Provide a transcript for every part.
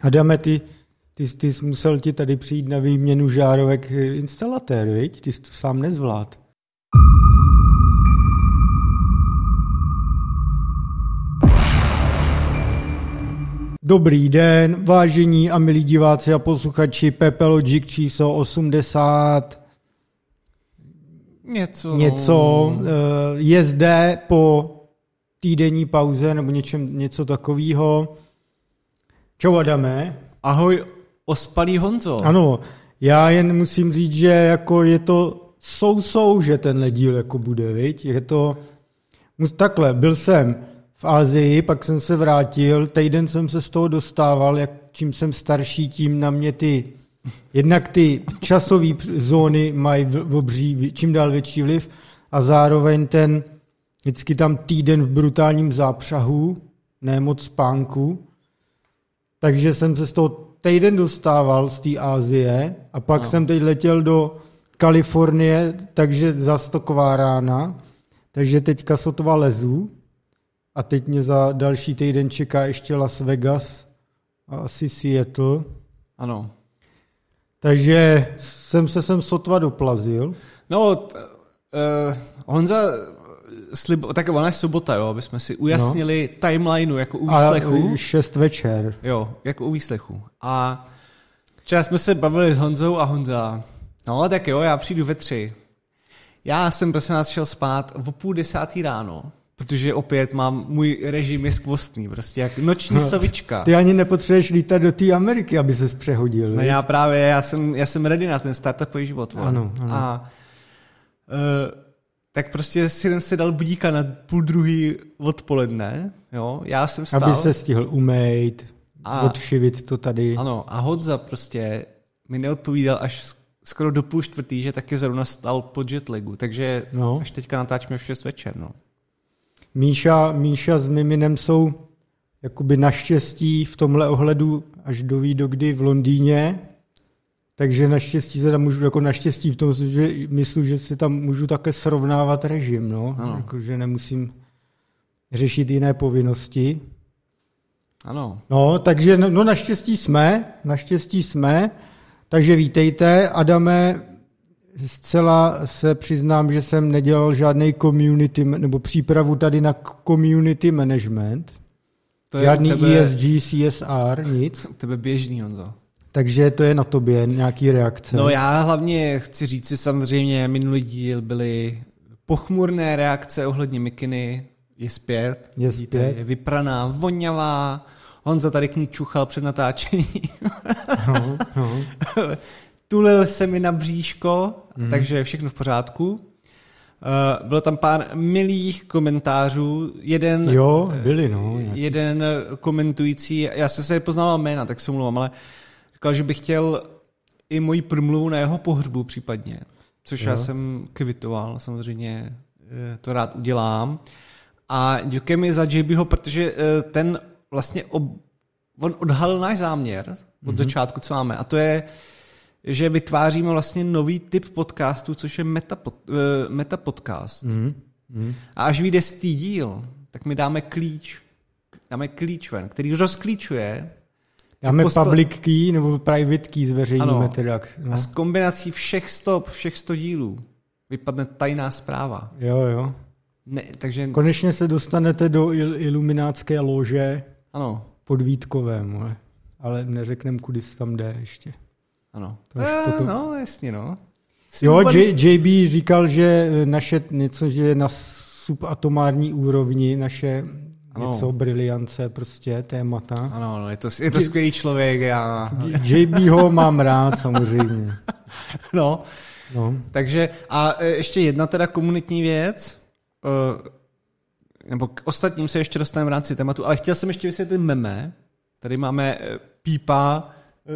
Adame, ty, ty, ty jsi musel ti tady přijít na výměnu žárovek instalatér, viď? Ty jsi to sám nezvlád. Dobrý den, vážení a milí diváci a posluchači Pepe Logic číslo 80 Něco. něco. eh, Je zde po týdenní pauze nebo něčem, něco takového. Čau Adame. Ahoj, ospalý Honzo. Ano, já jen musím říct, že jako je to sou-sou, že tenhle díl jako bude, viď? Je to, mus- takhle, byl jsem v Asii, pak jsem se vrátil, týden jsem se z toho dostával, jak čím jsem starší, tím na mě ty, jednak ty časové zóny mají v- v obří, čím dál větší vliv a zároveň ten, vždycky tam týden v brutálním zápřahu, ne moc spánku, takže jsem se z toho týden dostával z té Asie a pak No. jsem teď letěl do Kalifornie, takže zas taková rána. Takže teďka sotva lezu a teď mě za další týden čeká ještě Las Vegas a asi Seattle. Ano. Takže jsem se sem sotva doplazil. No, t, uh, Honza, slib, tak ona je sobota, jo, aby jsme si ujasnili no. timelineu jako u výslechu. A šest večer. Jo, jako u výslechu. A včera jsme se bavili s Honzou a Honza, no tak jo, já přijdu ve tři. Já jsem prosím vás šel spát v půl desátý ráno, protože opět mám, můj režim je skvostný, prostě jak noční sovička. Ty ani nepotřebuješ lítat do té Ameriky, aby se přehodil. No já právě, já jsem, já jsem ready na ten startupový život. Ano, ano. A uh, tak prostě si jsem si dal budíka na půl druhý odpoledne, jo, já jsem vstal. Aby se stihl umejt, A- odšivit to tady. Ano, a Honza prostě mi neodpovídal až sk- skoro do půl čtvrtý, že taky zrovna stal po jetlagu, takže No. no. až teďka natáčíme v 6 večer, no. Míša, Míša s Miminem jsou jakoby naštěstí v tomhle ohledu až do ví do kdy v Londýně, takže naštěstí se tam můžu, jako naštěstí v tom, že myslím, že si tam můžu také srovnávat režim, no, Ano. jako, že nemusím řešit jiné povinnosti. Ano. No, takže no, no naštěstí jsme, naštěstí jsme, takže vítejte. Adame, zcela se přiznám, že jsem nedělal žádný community, nebo přípravu tady na community management. To je Žádný tebe, ESG, CSR, nic. tebe běžný, Honzo. Takže to je na tobě nějaký reakce. No já hlavně chci říct si samozřejmě, minulý díl byly pochmurné reakce ohledně Mikiny, je zpět. Je Vidíte, zpět. Je vypraná, vonavá, Honza tady k ní čuchal před natáčením. No, no. Tulil se mi na bříško, mm. takže je všechno v pořádku. Uh, bylo tam pár milých komentářů. Jeden, Jo, byli, no. nějaký. jeden komentující, já jsem se nepoznával jména, tak se mluvám, ale říkal, že bych chtěl i moji promluvu na jeho pohřbu případně, což Jo. já jsem kvitoval, samozřejmě eh, to rád udělám. A děkuji mi za JBho, protože eh, ten vlastně ob, on odhalil náš záměr od Mhm. mm-hmm. začátku, co máme, a to je, že vytváříme vlastně nový typ podcastu, což je metapod, uh, metapodcast. Mm, mm. A až vyjde z tý díl, tak my dáme klíč, dáme klíč ven, který rozklíčuje Dáme Posla- public key nebo private key zveřejníme Ano. teda. No. a s kombinací všech stop, všech 100 dílů vypadne tajná zpráva. Jo, jo. Ne, takže Konečně se dostanete do il- iluminátské lože ano, pod Vítkovém, ale- ale neřekneme, kudy se tam jde ještě. ano. To až Eh, potom- No, jasně, no. Jo, Symboli- J, JB říkal, že naše něco, že je na subatomární úrovni, naše Ano. něco, briliance, prostě témata. Ano, no, je to, je to skvělý člověk, já, JB ho mám rád, samozřejmě. no. No. Takže a e, ještě jedna teda komunitní věc, e, nebo k ostatním se ještě dostaneme v rámci tématu, ale chtěl jsem ještě vysvětlit meme. Tady máme e, pípa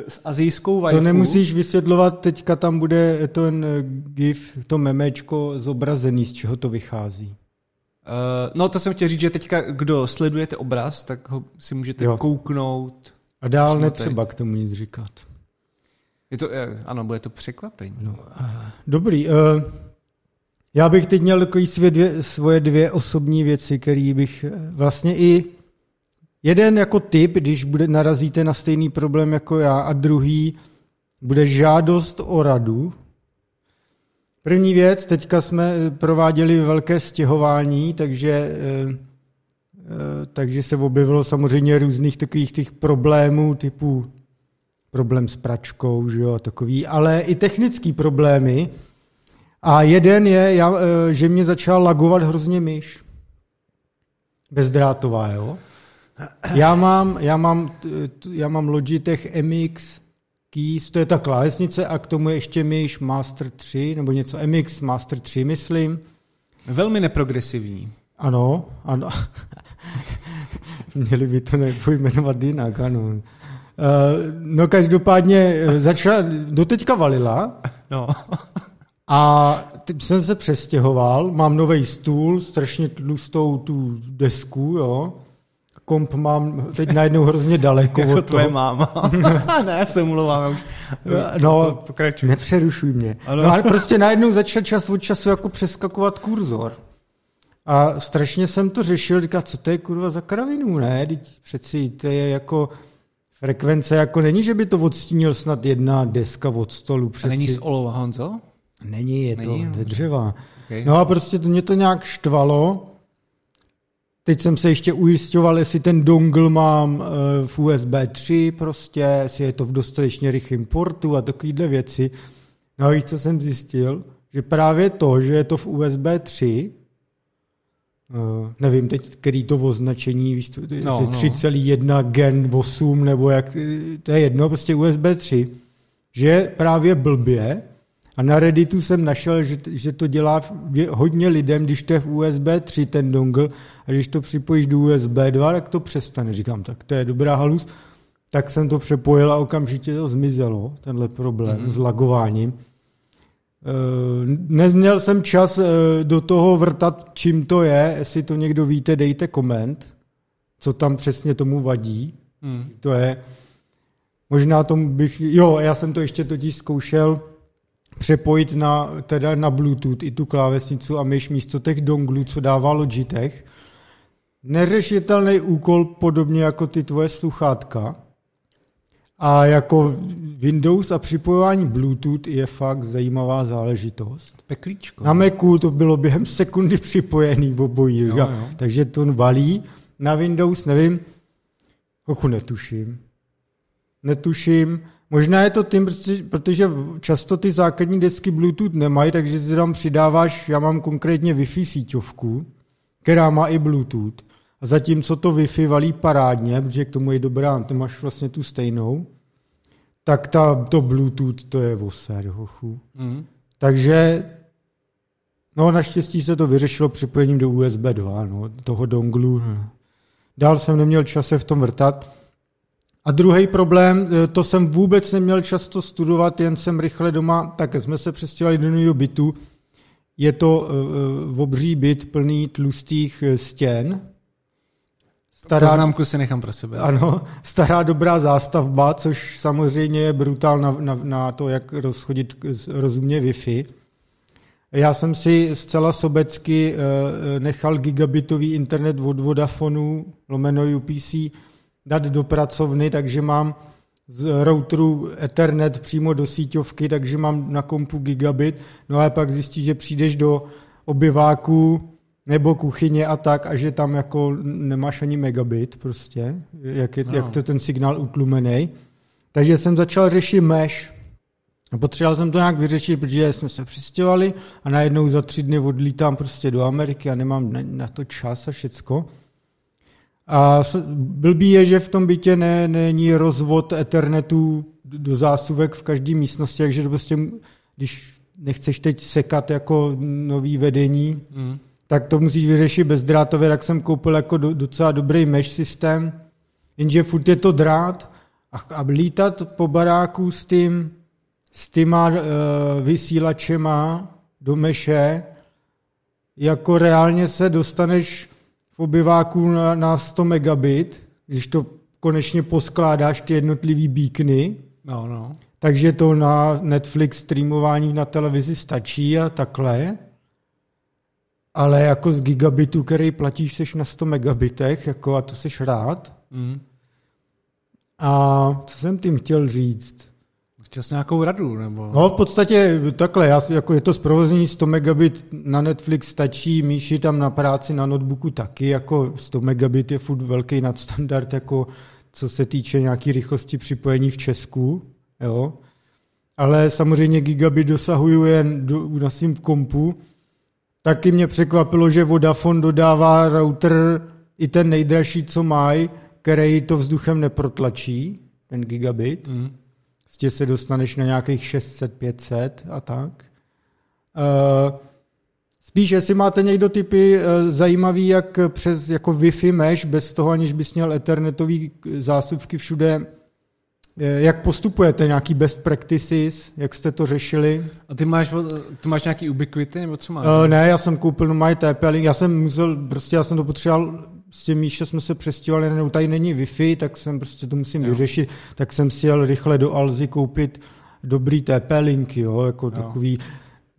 s azijskou waifu. To nemusíš vysvětlovat, teďka tam bude ten gif, to memečko zobrazený, z čeho to vychází. Uh, no to jsem chtěl říct, že teďka, kdo sledujete obraz, tak ho si můžete Jo. kouknout. A dál netřeba k tomu nic říkat. Je to, eh, ano, bude to překvapení. No, Dobrý. Uh, já bych teď měl takový své dvě, svoje dvě osobní věci, které bych vlastně i jeden jako typ, když bude, narazíte na stejný problém jako já a druhý bude žádost o radu. První věc, teďka jsme eh, prováděli velké stěhování, takže, eh, eh, takže se objevilo samozřejmě různých takových těch problémů typu problém s pračkou, že jo, takový, ale i technické problémy. A jeden je, já, že mě začal lagovat hrozně myš. Bezdrátová, jo. Já mám, já mám, já mám Logitech MX Keys, to je ta klávesnice a k tomu ještě myš Master 3, nebo něco MX Master 3, myslím. Velmi neprogresivní. Ano, ano. Měli by to nepojmenovat jinak, ano. Uh, no každopádně eh, začala, doteďka valila. No. A jsem se přestěhoval, mám nový stůl, strašně tlustou tu desku, jo komp mám teď najednou hrozně daleko jako od tvoje toho. máma. ne, já se umluvám, už no, pokračuj. Nepřerušuj mě. Ano. No ale prostě najednou začal čas od času jako přeskakovat kurzor. A strašně jsem to řešil, říkal, co to je kurva za kravinu, ne? Teď přeci to je jako frekvence, jako není, že by to odstínil snad jedna deska od stolu. Přeci. A není z olova, Honzo? Není, je není, to, to je dřeva. Okay. No a prostě to mě to nějak štvalo Teď jsem se ještě ujišťoval, jestli ten dongle mám eh, v USB 3 prostě, jestli je to v dostatečně rychlém portu a takovéhle věci. No a víš, co jsem zjistil? Že právě to, že je to v USB 3, Uh, eh, nevím teď, který to označení, víš, no, jestli no. 3,1 gen 8, nebo jak, to je jedno, prostě USB 3, že právě blbě, a na Redditu jsem našel, že, že to dělá hodně lidem, když to je v USB 3 ten dongle a když to připojíš do USB 2, tak to přestane. Říkám, tak to je dobrá halus. Tak jsem to přepojil a okamžitě to zmizelo, tenhle problém mm-hmm. s lagováním. E, neměl jsem čas e, do toho vrtat, čím to je. Jestli to někdo víte, dejte koment, co tam přesně tomu vadí. Mm. To je. Možná tomu bych... Jo, já jsem to ještě totiž zkoušel přepojit na, teda na Bluetooth i tu klávesnicu a myš místo těch donglů, co dává Logitech. Neřešitelný úkol podobně jako ty tvoje sluchátka. A jako Windows a připojování Bluetooth je fakt zajímavá záležitost. Peklíčko. Na Macu to bylo během sekundy připojený v obojí. Jo, jo. Takže to valí. Na Windows nevím, hochu netuším. Netuším. Možná je to tím, protože často ty základní desky Bluetooth nemají, takže si tam přidáváš, já mám konkrétně Wi-Fi síťovku, která má i Bluetooth. A zatímco to Wi-Fi valí parádně, protože k tomu je dobrá, ty máš vlastně tu stejnou, tak ta, to Bluetooth to je voser, hochu. Mm. Takže no naštěstí se to vyřešilo připojením do USB 2, no, toho donglu. Dál jsem neměl čas se v tom vrtat. A druhý problém, eh, to jsem vůbec neměl často studovat, jen jsem rychle doma, tak jsme se přestěhovali do nového bytu. Je to uh, obří byt plný tlustých stěn. Stará, Poznámku si nechám pro sebe. Ano, stará dobrá zástavba, což samozřejmě je brutál na, na, na to, jak rozchodit rozumně Wi-Fi. Já jsem si zcela sobecky uh, nechal gigabitový internet od Vodafonu, lomeno UPC, dát do pracovny, takže mám z routeru Ethernet přímo do síťovky, takže mám na kompu gigabit, no ale pak zjistí, že přijdeš do obyváku nebo kuchyně a tak, a že tam jako nemáš ani megabit prostě, jak, je, no. jak to ten signál utlumený. Takže jsem začal řešit mesh. A potřeboval jsem to nějak vyřešit, protože jsme se přistěhovali a najednou za tři dny odlítám prostě do Ameriky a nemám na to čas a všecko. A blbý je, že v tom bytě ne, není rozvod Ethernetu do zásuvek v každé místnosti, takže prostě, když nechceš teď sekat jako nový vedení, mm. tak to musíš vyřešit bezdrátově, tak jsem koupil jako do, docela dobrý mesh systém, jenže furt je to drát a, a lítat po baráku s tím, s těma uh, vysílačema do meše, jako reálně se dostaneš v obyváku na, na 100 megabit, když to konečně poskládáš ty jednotlivý beacony, no, no. takže to na Netflix streamování na televizi stačí a takhle. Ale jako z gigabitu, který platíš, seš na 100 megabitech, jako a to seš rád, Mm. A co jsem tím chtěl říct? Chtěl jsi nějakou radu, nebo? No v podstatě takhle, já, jako je to zprovoznění 100 megabit na Netflix stačí, Míši tam na práci na notebooku taky, jako 100 megabit je furt velký nadstandard, jako co se týče nějaký rychlosti připojení v Česku, jo. Ale samozřejmě gigabit dosahuju jen do, na svým kompu. Taky mě překvapilo, že Vodafone dodává router i ten nejdražší, co mají, který to vzduchem neprotlačí, ten gigabit. Mm. Prostě se dostaneš na nějakých 600, 500 a tak. Uh, spíš, jestli máte někdo typy uh, zajímavý, jak přes jako Wi-Fi mesh, bez toho, aniž bys měl ethernetový zásuvky všude, eh, jak postupujete, nějaký best practices, jak jste to řešili? A ty máš, ty máš nějaký ubiquity, nebo co máš? Uh, ne, já jsem koupil normální TP-Link, já jsem musel, prostě já jsem to potřeboval, s tím Míša jsme se přestěhovali, ne, tady není Wi-Fi, tak jsem prostě to musím Jo. vyřešit, tak jsem si jel rychle do Alzy koupit dobrý TP-linky, jo, jako jo. takový,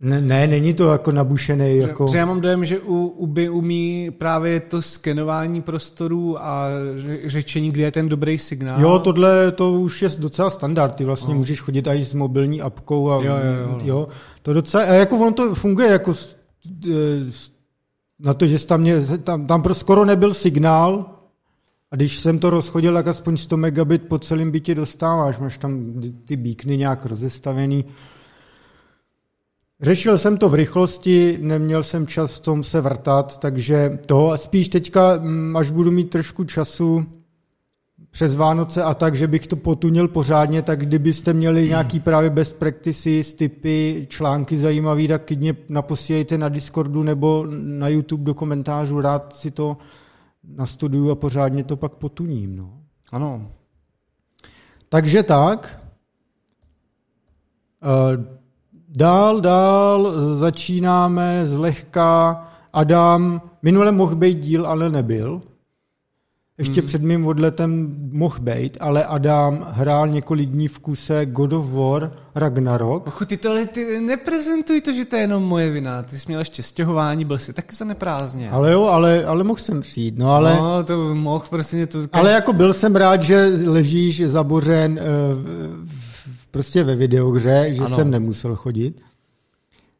ne, ne, není to jako nabušený, jako... Protože já mám dojem, že u Uby umí právě to skenování prostorů a ře- řečení, kde je ten dobrý signál. Jo, tohle to už je docela standard, ty vlastně No. no. můžeš chodit i s mobilní apkou a Jo, jo, jo. jo to docela, a jako ono to funguje jako s- e, s- na to, že tam, mě, tam, tam pro skoro nebyl signál a když jsem to rozchodil, tak aspoň 100 megabit po celém bytě dostáváš, máš tam ty bíkny nějak rozestavený. Řešil jsem to v rychlosti, neměl jsem čas v tom se vrtat, takže to spíš teďka, mm, až budu mít trošku času, přes Vánoce a tak, že bych to potunil pořádně, tak kdybyste měli nějaký právě best practices, typy, články zajímavý, tak klidně naposílejte na Discordu nebo na YouTube do komentářů, rád si to nastuduju a pořádně to pak potuním. No. Ano. Takže tak. Eh, Dál, dál začínáme zlehka. Adam, minule mohl být díl, ale nebyl. Ještě Hmm. před mým odletem mohl být, ale Adam hrál několik dní v kuse God of War Ragnarok. Ochu, ty tohle ty neprezentuj to, že to je jenom moje vina. Ty jsi měl ještě stěhování, byl jsi taky zaneprázdně. Ale jo, ale, ale mohl jsem přijít. No, ale, no, to mohl prostě to... ale jako byl jsem rád, že ležíš zabořen eh, v, v, prostě ve videohře, že Ano. ano. jsem nemusel chodit.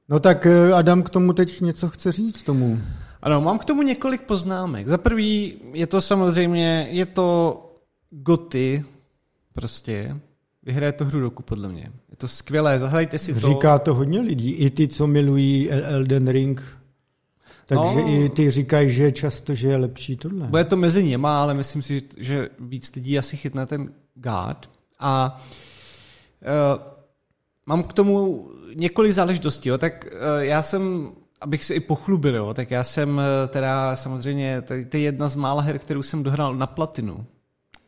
No tak eh, Adam k tomu teď něco chce říct tomu. Ano, mám k tomu několik poznámek. Za prvý je to samozřejmě, je to goty, prostě. Vyhraje to hru roku, podle mě. Je to skvělé, zahrajte si to. Říká to hodně lidí, i ty, co milují El- Elden Ring. Takže no. i ty říkají, že často, že je lepší tohle. Bude to mezi něma, ale myslím si, že víc lidí asi chytne ten God. A uh, mám k tomu několik záležitostí. Jo. Tak uh, já jsem, abych se i pochlubil, jo, tak já jsem uh, teda samozřejmě, to je jedna z mála her, kterou jsem dohrál na platinu.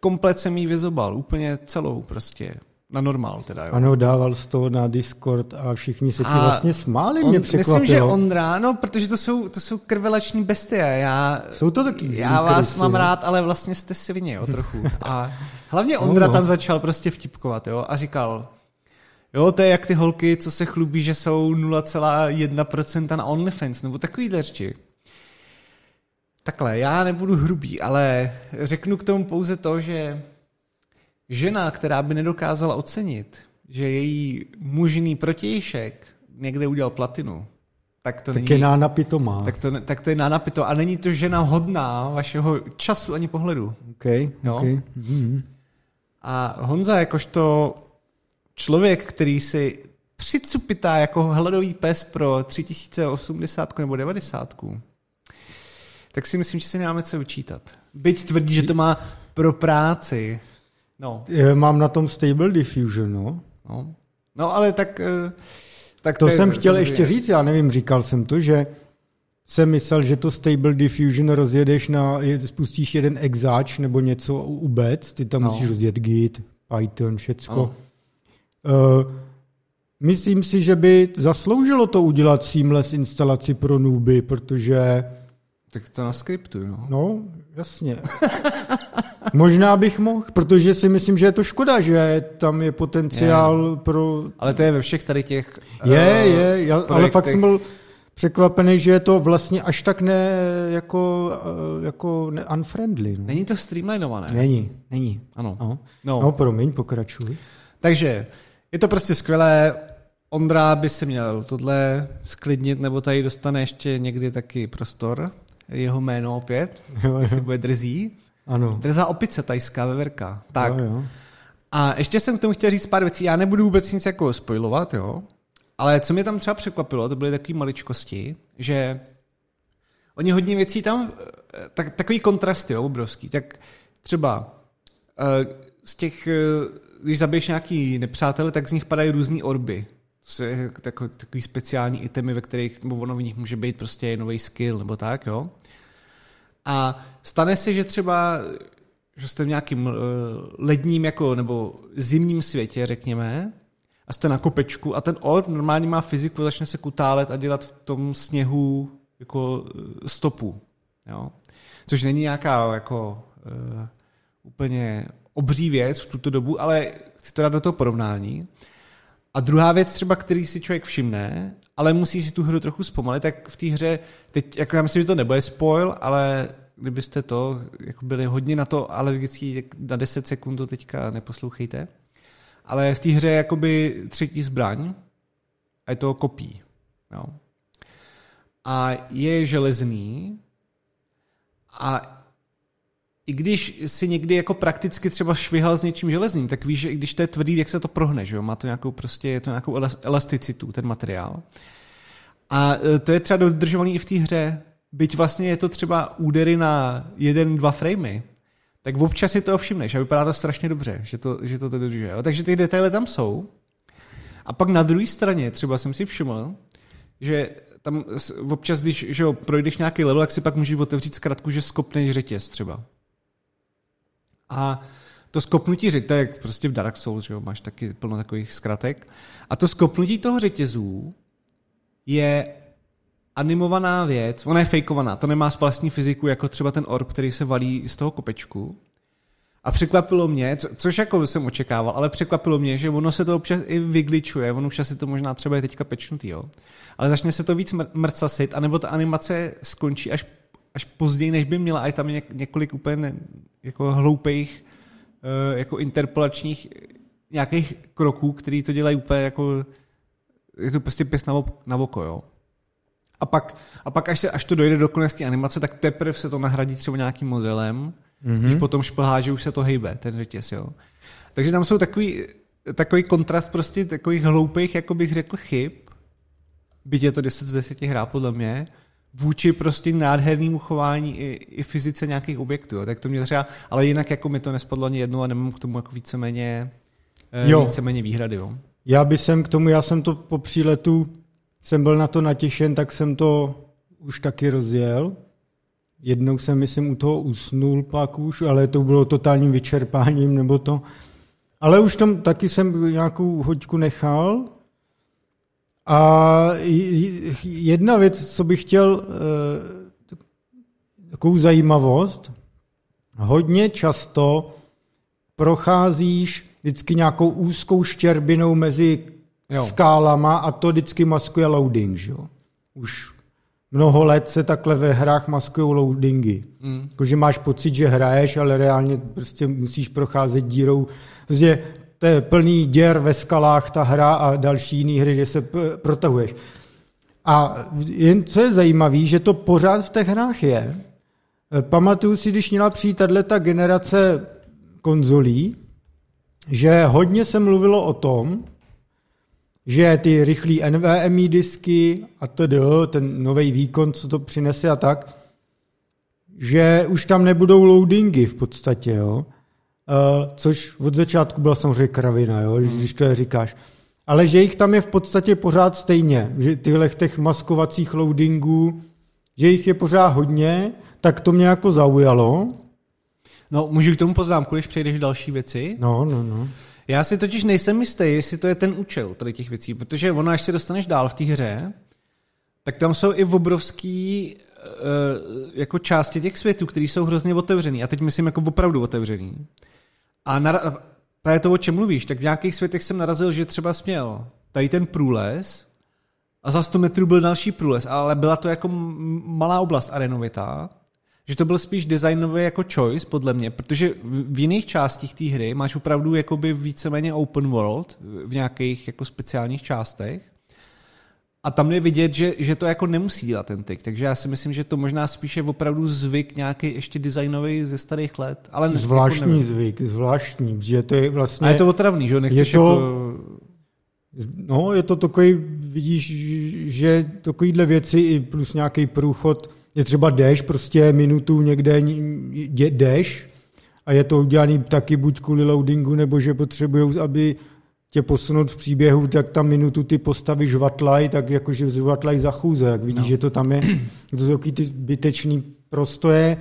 Komplet jsem jí vyzobal, úplně celou prostě. Na normál teda, jo. Ano, dával z toho na Discord a všichni se ti A vlastně smáli, On, mě překvapilo. myslím, že Ondra, no, protože to jsou, to jsou krvelační bestie. Já, Jsou to taky Já vás krysy, mám jo. rád, ale vlastně jste svině, jo, trochu. A hlavně Ondra No, no. tam začal prostě vtipkovat, jo, a říkal, jo, to je jak ty holky, co se chlubí, že jsou 0,1% na OnlyFans, nebo takovýhle řeči. Takhle, já nebudu hrubý, ale řeknu k tomu pouze to, že žena, která by nedokázala ocenit, že její mužný protějšek někde udělal platinu, tak to Tak není... je nána pitomá. Tak to, tak to je na napito. A není to žena hodná vašeho času ani pohledu. Okay, Jo. okay. Mm. A Honza, jakožto člověk, který si přicupitá jako hladový pes pro 3080 nebo 90, tak si myslím, že si nemáme co vyčítat. Byť tvrdí, že to má pro práci. No, Mám na tom Stable Diffusion, no. no. no ale tak... eh, tak To je jsem chtěl samozřejmě- ještě říct, já nevím, říkal jsem to, že jsem myslel, že to Stable Diffusion rozjedeš na, je- spustíš jeden exáč nebo něco ubec, ty tam No. no. musíš rozjet Git, Python, všecko. Ano. Uh, myslím si, že by zasloužilo to udělat seamless instalaci pro newbie, protože, Tak to na skriptu, no. no, jasně. Možná bych mohl, protože si myslím, že je to škoda, že tam je potenciál pro Ale to je ve všech tady těch... Je, eh, je, já, ale fakt jsem byl překvapený, že je to vlastně až tak ne, jako, eh, jako ne, unfriendly. No. Není to streamlinované? Není, není. Ano. No. No. no, promiň, pokračuj. Takže je to prostě skvělé. Ondra by se měl tohle sklidnit, nebo tady dostane ještě někdy taky prostor. Jeho jméno opět, Jo, jestli jo. bude drzí. Ano. Drzá opice, tajská veverka. Tak. Jo, jo. A ještě jsem k tomu chtěl říct pár věcí. Já nebudu vůbec nic jako spojovat, jo. Ale co mě tam třeba překvapilo, to byly takové maličkosti, že oni hodně věcí tam, eh, tak, takový kontrasty, jo, obrovský. Tak třeba eh, z těch, eh, když zabiješ nějaký nepřátele, tak z nich padají různý orby. To je takový, takový speciální itemy, ve kterých, nebo ono v nich může být prostě nový skill, nebo tak, jo. A stane se, že třeba, že jste v nějakým eh, ledním jako, nebo zimním světě, řekněme, a jste na kopečku a ten orb normálně má fyziku, začne se kutálet a dělat v tom sněhu jako eh, stopu. Jo? Což není nějaká jako uh, úplně obří věc v tuto dobu, ale chci to dát do toho porovnání. A druhá věc třeba, který si člověk všimne, ale musí si tu hru trochu zpomalit, tak v té hře, teď jako já myslím, že to nebude spoil, ale kdybyste to jako byli hodně na to alergický, na 10 sekund to teďka neposlouchejte. Ale v té hře je jakoby třetí zbraň a je to kopí. Jo. A je železný a i když si někdy jako prakticky třeba švihal s něčím železným, tak víš, že i když to je tvrdý, jak se to prohne, že jo? Má to nějakou prostě, je to nějakou elas- elasticitu, ten materiál. A e, to je třeba dodržovaný i v té hře. Byť vlastně je to třeba údery na jeden, dva framey, tak občas si to všimneš a vypadá to strašně dobře, že to, že to dodržuje. Jo? Takže ty detaily tam jsou. A pak na druhé straně třeba jsem si všiml, že tam občas, když že jo, projdeš nějaký level, tak si pak můžeš otevřít zkratku, že skopneš řetěz třeba. A to skopnutí řetěz, prostě v Dark Souls, že jo, máš taky plno takových zkratek. A to skopnutí toho řetězů je animovaná věc, ona je fejkovaná, to nemá vlastní fyziku jako třeba ten orb, který se valí z toho kopečku. A překvapilo mě, co, což jako jsem očekával, ale překvapilo mě, že ono se to občas i vygličuje, ono už asi to možná třeba je teďka pečnutý, jo. Ale začne se to víc mr- mrcasit, anebo ta animace skončí až, až později, než by měla, a je tam něk, několik úplně ne, jako hloupých, uh, jako interpolačních nějakých kroků, který to dělají úplně jako, je to prostě pěs na, na oko, jo. A pak, a pak až, se, až to dojde do konec té animace, tak teprve se to nahradí třeba nějakým modelem, mm-hmm. když potom šplhá, že už se to hejbe, ten řetěz, jo. Takže tam jsou takový, takový kontrast prostě takových hloupých, jako bych řekl, chyb, byť je to 10 z 10 hra podle mě, vůči prostě nádhernému chování i, i fyzice nějakých objektů. Jo. Tak to mě třeba, ale jinak jako mi to nespadlo ani jednou a nemám k tomu jako víceméně, eh, Jo. víceméně výhrady. Jo. Já bych jsem k tomu, já jsem to po příletu, jsem byl na to natěšen, tak jsem to už taky rozjel. Jednou jsem, myslím, u toho usnul pak už, ale to bylo totálním vyčerpáním, nebo to. Ale už tam taky jsem nějakou hoďku nechal. A jedna věc, co bych chtěl, eh, takovou zajímavost, hodně často procházíš vždycky nějakou úzkou štěrbinou mezi Jo. jo. skálama a to vždycky maskuje loading, že jo. Už mnoho let se takhle ve hrách maskují loadingy. Mm. Jakože máš pocit, že hraješ, ale reálně prostě musíš procházet dírou. Prostě to je plný děr ve skalách ta hra a další jiné hry, kde se p- protahuješ. A jen co je zajímavé, že to pořád v těch hrách je. E, Pamatuju si, když měla přijít tato generace konzolí, že hodně se mluvilo o tom, že ty rychlý NVMe disky a tedy ten nový výkon, co to přinese a tak, že už tam nebudou loadingy v podstatě, jo. Uh, což od začátku byla samozřejmě kravina, jo, když to je říkáš. Ale že jich tam je v podstatě pořád stejně, že tyhle těch maskovacích loadingů, že jich je pořád hodně, tak to mě jako zaujalo. No, můžu k tomu poznámku, když přejdeš další věci? No, no, no. Já si totiž nejsem jistý, jestli to je ten účel tady těch věcí, protože ono, až se dostaneš dál v té hře, tak tam jsou i obrovský uh, jako části těch světů, které jsou hrozně otevřený. A teď myslím jako opravdu otevřený. A nara- právě to, o čem mluvíš, tak v nějakých světech jsem narazil, že třeba směl tady ten průles a za 100 metrů byl další průles, ale byla to jako malá oblast arenovitá, že to byl spíš designový jako choice, podle mě, protože v, v jiných částích té hry máš opravdu jakoby víceméně open world v nějakých jako speciálních částech a tam je vidět, že, že to jako nemusí dělat ten tyk, takže já si myslím, že to možná spíše opravdu zvyk nějaký ještě designový ze starých let. Ale ne, Zvláštní jako zvyk, zvláštní, že to je vlastně... A je to otravný, že jo? Nechceš je to- jako... No, je to takový, vidíš, že takovýhle věci i plus nějaký průchod, je třeba deš, prostě minutu někde deš a je to udělaný taky buď kvůli loadingu, nebo že potřebují, aby tě posunout v příběhu, tak tam minutu ty postavy žvatlaj, tak jakože žvatlaj za chůze, jak vidíš, No. že to tam je, to jsou takový ty zbytečný prostoje.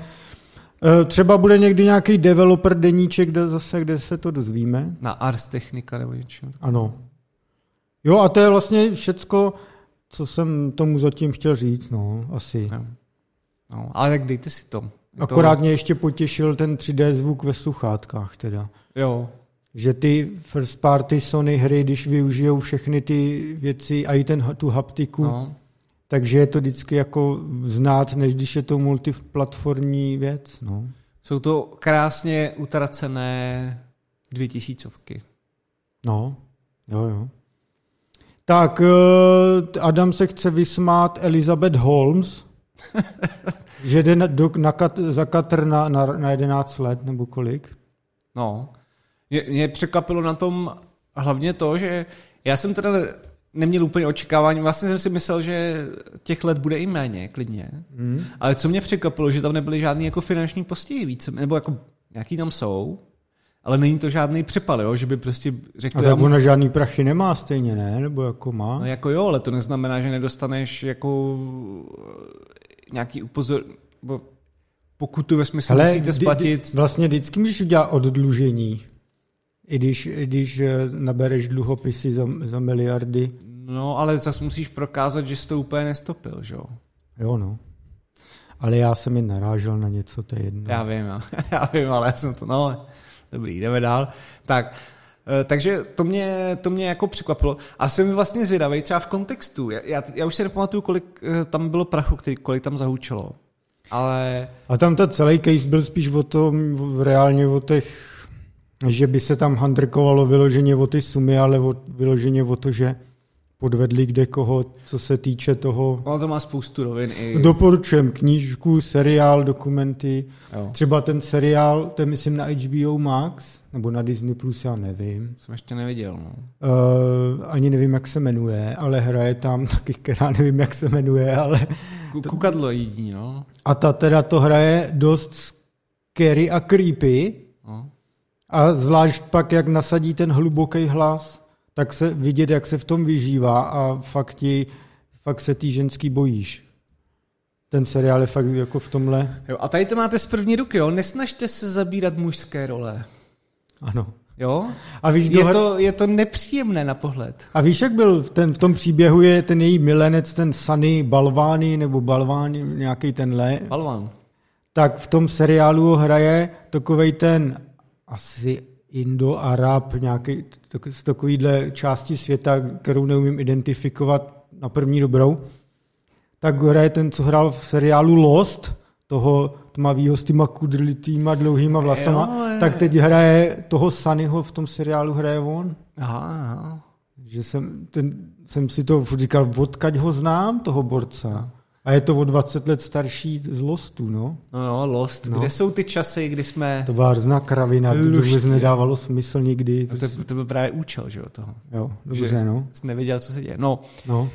E, Třeba bude někdy nějaký developer deníček, kde zase, kde se to dozvíme. Na Ars Technica nebo něčem. Ano. Jo, a to je vlastně všecko, co jsem tomu zatím chtěl říct, no, asi. No. No, ale tak dejte si to. Je Akorát mě ještě potěšil ten 3D zvuk ve sluchátkách teda. To, jo, Že ty first party Sony hry, když využijou všechny ty věci a i ten, tu haptiku, no. takže je to vždycky jako znát, než když je to multiplatformní věc. No. Jsou to krásně utracené dvě tisícovky. no, jo, jo. Tak, eh, Adam se chce vysmát Elizabeth Holmes, že jde na, do, na kat, za Katr na, na, na 11 let, nebo kolik? No. Mě, mě překvapilo na tom hlavně to, že já jsem teda neměl úplně očekávání, vlastně jsem si myslel, že těch let bude i méně, klidně. Hmm. Ale co mě překvapilo, že tam nebyly žádný jako finanční postihy víc, nebo jako nějaký tam jsou, ale není to žádný přepal, jo? že by prostě řekl, A tak ona žádný prachy nemá stejně, ne? Nebo jako má? No jako jo, ale to neznamená, že nedostaneš jako nějaký upozor... nebo pokutu ve smyslu, Hele, musíte vždy- splatit... Vlastně vždycky můžeš udělat oddlužení. I když, i když eh, nabereš dluhopisy za, za miliardy. No, ale zase musíš prokázat, že jsi to úplně nestopil, že jo? Jo, no. Ale já jsem jen narážel na něco, to je jedno. Já vím, já vím, ale já jsem to, no, dobrý, jdeme dál. Tak, eh, takže to mě, to mě jako překvapilo. A jsem vlastně zvědavý třeba v kontextu. Já, já, už si nepamatuju, kolik eh, tam bylo prachu, který, kolik tam zahučelo. Ale A tam ta celý case byl spíš o tom, v- reálně o těch, že by se tam handrkovalo vyloženě o ty sumy, ale o, vyloženě o to, že podvedli kde koho, co se týče toho. ono to má spoustu rovin i... Doporučujem knížku, seriál, dokumenty. Jo. Třeba ten seriál, to je myslím na HBO Max, nebo na Disney+, Plus, já nevím. Jsem ještě neviděl, no. Uh, ani nevím, jak se jmenuje, ale hraje tam taky, která nevím, jak se jmenuje, ale Ku- Kukadlo jediní, no. a ta teda to hraje dost scary a creepy. A zvlášť pak, jak nasadí ten hluboký hlas, tak se vidět, jak se v tom vyžívá a fakt, ti, fakt se tý ženský bojíš. Ten seriál je fakt jako v tomhle, Jo, a tady to máte z první ruky, jo. Nesnažte se zabírat mužské role. ano. Jo? A víš, Je hr- to, je to nepříjemné na pohled. A víš, jak byl v, ten, v tom příběhu je ten její milenec, ten Sunny Balvány, nebo Balvány, nějaký tenhle, Balvan. tak v tom seriálu hraje takovej ten asi Indo-Arab, nějaký tak- z takovýhle části světa, kterou neumím identifikovat na první dobrou, tak hraje ten, co hrál v seriálu Lost, toho tmavýho s těma kudrlitýma dlouhýma vlasama, Jo, jo. tak teď hraje toho Sunnyho v tom seriálu hraje on. Aha, aha. Že jsem, ten, jsem si to furt říkal, odkaď ho znám, toho borca. A je to o 20 let starší z Lostu, no. No jo, Lost. No. Kde jsou ty časy, kdy jsme... To byla hrozná kravina, to vůbec nedávalo smysl nikdy. No to, to byl právě účel, že jo, toho. Jo, dobře, že no. Jsi nevěděl, co se děje. No, no.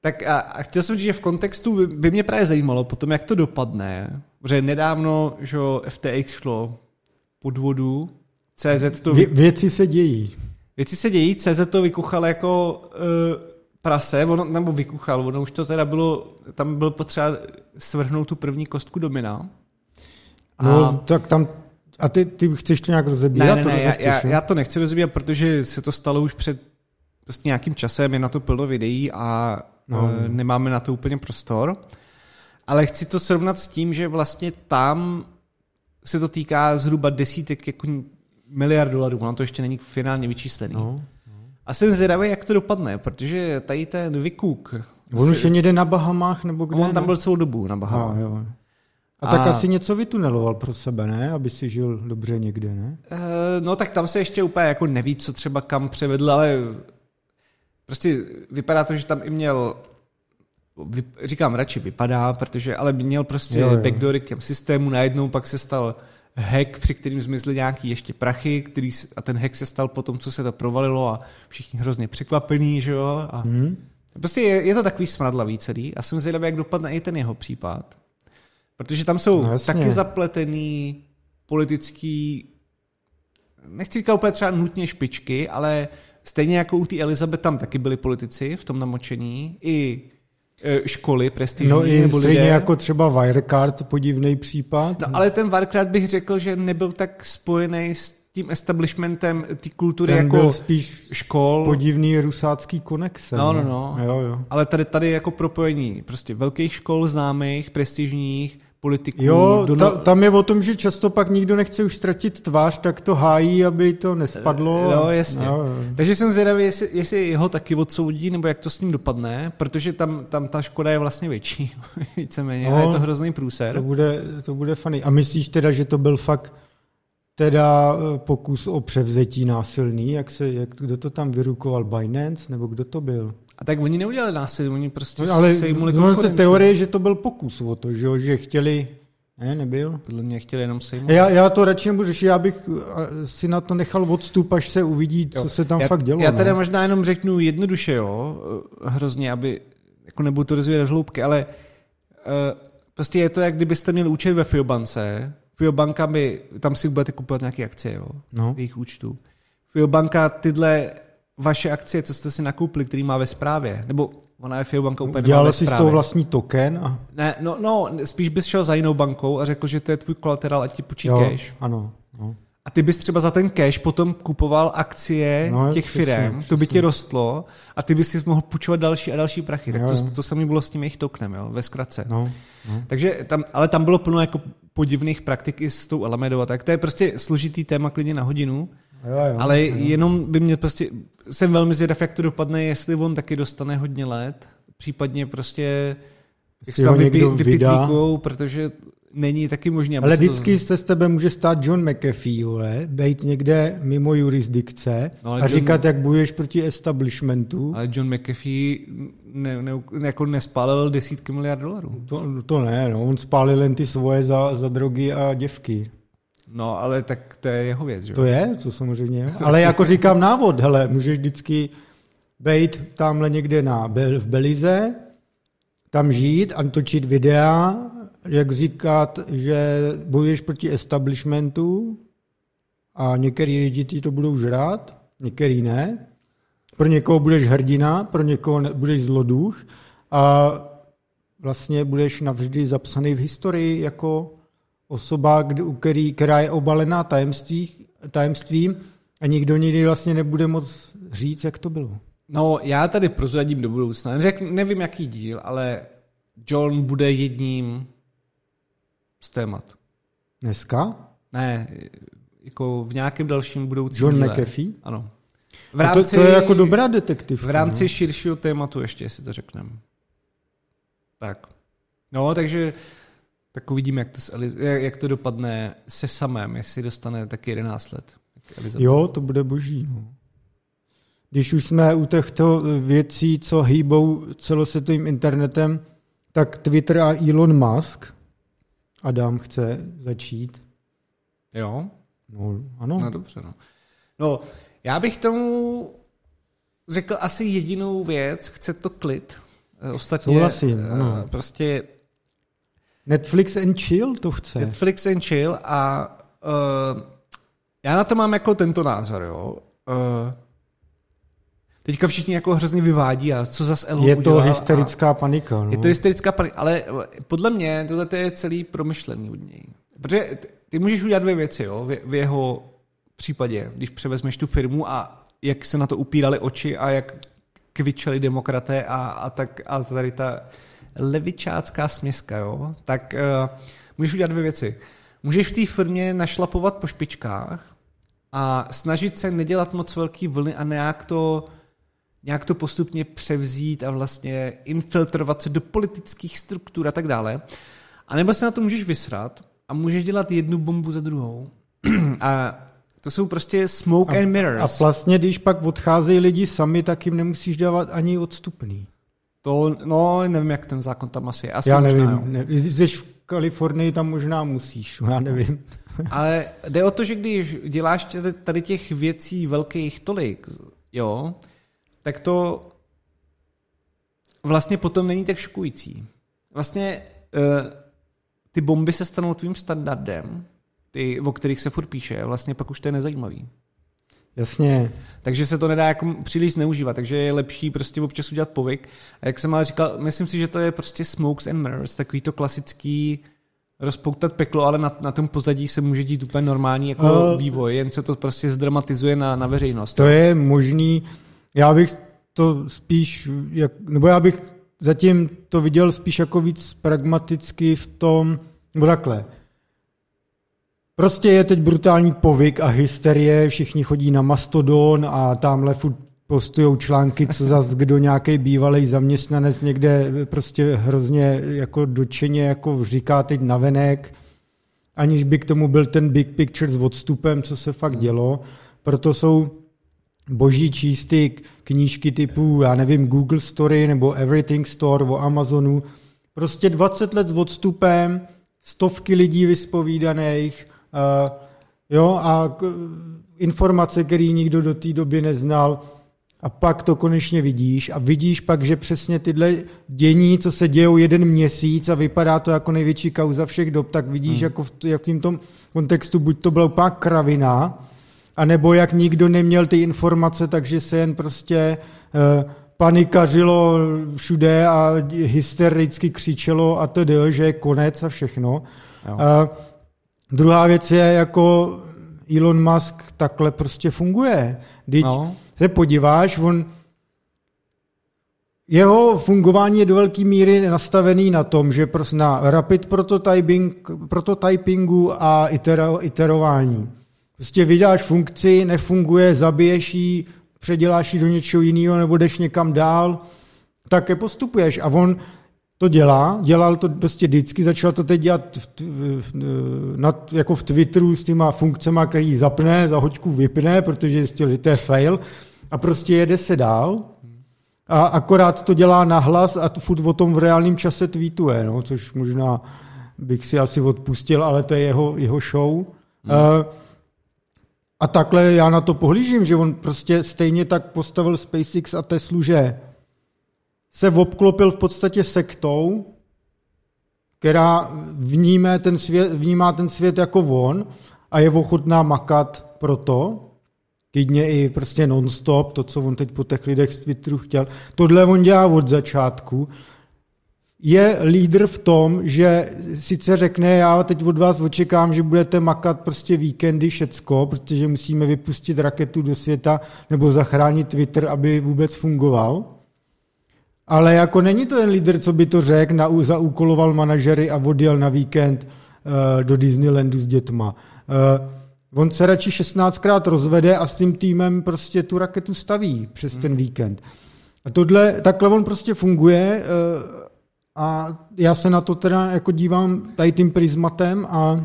tak a, a chtěl jsem říct, že v kontextu by, by mě právě zajímalo potom, jak to dopadne, protože nedávno, že jo, FTX šlo pod vodu, CZ to, Vě, věci se dějí. věci se dějí, CZ to vykuchal jako uh, prase, ono, nebo vykuchal, ono už to teda bylo, tam byl potřeba svrhnout tu první kostku domina. No, A- tak tam, a ty, ty chceš to nějak Ne, rozebírat? ne, to ne, já, já, jo? já to nechci rozvíjet, protože se to stalo už před prostě nějakým časem, je na to plno videí a No. no. nemáme na to úplně prostor. Ale chci to srovnat s tím, že vlastně tam se to týká zhruba desítek jako miliard dolarů, ono to ještě není finálně vyčíslený. No. A jsem zvědavý, jak to dopadne, protože tady ten vykuk... On už je někde na Bahamách nebo kde? On tam ne? byl celou dobu na Bahamách. A, jo. A, A- tak asi něco vytuneloval pro sebe, ne? Aby si žil dobře někde, ne? Eh, No tak tam se ještě úplně jako neví, co třeba kam převedl, ale prostě vypadá to, že tam i měl vy, říkám radši vypadá, protože ale měl prostě Jo, jo. backdoory k těm systému, najednou pak se stal hack, při kterým zmizly nějaký ještě prachy, který, a ten hack se stal po tom, co se to provalilo a všichni hrozně překvapení, že jo, a Hmm? Prostě je, je to takový smradlavý celý a jsem zvědavý, jak dopadne i ten jeho případ. Protože tam jsou No jasně. taky zapletený politický, nechci říkat úplně třeba nutně špičky, ale stejně jako u té Elizabeth tam taky byli politici v tom namočení, i školy prestižní No i nebo stejně lidé. jako třeba Wirecard, podivný případ. No, ale ten Warcraft bych řekl, že nebyl tak spojený s tím establishmentem té kultury Ten jako byl spíš škol. podivný rusácký konexe. No, no, no. Jo, jo. Ale tady, tady jako propojení prostě velkých škol, známých, prestižních, politiků. Jo, ta, tam je o tom, že často pak nikdo nechce už ztratit tvář, tak to hájí, aby to nespadlo. No, jasně. Jo. Takže jsem zvědavý, jestli, jestli ho taky odsoudí, nebo jak to s ním dopadne, protože tam, tam ta škoda je vlastně větší, víceméně, No, je to hrozný průser. To bude, to bude funny. A myslíš teda, že to byl fakt teda eh, pokus o převzetí násilný? Jak se, jak, kdo to tam vyrukoval? Binance? Nebo kdo to byl? A tak oni neudělali násilí, oni prostě No, ale sejmuli konkurenci. teorie, že to byl pokus o to, že, jo, že chtěli... Ne, nebyl? Podle mě chtěli jenom sejmout. Já, já to radši nebudu řešit, já bych si na to nechal odstup, až se uvidí, co Jo. se tam já, fakt dělo. Já teda no. možná jenom řeknu jednoduše, jo, hrozně, aby, jako nebudu to rozvíjet hloubky, ale uh, prostě je to, jak kdybyste měli účet ve Fiobance, Fiobanka by, tam si budete kupovat nějaké akcie, jo, No. v jejich účtu. Fiobanka tyhle vaše akcie, co jste si nakoupili, který má ve správě, nebo ona je Fiobanka úplně nemá Dělal ve si z toho vlastní token a Ne, no, no, spíš bys šel za jinou bankou a řekl, že to je tvůj kolaterál, ať ti půjčí jo, cash. ano. No. A ty bys třeba za ten cash potom kupoval akcie No, těch přesně, firm, to by přesně. ti rostlo a ty bys si mohl půjčovat další a další prachy. Tak Jo, to, to samé bylo s tím jejich tokenem, jo, ve zkratce. No, no. Takže tam, ale tam bylo plno jako podivných praktik i s tou Alamedou a tak. To je prostě složitý téma klidně na hodinu, Jo, jo, ale jo. jenom by mě prostě, jsem velmi zvědav, jak to dopadne, jestli on taky dostane hodně let, případně prostě, jak se tam vypí, vypitlíkujou, protože není taky možné, Ale se to- vždycky se z tebe může stát John McAfee, vole, být někde mimo jurisdikce No, a John- říkat, jak bojuješ proti establishmentu. Ale John McAfee ne, ne, jako nespálil desítky miliard dolarů. To, to ne, no, on spálil jen ty svoje za, za drogy a děvky. No, ale tak to je jeho věc, že? To je, to samozřejmě. Ale jako říkám návod, hele, můžeš vždycky být tamhle někde na, v Belize, tam žít a točit videa, jak říkat, že bojuješ proti establishmentu a některý lidi ti to budou žrát, některý ne. Pro někoho budeš hrdina, pro někoho ne, budeš zloduch a vlastně budeš navždy zapsaný v historii jako osoba, kdy- který, která je obalená tajemství, tajemstvím a nikdo nikdy vlastně nebude moc říct, jak to bylo. No, já tady prozradím do budoucna. Řek, nevím, jaký díl, ale John bude jedním z témat. Dneska? Ne, jako v nějakém dalším budoucím John díle. McAfee? Ano. V V rámci, to, to je jako dobrá detektivka. V rámci no. širšího tématu ještě, jestli to řekneme. Tak. No, takže tak uvidíme, jak to, s Eliz- jak to dopadne se samém, jestli dostane taky 11 let. Elizabeth. Jo, to bude boží. No. Když už jsme u těchto věcí, co hýbou celosvětovým internetem, tak Twitter a Elon Musk, Adam chce začít. Jo? No, ano. No dobře, no. No, já bych tomu řekl asi jedinou věc, chce to klid. Eh, Ostatně Souhlasím, eh, ano. prostě Netflix and chill to chce. Netflix and chill a uh, já na to mám jako tento názor, jo. Uh, teďka všichni jako hrozně vyvádí a co zas Elon Je to hysterická panika. No. A je to hysterická panika, ale podle mě tohle to je celý promyšlený od něj. Protože ty- ty můžeš udělat dvě věci, jo, v, v jeho případě, když převezmeš tu firmu a jak se na to upírali oči a jak kvičeli demokraté a, a tak a tady ta levičácká směska, jo, tak uh, můžeš udělat dvě věci. Můžeš v té firmě našlapovat po špičkách a snažit se nedělat moc velký vlny a nějak to nějak to postupně převzít a vlastně infiltrovat se do politických struktur a tak dále. A nebo se na to můžeš vysrat a můžeš dělat jednu bombu za druhou. a to jsou prostě smoke a, and mirrors. A vlastně, když pak odcházejí lidi sami, tak jim nemusíš dávat ani odstupný. To, no, nevím, jak ten zákon tam asi je. Asi já nevím. Možná, ne, jsi v Kalifornii, tam možná musíš, já nevím. Ale jde o to, že když děláš tady těch věcí velkých tolik, jo, tak to vlastně potom není tak šokující. Vlastně uh, ty bomby se stanou tvým standardem, ty, o kterých se furt píše, vlastně pak už to je nezajímavý. Jasně. Takže se to nedá jako příliš zneužívat, takže je lepší prostě občas udělat povyk. A jak jsem ale říkal, myslím si, že to je prostě smokes and mirrors, takový to klasický rozpoutat peklo, ale na, na tom pozadí se může dít úplně normální jako uh, vývoj, jen se to prostě zdramatizuje na, na veřejnost. To je možný, já bych to spíš, jak, nebo já bych zatím to viděl spíš jako víc pragmaticky v tom, nebo takhle, Prostě je teď brutální povyk a hysterie, všichni chodí na Mastodon a tamhle furt postujou články, co zas kdo nějaký bývalý zaměstnanec někde prostě hrozně jako dočeně jako říká teď navenek, aniž by k tomu byl ten big picture s odstupem, co se fakt dělo. Proto jsou boží čísty knížky typu, já nevím, Google Story nebo Everything Store o Amazonu. Prostě 20 let s odstupem, stovky lidí vyspovídaných, jo, a informace, které nikdo do té doby neznal, a pak to konečně vidíš a vidíš pak, že přesně tyhle dění, co se dějou jeden měsíc a vypadá to jako největší kauza všech dob, tak vidíš hmm. jako v, jak v tím tom kontextu, buď to byla úplná kravina, anebo jak nikdo neměl ty informace, takže se jen prostě uh, panikařilo všude a hystericky křičelo a tedy, že je konec a všechno. Jo. Uh, Druhá věc je, jako Elon Musk takhle prostě funguje. Když no. se podíváš, on jeho fungování je do velké míry nastavený na tom, že prostě na rapid prototyping, prototypingu a itero, iterování. Prostě vydáš funkci, nefunguje, zabiješ ji, předěláš ji do něčeho jiného nebo jdeš někam dál, tak je postupuješ. A on to dělá, dělal to prostě vždycky, začal to teď dělat v, v, na, jako v Twitteru s těma funkcemi, který zapne, za hoďku vypne, protože zjistil, že to je fail a prostě jede se dál a akorát to dělá nahlas a furt o tom v reálném čase tweetuje, no, což možná bych si asi odpustil, ale to je jeho, jeho show. Hmm. Uh, a takhle já na to pohlížím, že on prostě stejně tak postavil SpaceX a Teslu, že se obklopil v podstatě sektou, která vníme ten svět, vnímá ten svět jako on a je ochotná makat pro to, klidně i prostě non-stop, to, co on teď po těch lidech z Twitteru chtěl. Tohle on dělá od začátku. Je lídr v tom, že sice řekne, já teď od vás očekám, že budete makat prostě víkendy všecko, protože musíme vypustit raketu do světa nebo zachránit Twitter, aby vůbec fungoval. Ale jako není to ten lídr, co by to řekl, na, zaúkoloval manažery a odjel na víkend uh, do Disneylandu s dětma. Uh, on se radši 16krát rozvede a s tím týmem prostě tu raketu staví přes ten hmm. víkend. A tohle, takhle on prostě funguje uh, a já se na to teda jako dívám tady tím prismatem a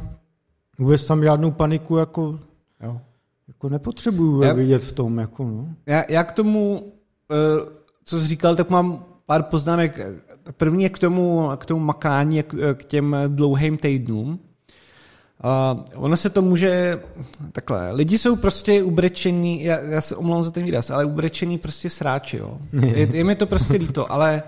vůbec tam žádnou paniku jako, jo, jako nepotřebuju já, vidět v tom. Jako, no. já, já k tomu, uh, co jsi říkal, tak mám pár poznámek. První je k tomu, k tomu makání, k těm dlouhým týdnům. Uh, ono se to může, takhle, lidi jsou prostě ubrečení, já, já se omlouvám za ten výraz, ale ubrečení prostě sráči, jo. Je, je mi to prostě líto, ale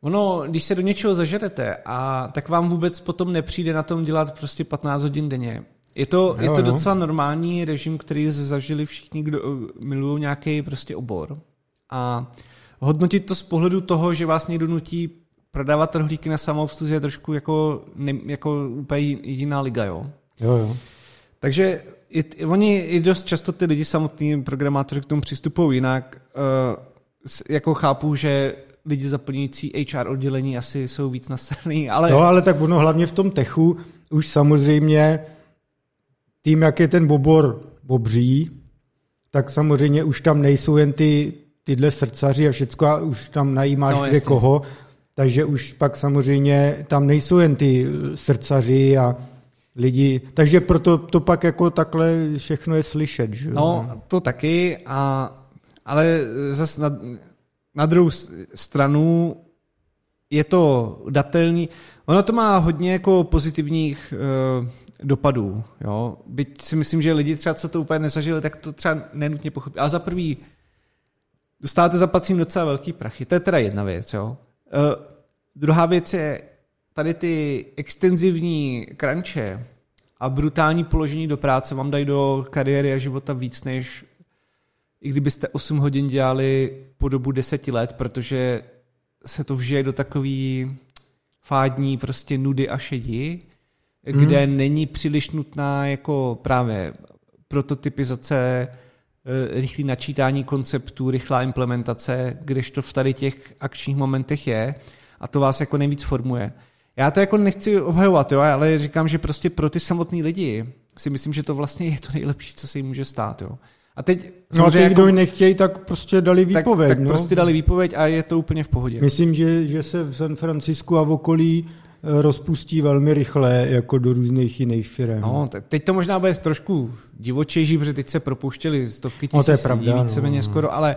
ono, když se do něčeho zažerete a tak vám vůbec potom nepřijde na tom dělat prostě 15 hodin denně. Je to, jo, je to docela normální režim, který zažili všichni, kdo milují nějaký prostě obor. A hodnotit to z pohledu toho, že vás někdo nutí prodávat rohlíky na samoobsluze je trošku jako, ne, jako úplně jiná liga, jo? Jo, jo. Takže i, oni i dost často ty lidi samotní programátoři k tomu přistupují jinak. Uh, jako chápu, že lidi zaplňující HR oddělení asi jsou víc nastrany, ale... No, ale tak ono hlavně v tom techu už samozřejmě tím, jak je ten bobor obří, tak samozřejmě už tam nejsou jen ty tyhle srdcaři a všecko a už tam najímáš No, kde koho, takže už pak samozřejmě tam nejsou jen ty srdcaři a lidi, takže proto to pak jako takhle všechno je slyšet, že? No, to taky, a, ale zase na, na druhou stranu je to datelný. Ono to má hodně jako pozitivních uh, dopadů. Jo? Byť si myslím, že lidi třeba, co to úplně nezažili, tak to třeba nenutně pochopí. A za prvý, dostáváte za placím docela velký prachy. To je teda jedna věc. Jo? Uh, druhá věc je tady ty extenzivní kranče a brutální položení do práce vám dají do kariéry a života víc, než i kdybyste 8 hodin dělali po dobu 10 let, protože se to vžije do takový fádní prostě nudy a šedi, kde není příliš nutná jako právě prototypizace, eh, rychlý načítání konceptů, rychlá implementace, kdežto v tady těch akčních momentech je a to vás jako nejvíc formuje. Já to jako nechci obhajovat, jo, ale říkám, že prostě pro ty samotný lidi si myslím, že to vlastně je to nejlepší, co se jim může stát. Jo. A teď No a ty, samozřejmě kdo nechtějí, tak prostě dali tak, výpověď. tak no. prostě dali výpověď a je to úplně v pohodě. Myslím, že, že se v San Francisku a v okolí rozpustí velmi rychle, jako do různých jiných firm. No, te- teď to možná bude trošku divočejší, protože teď se propouštěli stovky No, tisíc to je lidí, pravda, víceméně no. skoro, ale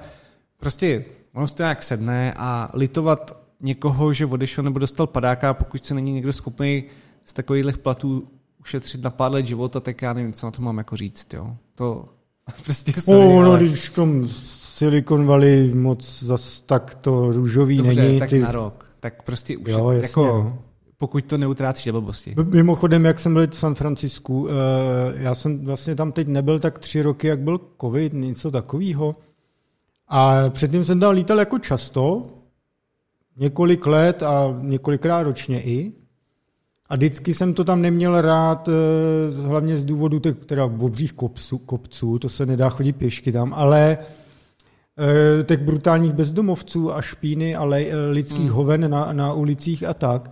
prostě ono se to nějak sedne a litovat někoho, že odešel nebo dostal padáka, pokud se není někdo schopný z takových platů ušetřit na pár let života, tak já nevím, co na to mám jako říct, jo. To prostě sorry, o, no, ale- když v tom Silicon Valley moc zas tak to růžový Dobře, není. tak ty... na rok. Tak prostě už Jo, jasně, jako, no. Pokud to neutrácíš do blbosti. Mimochodem, jak jsem byl v San Francisku, eh, já jsem vlastně tam teď nebyl tak tři roky, jak byl covid, něco takového. A předtím jsem tam lítal jako často, několik let a několikrát ročně i. A vždycky jsem to tam neměl rád, eh, hlavně z důvodu těch teda obřích kopců, kopců, to se nedá chodit pěšky tam, ale eh, těch brutálních bezdomovců a špíny a le, lidských Hmm. hoven na, na ulicích a tak.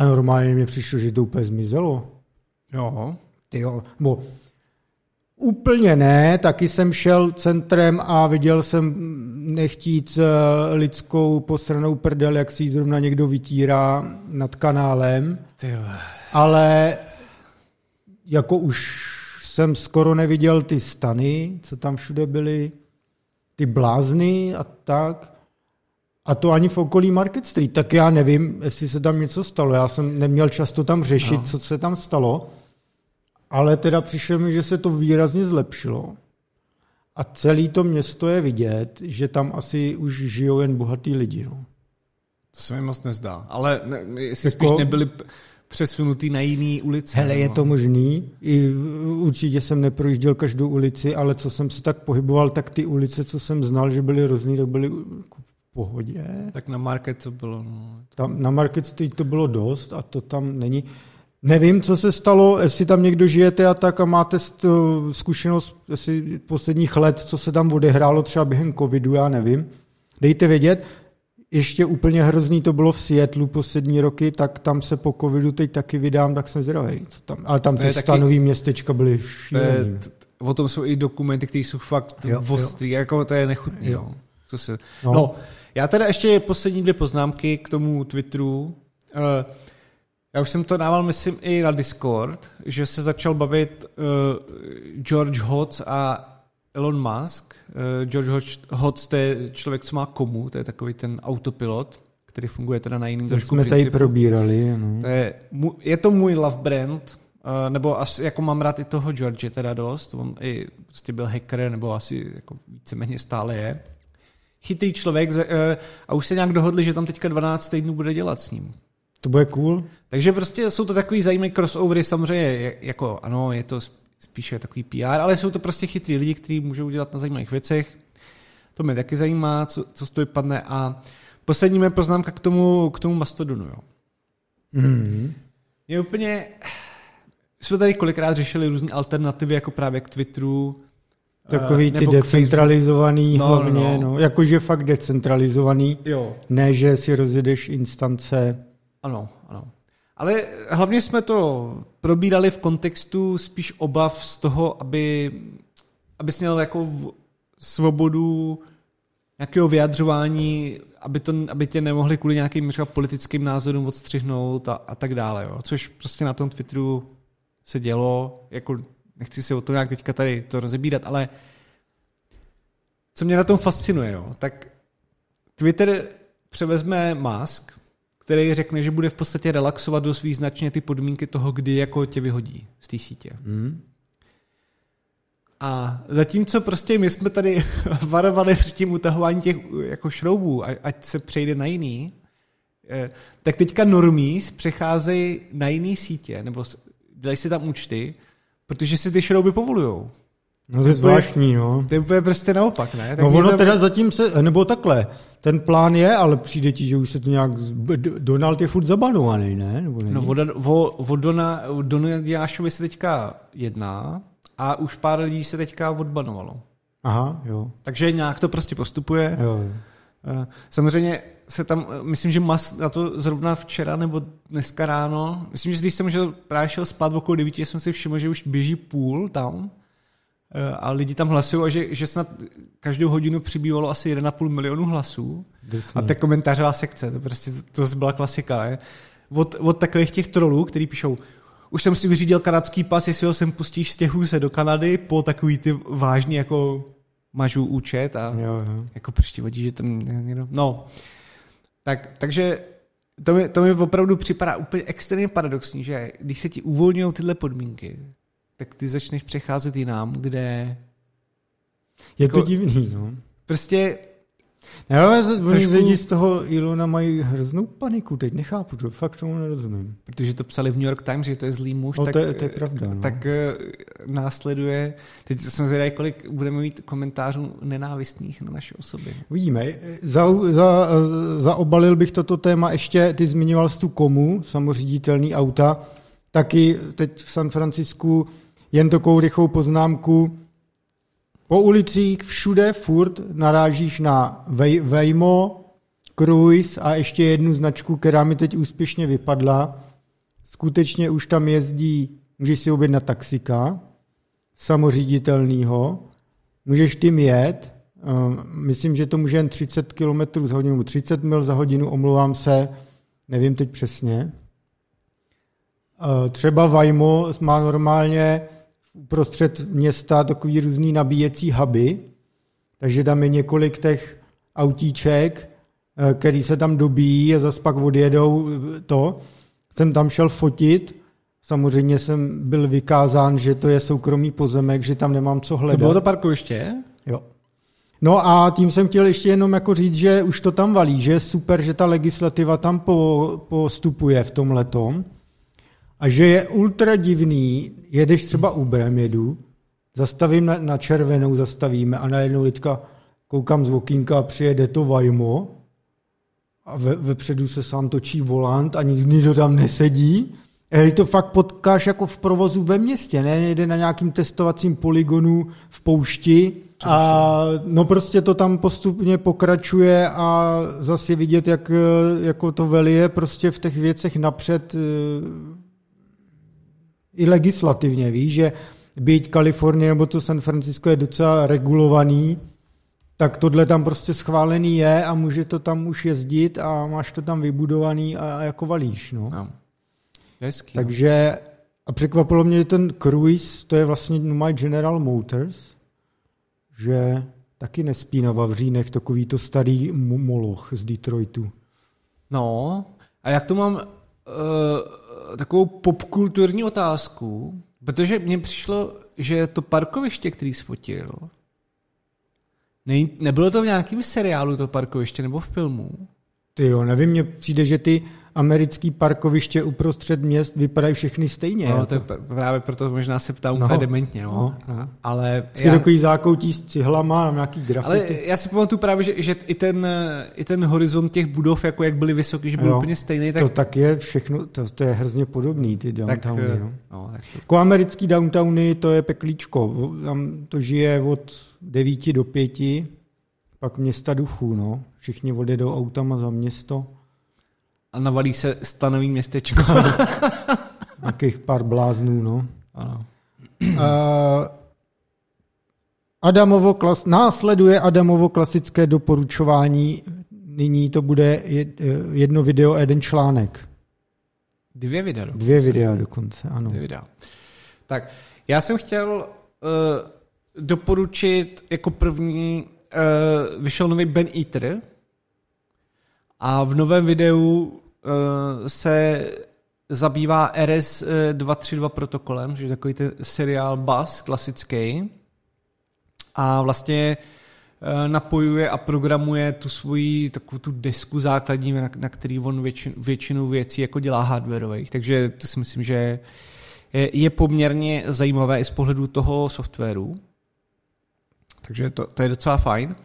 A normálně mi přišlo, že to úplně zmizelo. Jo. Ty jo, bo úplně ne, taky jsem šel centrem a viděl jsem nechtít eh, lidskou posranou prdel, jak si ji zrovna někdo vytírá nad kanálem, Ty jo. ale jako už jsem skoro neviděl ty stany, co tam všude byly, ty blázny a tak. A to ani v okolí Market Street, tak já nevím, jestli se tam něco stalo. Já jsem neměl často tam řešit, No. co se tam stalo, ale teda přišlo mi, že se to výrazně zlepšilo. A celé to město je vidět, že tam asi už žijou jen bohatý lidi. No. To se mi moc nezdá. Ale ne, jestli Jako- spíš nebyli přesunutý na jiný ulici. Hele, je no. to možný. I, určitě jsem neprojížděl každou ulici, ale co jsem se tak pohyboval, tak ty ulice, co jsem znal, že byly různý, tak byly pohodě. Tak na market to bylo. No. Tam na Market Street to bylo dost a to tam není. Nevím, co se stalo, jestli tam někdo žijete a tak a máte zkušenost jestli posledních let, co se tam odehrálo třeba během covidu, já nevím. Dejte vědět, ještě úplně hrozný to bylo v Seattleu poslední roky, tak tam se po covidu teď taky vydám, tak jsem zvědavý, co tam. Ale tam To ty je taky- stanový městečka byly šílený. o tom jsou i dokumenty, které jsou fakt Jo, jo. ostrý, jako to je nechutný. Jo. Jo. Co se... No. no. Já teda ještě poslední dvě poznámky k tomu Twitteru. Uh, já už jsem to dával, myslím, i na Discord, že se začal bavit uh, George Hotz a Elon Musk. Uh, George Hotz, to je člověk, co má komu, to je takový ten autopilot, který funguje teda na jiném To trošku jsme tady principu. probírali. No. To je, je to můj love brand, uh, nebo asi jako mám rád i toho George teda dost, on i prostě byl hacker, nebo asi jako víceméně stále je. Chytrý člověk uh, a už se nějak dohodli, že tam teďka 12 týdnů bude dělat s ním. To bude cool. Takže prostě jsou to takový zajímavé crossovery, samozřejmě jako ano, je to sp- spíše takový PR, ale jsou to prostě chytrý lidi, kteří můžou dělat na zajímavých věcech. To mě taky zajímá, co, co z toho vypadne. A poslední moje poznámka k tomu, k tomu Mastodonu. Jo. Mm. Je úplně... Jsme tady kolikrát řešili různé alternativy, jako právě k Twitteru. Takový eh, ty decentralizovaný No, hlavně, no. no. jakože fakt decentralizovaný, Jo. ne, že si rozjedeš instance. Ano, ano. Ale hlavně jsme to probírali v kontextu spíš obav z toho, aby, aby měl jako svobodu nějakého vyjadřování, aby, to, aby tě nemohli kvůli nějakým třeba politickým názorům odstřihnout a, a tak dále. Jo. Což prostě na tom Twitteru se dělo, jako nechci se o to nějak teďka tady to rozebírat, ale co mě na tom fascinuje, jo, tak Twitter převezme Musk, který řekne, že bude v podstatě relaxovat dost význačně ty podmínky toho, kdy jako tě vyhodí z té sítě. Hmm. A zatímco prostě my jsme tady varovali před tím utahování těch jako šroubů, ať se přejde na jiný, eh, tak teďka normies přecházejí na jiný sítě, nebo dělají si tam účty, protože si ty šrouby povolujou. No to je zvláštní, no. To je úplně prostě naopak, ne? Tak no ono to... teda zatím se, nebo takhle, ten plán je, ale přijde ti, že už se to nějak, Donald je furt zabanovaný, ne? Nebo no o, o, o Dona, Donaldiášovi se teďka jedná a už pár lidí se teďka odbanovalo. Aha, jo. Takže nějak to prostě postupuje. Jo, jo. Eh, samozřejmě se tam, myslím, že Mas na to zrovna včera nebo dneska ráno, myslím, že když jsem šel, právě šel spát okolo 9, jsem si všiml, že už běží půl tam Eh, a lidi tam hlasují a že, že snad každou hodinu přibývalo asi 1,5 milionu hlasů. Drsně. A ta komentářová sekce, to prostě to byla klasika. Je? Od, od takových těch trolů, kteří píšou, už jsem si vyřídil kanadský pas, jestli ho sem pustíš, stěhuji se do Kanady, po takový ty vážný jako mažu účet a jo, jo. jako prostě vadí, že tam někdo... No, tak, takže to mi, to mi opravdu připadá úplně extrémně paradoxní, že když se ti uvolňují tyhle podmínky, tak ty začneš přecházet jinam, kde... Je jako, to divný, no. Prostě... Já trošku... lidi z toho Ilona mají hroznou paniku, teď nechápu to, fakt tomu nerozumím. Protože to psali v New York Times, že to je zlý muž, no, tak, to, je, to je pravda, no. tak uh, následuje, teď jsem zvědavý, kolik budeme mít komentářů nenávistných na naše osoby. Uvidíme. Za, za, zaobalil bych toto téma ještě, ty zmiňoval tu komu, samoříditelný auta, taky teď v San Francisku jen takovou rychlou poznámku. Po ulicích všude furt narážíš na Waymo, Cruise a ještě jednu značku, která mi teď úspěšně vypadla. Skutečně už tam jezdí, můžeš si objednat taxika, samoříditelného, můžeš tím jet, ehm, myslím, že to může jen 30 km za hodinu, 30 mil za hodinu, omlouvám se, nevím teď přesně. Ehm, třeba Waymo má normálně uprostřed města takový různý nabíjecí huby, takže tam je několik těch autíček, eh, který se tam dobíjí a zase pak odjedou eh, to. Jsem tam šel fotit, samozřejmě jsem byl vykázán, že to je soukromý pozemek, že tam nemám co hledat. To bylo to parkoviště? Jo. No a tím jsem chtěl ještě jenom jako říct, že už to tam valí, že je super, že ta legislativa tam postupuje v tom letom. A že je ultra divný, jedeš třeba Uberem, jedu, zastavím na, na červenou, zastavíme a najednou teďka koukám z okýnka a přijede to Vajmo a ve, vepředu se sám točí volant a nikdo tam nesedí. A to fakt potkáš jako v provozu ve městě, ne? Jde na nějakým testovacím poligonu v poušti a no prostě to tam postupně pokračuje a zase vidět, jak jako to velije prostě v těch věcech napřed i legislativně, víš, že být Kalifornie nebo to San Francisco je docela regulovaný, tak tohle tam prostě schválený je a může to tam už jezdit a máš to tam vybudovaný a, a jako valíš, no. no. Hezký, no. Takže a překvapilo mě, že ten Cruise, to je vlastně My General Motors, že taky nespí na Vavřínech takový to starý moloch z Detroitu. No, a jak to mám uh, takovou popkulturní otázku, protože mně přišlo, že to parkoviště, který sfotil, ne, nebylo to v nějakém seriálu to parkoviště nebo v filmu? Ty jo, nevím, mně přijde, že ty americký parkoviště uprostřed měst vypadají všechny stejně. No, to právě proto možná se ptám no, úplně dementně. No. No, Ale já... takový zákoutí s cihlama, nějaký grafity. Ale já si pamatuju právě, že, že i, ten, i ten horizont těch budov, jako jak byly vysoký, že byl jo, úplně stejný. Tak... To tak je všechno, to, to je hrozně podobný, ty downtowny. Tak, no. No, tak to... Jako americký downtowny, to je peklíčko. Tam to žije od 9 do 5, pak města duchů, no. Všichni odjedou autama za město a navalí se stanový městečko. Nějakých pár bláznů, no. Ano. Uh, Adamovo klas, následuje Adamovo klasické doporučování. Nyní to bude jed- jedno video a jeden článek. Dvě videa dokonce. Dvě videa dokonce, ano. Dvě videa. Tak, já jsem chtěl uh, doporučit jako první, uh, vyšel nový Ben Eater a v novém videu uh, se zabývá RS-232 protokolem, že je takový ten seriál Buzz klasický a vlastně eh, napojuje a programuje tu svoji takovou tu desku základní, na, na který on většin, většinu věcí jako dělá hardwareových. Takže to si myslím, že je, je poměrně zajímavé i z pohledu toho softwaru. Takže to, to je docela fajn.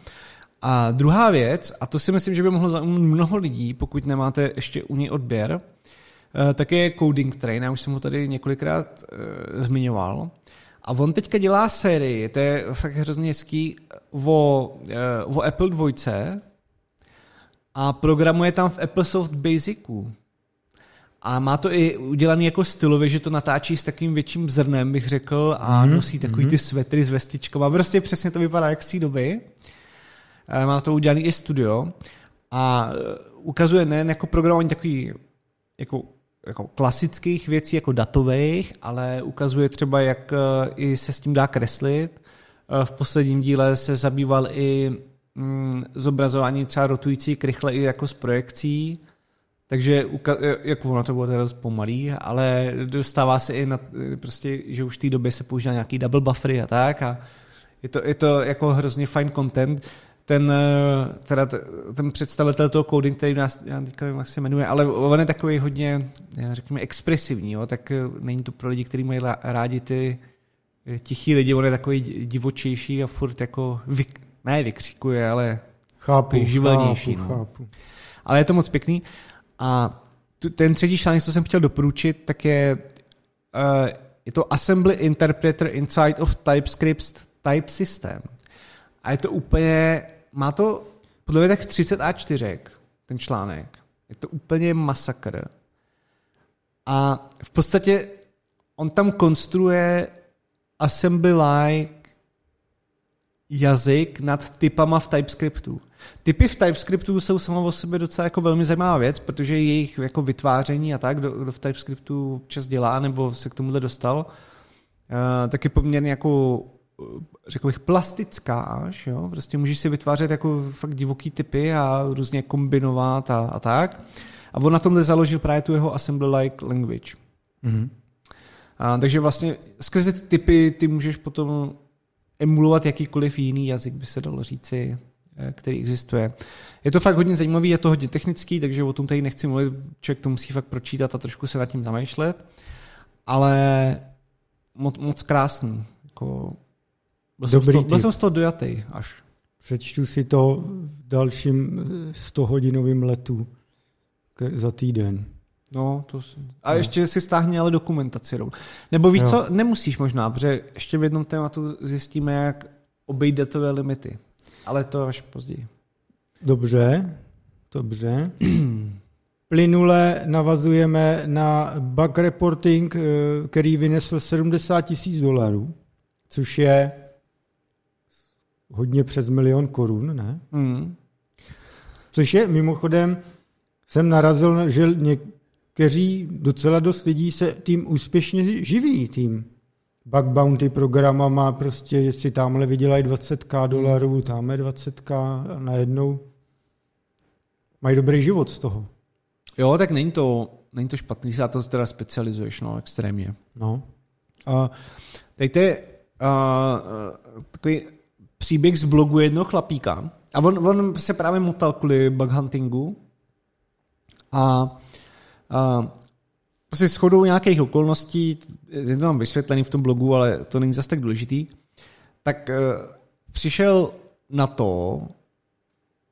A druhá věc, a to si myslím, že by mohlo zaujmout mnoho lidí, pokud nemáte ještě u něj odběr, eh, tak je Coding Train, já už jsem ho tady několikrát uh, zmiňoval. A on teďka dělá sérii, to je fakt hrozně hezký, o, uh, o Apple 2 a programuje tam v Applesoft Basicu. A má to i udělaný jako stylově, že to natáčí s takým větším zrnem, bych řekl, a mm-hmm. nosí takový ty svetry s vestičkama. Prostě přesně to vypadá jak z té doby. Má na to udělaný i studio. A ukazuje nejen jako programování takový jako jako klasických věcí, jako datových, ale ukazuje třeba, jak i se s tím dá kreslit. V posledním díle se zabýval i mm, zobrazování třeba rotující krychle i jako s projekcí, takže jak ono to bylo teda pomalý, ale dostává se i na, prostě, že už v té době se používá nějaký double buffery a tak a je to, je to jako hrozně fajn content ten, eh, teda ten představitel toho coding, který nás, já teďka nevím, jak se jmenuje, ale on je takový hodně, řekněme, expresivní, jo, tak eh, není to pro lidi, kteří mají rádi ty eh, tichý lidi, on je takový divočejší a furt jako, vy, ne vykřikuje, ale chápu, živelnější. Chápu, no. chápu. Ale je to moc pěkný. A ten třetí článek, co jsem chtěl doporučit, tak je, uh, je to Assembly Interpreter Inside of TypeScript Type System. A je to úplně má to podle mě tak 30 A4, ten článek. Je to úplně masakr. A v podstatě on tam konstruuje assembly-like jazyk nad typama v TypeScriptu. Typy v TypeScriptu jsou samo o sobě docela jako velmi zajímavá věc, protože jejich jako vytváření a tak, kdo, kdo v TypeScriptu občas dělá nebo se k tomuhle dostal, uh, tak je poměrně jako řekl bych, plastická až, jo? prostě můžeš si vytvářet jako fakt divoký typy a různě kombinovat a, a tak. A on na tomhle založil právě tu jeho assembly-like language. Mm-hmm. A, takže vlastně skrze ty typy ty můžeš potom emulovat jakýkoliv jiný jazyk, by se dalo říci, eh, který existuje. Je to fakt hodně zajímavý, je to hodně technický, takže o tom tady nechci mluvit, člověk to musí fakt pročítat a trošku se nad tím zamýšlet, ale moc, moc krásný. Jako byl, Dobrý jsem, z toho, byl jsem z toho dojatý až. Přečtu si to v dalším 100-hodinovém letu za týden. No, to. A no. ještě si stáhni ale dokumentaci. Nebo víš jo. co, nemusíš možná, protože ještě v jednom tématu zjistíme, jak obejít datové limity. Ale to až později. Dobře, dobře. Plynule navazujeme na bug reporting, eh, který vynesl 70 tisíc dolarů, což je hodně přes milion korun, ne? Mm. Což je, mimochodem, jsem narazil, že někteří, docela dost lidí se tím úspěšně živí, tím bug bounty programama, prostě, že si tamhle vydělají 20k dolarů, tamhle 20k a najednou mají dobrý život z toho. Jo, tak není to, není to špatný, se to teda specializuješ, no, extrémně. No. Uh, teď to je uh, takový příběh z blogu jednoho chlapíka. A on, on se právě motal kvůli bug huntingu. A, a prostě shodou nějakých okolností, je to tam vysvětlený v tom blogu, ale to není zase tak důležitý, tak uh, přišel na to,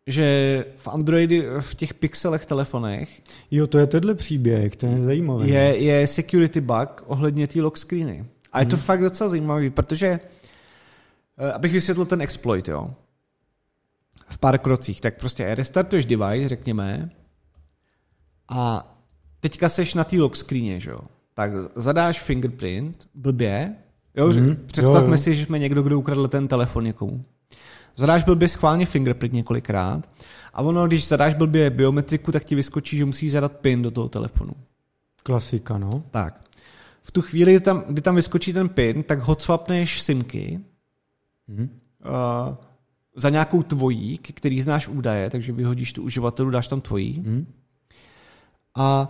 že v Androidy, v těch pixelech telefonech... Jo, to je tenhle příběh, to je zajímavý. Je, je security bug ohledně té lock screeny. A je to hmm. fakt docela zajímavý, protože abych vysvětlil ten exploit, jo. V pár krocích. Tak prostě restartuješ device, řekněme, a teďka seš na té lock screeně, že jo. Tak zadáš fingerprint, blbě, Jo, mm, představme jo, jo. si, že jsme někdo, kdo ukradl ten telefon někomu. Zadáš blbě schválně fingerprint několikrát a ono, když zadáš blbě biometriku, tak ti vyskočí, že musíš zadat PIN do toho telefonu. Klasika, no. Tak. V tu chvíli, kdy tam, kdy tam vyskočí ten PIN, tak hodswapneš simky mm. uh, za nějakou tvojí, který znáš údaje, takže vyhodíš tu uživatelů, dáš tam tvojí. Mm. A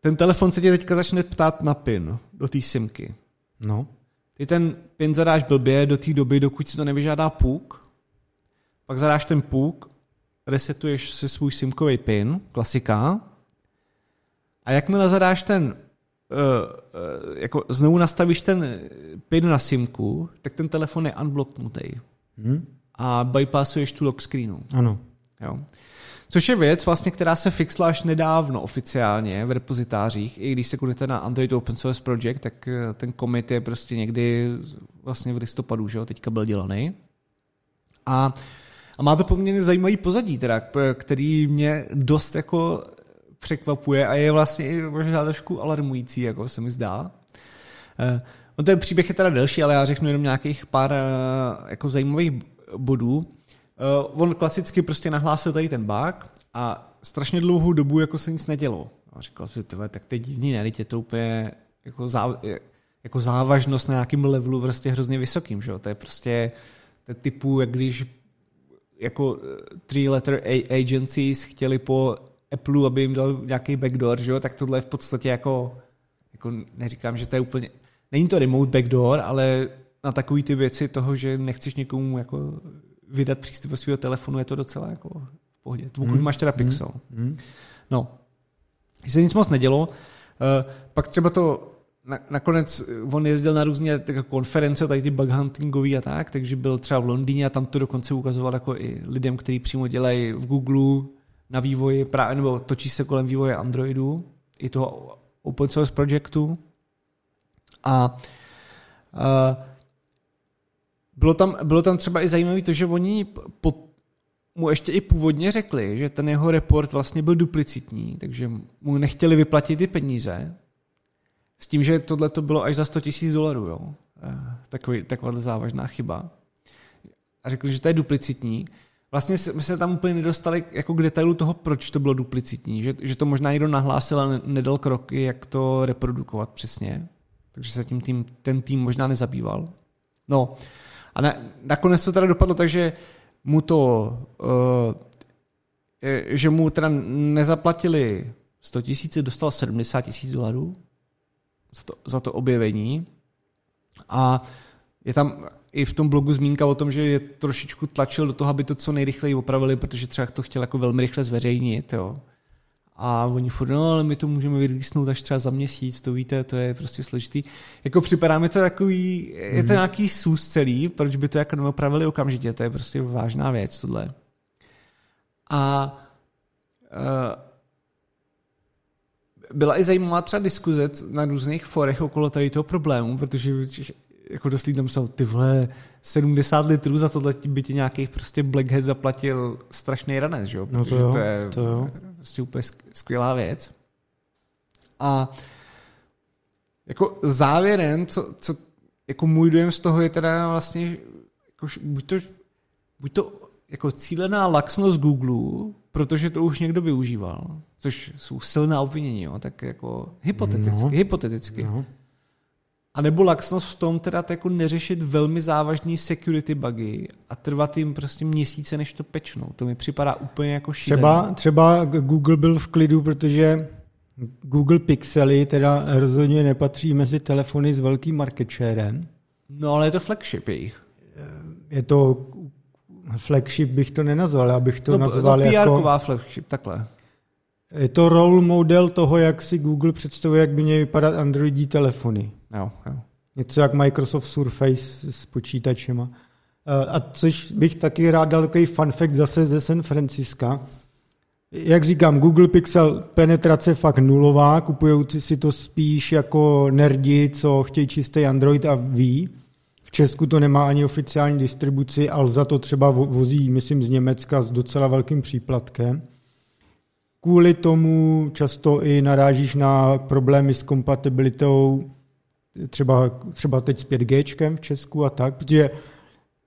ten telefon se tě teďka začne ptát na PIN do té simky. No. Ty ten PIN zadáš blbě do té doby, dokud si to nevyžádá puk, pak zadáš ten puk, resetuješ si svůj simkový PIN, klasika, a jakmile zadáš ten, uh, jako znovu nastavíš ten PIN na simku, tak ten telefon je unblocknutý. Hmm. A bypassuješ tu lock screenu. Ano. Jo. Což je věc, vlastně, která se fixla až nedávno oficiálně v repozitářích. I když se kudete na Android Open Source Project, tak eh, ten commit je prostě někdy vlastně v listopadu, že jo, teďka byl dělaný. A, a má to poměrně zajímavý pozadí, teda, který mě dost jako překvapuje a je vlastně i možná trošku alarmující, jako se mi zdá. On ten příběh je teda delší, ale já řeknu jenom nějakých pár uh, jako zajímavých bodů. Uh, on klasicky prostě nahlásil tady ten bug a strašně dlouhou dobu jako se nic nedělo. A říkal si, tyhle, tak je divný, ne? je to úplně jako, zá, jako závažnost na nějakým levelu prostě hrozně vysokým, že? To je prostě to je typu, jak když jako three letter agencies chtěli po Apple, aby jim dal nějaký backdoor, že jo? tak tohle je v podstatě jako, jako neříkám, že to je úplně, není to remote backdoor, ale na takový ty věci toho, že nechceš někomu jako vydat přístup do svého telefonu, je to docela jako v pohodě. Pokud hmm. máš teda hmm. Pixel. Hmm. No. Když se nic moc nedělo, uh, pak třeba to na, nakonec on jezdil na různé konference, tady ty bug huntingový a tak, takže byl třeba v Londýně a tam to dokonce ukazoval jako i lidem, kteří přímo dělají v Google na vývoji, právě, nebo točí se kolem vývoje Androidu, i toho open source projektu. A uh, bylo tam, bylo tam třeba i zajímavé to, že oni po, mu ještě i původně řekli, že ten jeho report vlastně byl duplicitní, takže mu nechtěli vyplatit ty peníze, s tím, že tohle to bylo až za 100 tisíc dolarů, jo. Eh, takový, taková závažná chyba. A řekli, že to je duplicitní. Vlastně jsme se tam úplně nedostali jako k detailu toho, proč to bylo duplicitní. Že, že to možná někdo nahlásil a nedal kroky, jak to reprodukovat přesně. Takže se tím tým, ten tým možná nezabýval. No, a na, nakonec to teda dopadlo tak, že mu to, uh, že mu teda nezaplatili 100 tisíc, dostal 70 tisíc dolarů za to, za to objevení. A je tam i v tom blogu zmínka o tom, že je trošičku tlačil do toho, aby to co nejrychleji opravili, protože třeba to chtěl jako velmi rychle zveřejnit. Jo. A oni furt, no ale my to můžeme vyrýsnout až třeba za měsíc, to víte, to je prostě složitý. Jako připadá mi to takový, je to mhm. nějaký sůz celý, proč by to jako neopravili okamžitě, to je prostě vážná věc tohle. A uh, byla i zajímavá třeba diskuze na různých forech okolo tady toho problému, protože jako dost tam jsou ty vole 70 litrů za tohle by ti nějaký prostě blackhead zaplatil strašný ranec, že jo? No to, jo, to je to jo. prostě úplně skvělá věc. A jako závěrem, co, co jako můj dojem z toho je teda vlastně jako, buď to, buď to jako cílená laxnost Google, protože to už někdo využíval, což jsou silná obvinění, jo, tak jako hypoteticky, no. hypoteticky. No. A nebo laxnost v tom teda jako neřešit velmi závažný security bugy a trvat jim prostě měsíce, než to pečnou. To mi připadá úplně jako šílené. Třeba, třeba Google byl v klidu, protože Google Pixely teda rozhodně nepatří mezi telefony s velkým market sharem. No ale je to flagship jejich. Je to flagship bych to nenazval, já bych to no, nazval no, jako... flagship, takhle. Je to role model toho, jak si Google představuje, jak by měly vypadat Androidí telefony. Jo, jo. Něco jak Microsoft Surface s počítačema. Eh, a což bych taky rád dal takový fun fact zase ze San Francisca. Jak říkám, Google Pixel penetrace fakt nulová, kupují si to spíš jako nerdi, co chtějí čistý Android a ví. V Česku to nemá ani oficiální distribuci, ale za to třeba vozí, myslím, z Německa s docela velkým příplatkem. Kvůli tomu často i narážíš na problémy s kompatibilitou třeba, třeba teď s 5G v Česku a tak, protože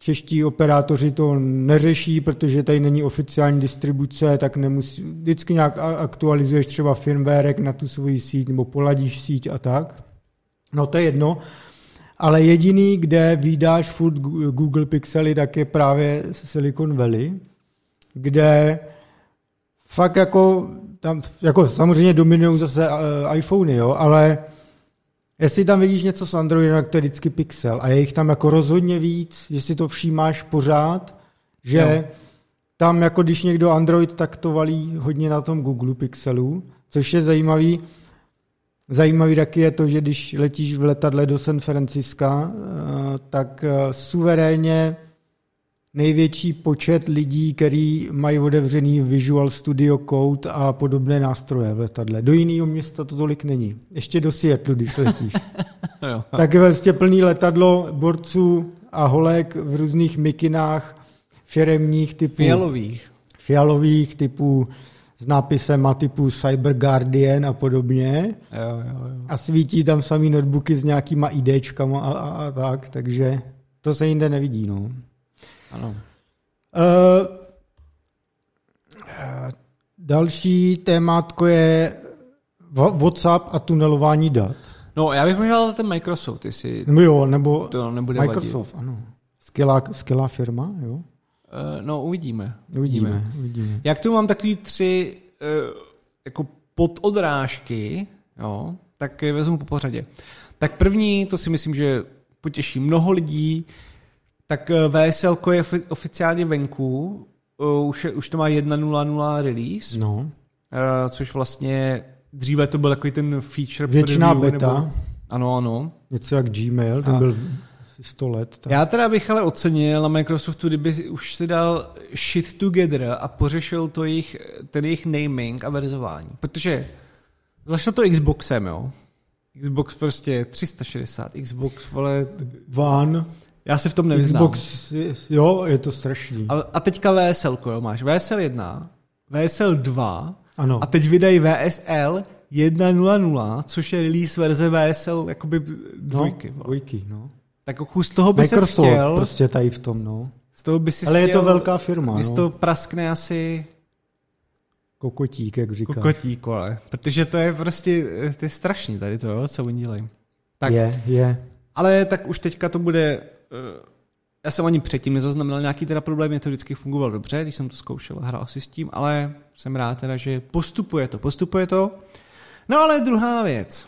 čeští operátoři to neřeší, protože tady není oficiální distribuce, tak nemusí, vždycky nějak aktualizuješ třeba firmware na tu svoji síť nebo poladíš síť a tak. No to je jedno, ale jediný, kde vydáš furt Google Pixely, tak je právě Silicon Valley, kde fakt jako, tam, jako samozřejmě dominují zase uh, iPhony, jo, ale Jestli tam vidíš něco s Androidem, tak to je vždycky Pixel. A je jich tam jako rozhodně víc, že si to všímáš pořád, že jo. tam jako když někdo Android, tak to valí hodně na tom Google Pixelu, což je zajímavý. Zajímavý taky je to, že když letíš v letadle do San Francisca, eh, tak eh, suverénně největší počet lidí, kteří mají otevřený Visual Studio Code a podobné nástroje v letadle. Do jiného města to tolik není. Ještě do Seattle, když letíš. tak je vlastně plný letadlo borců a holek v různých mikinách firemních typů. Fialových. Fialových typů s nápisem a typu Cyber Guardian a podobně. Jo, jo, jo. A svítí tam samý notebooky s nějakýma IDčkama a, a, a tak, takže to se jinde nevidí. No. Ano. Uh, další témátko je WhatsApp a tunelování dat. No, já bych možná ten Microsoft, jestli no jo, nebo to nebude Microsoft, vadit. ano. Skvělá, skvělá firma, jo. Uh, no, uvidíme. Uvidíme, uvidíme. uvidíme. Jak tu mám takový tři uh, jako pododrážky, jo, tak vezmu po pořadě. Tak první, to si myslím, že potěší mnoho lidí, tak eh, VSL je oficiálně venku, uh, už, je, už to má 1.0.0 release, no. uh, což vlastně dříve to byl takový ten feature Většiná preview, beta. Nebo, ano, ano. Něco jak Gmail, ten A. byl 100 let. Tak. Já teda bych ale ocenil na Microsoftu, kdyby už si dal shit together a pořešil to jejich, ten jejich naming a verzování. Protože začalo to Xboxem, jo. Xbox prostě 360, Xbox, vole... One. Já si v tom nevyznám. Xbox, jo, je to strašný. A, a teďka VSL, jo, máš VSL 1, VSL 2 ano. a teď vydají VSL 1.0.0, což je release verze VSL jakoby dvojky. No, dvojky, no. Tak z toho by se chtěl... prostě tady v tom, no. Z toho by si Ale je to velká firma, no. to praskne asi... Kokotík, jak říkáš. Kokotík, ale. Protože to je prostě, to je strašný tady to, jo, co oni dělají. Tak, je, je. Ale tak už teďka to bude Eh, já jsem ani předtím nezaznamenal nějaký teda problém, je to vždycky fungovalo dobře, když jsem to zkoušel hrál si s tím, ale jsem rád teda, že postupuje to, postupuje to. No ale druhá věc.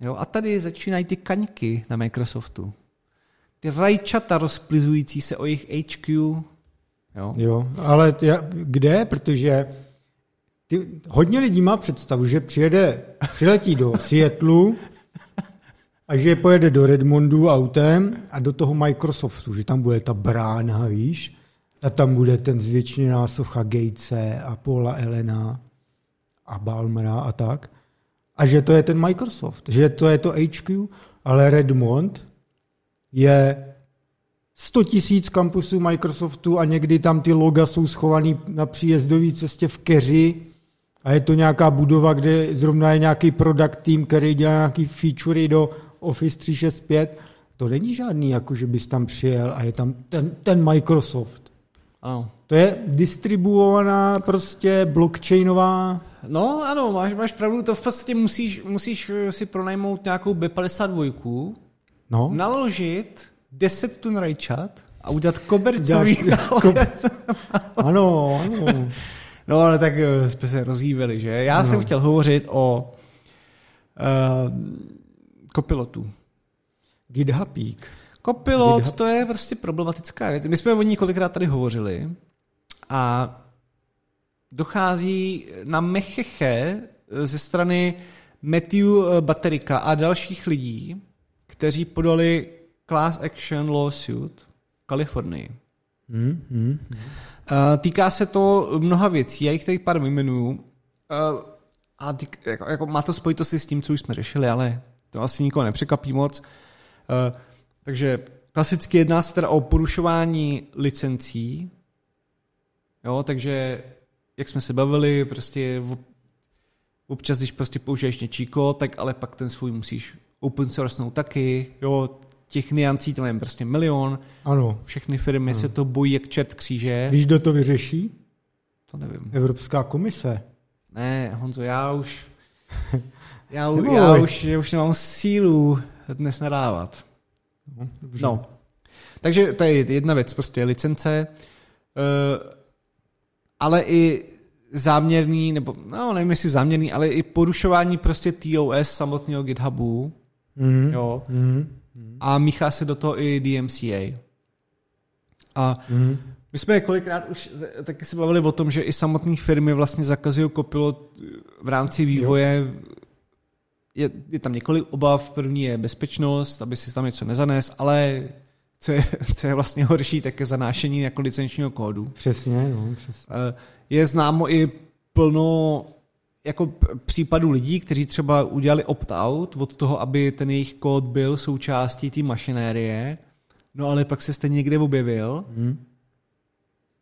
Jo, a tady začínají ty kaňky na Microsoftu. Ty rajčata rozplizující se o jejich HQ. Jo, jo ale ty, kde? Protože ty, hodně lidí má představu, že přijede, přiletí do Seattleu, a že pojede do Redmondu autem a do toho Microsoftu, že tam bude ta brána, víš, a tam bude ten zvětšený násocha Gatese a Paula Elena a Balmera a tak. A že to je ten Microsoft, že to je to HQ, ale Redmond je 100 tisíc kampusů Microsoftu a někdy tam ty loga jsou schovaný na příjezdové cestě v keři a je to nějaká budova, kde zrovna je nějaký product team, který dělá nějaký featurey do Office 365, to není žádný, jako že bys tam přijel a je tam ten, ten Microsoft. Ano. To je distribuovaná prostě blockchainová... No ano, máš, máš pravdu, to v podstatě musíš, musíš si pronajmout nějakou B52, no. naložit 10 tun rajčat a udělat kobercový Ko... ano, ano. No ale tak eh, jsme se rozjívili, že? Já no. jsem chtěl hovořit o uh, kopilotů. GitHubík. Kopilot, GitHub. to je prostě problematická věc. My jsme o ní kolikrát tady hovořili a dochází na mecheche ze strany Matthew Baterika a dalších lidí, kteří podali class action lawsuit v Kalifornii. Hmm, hmm, hmm. Týká se to mnoha věcí, já jich tady pár vyjmenuju. A týk, jako, jako, má to spojitosti s tím, co už jsme řešili, ale to asi nikoho nepřekvapí moc. Uh, takže klasicky jedná se teda o porušování licencí. Jo, takže jak jsme se bavili, prostě v, občas, když prostě použiješ něčíko, tak ale pak ten svůj musíš open source taky, jo, těch niancí tam je prostě milion. Ano. Všechny firmy ano. se to bojí jak čert kříže. Víš, kdo to vyřeší? To nevím. Evropská komise. Ne, Honzo, já už... Já, u, já, už, já už nemám sílu dnes nadávat. No, dobře. No. Takže to je jedna věc, prostě licence, uh, ale i záměrný, nebo no nevím jestli záměrný, ale i porušování prostě TOS samotného GitHubu, Mm. jo, Mm. a míchá se do toho i DMCA. A Mm. my jsme kolikrát už taky se bavili o tom, že i samotné firmy vlastně zakazují kopilot v rámci vývoje. Je, je tam několik obav. První je bezpečnost, aby si tam něco nezanes, ale co je, co je vlastně horší, tak je zanášení jako licenčního kódu. Přesně, no, přesně. Eh, Je známo i plno jako případů lidí, kteří třeba udělali opt-out od toho, aby ten jejich kód byl součástí té mašinérie, no ale pak se stejně někde objevil, Mm.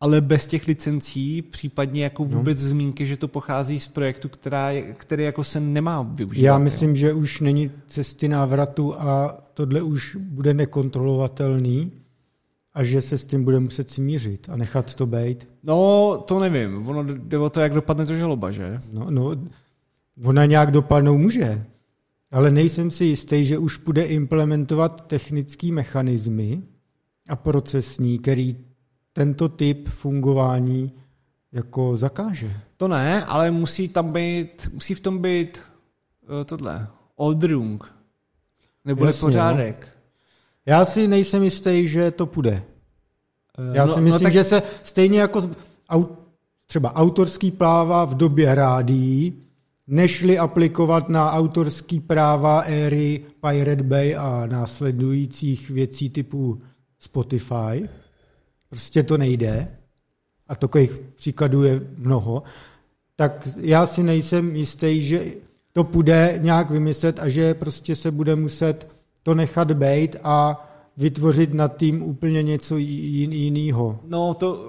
Ale bez těch licencí, případně jako No. vůbec zmínky, že to pochází z projektu, která který jako se nemá využívat. Já jo. myslím, že už není cesty návratu a tohle už bude nekontrolovatelný a že se s tím bude muset smířit a nechat to být. No, to nevím. Ono jde o to, jak dopadne to žaloba, že? No, no, ona nějak dopadnout může, ale nejsem si jistý, že už bude implementovat technické mechanismy a procesní, který tento typ fungování jako zakáže. To ne, ale musí tam být, musí v tom být uh, tohle, Oldrung, nebo Jasně, pořádek. Já si nejsem jistý, že to půjde. Eh, Já si myslím, no, tak, že se stejně jako au, třeba autorský práva v době rádií, nešli aplikovat na autorský práva éry Pirate Bay a následujících věcí typu Spotify. Prostě to nejde. A takových příkladů je mnoho. Tak já si nejsem jistý, že to půjde nějak vymyslet a že prostě se bude muset to nechat být a vytvořit nad tím úplně něco jiného. No, to,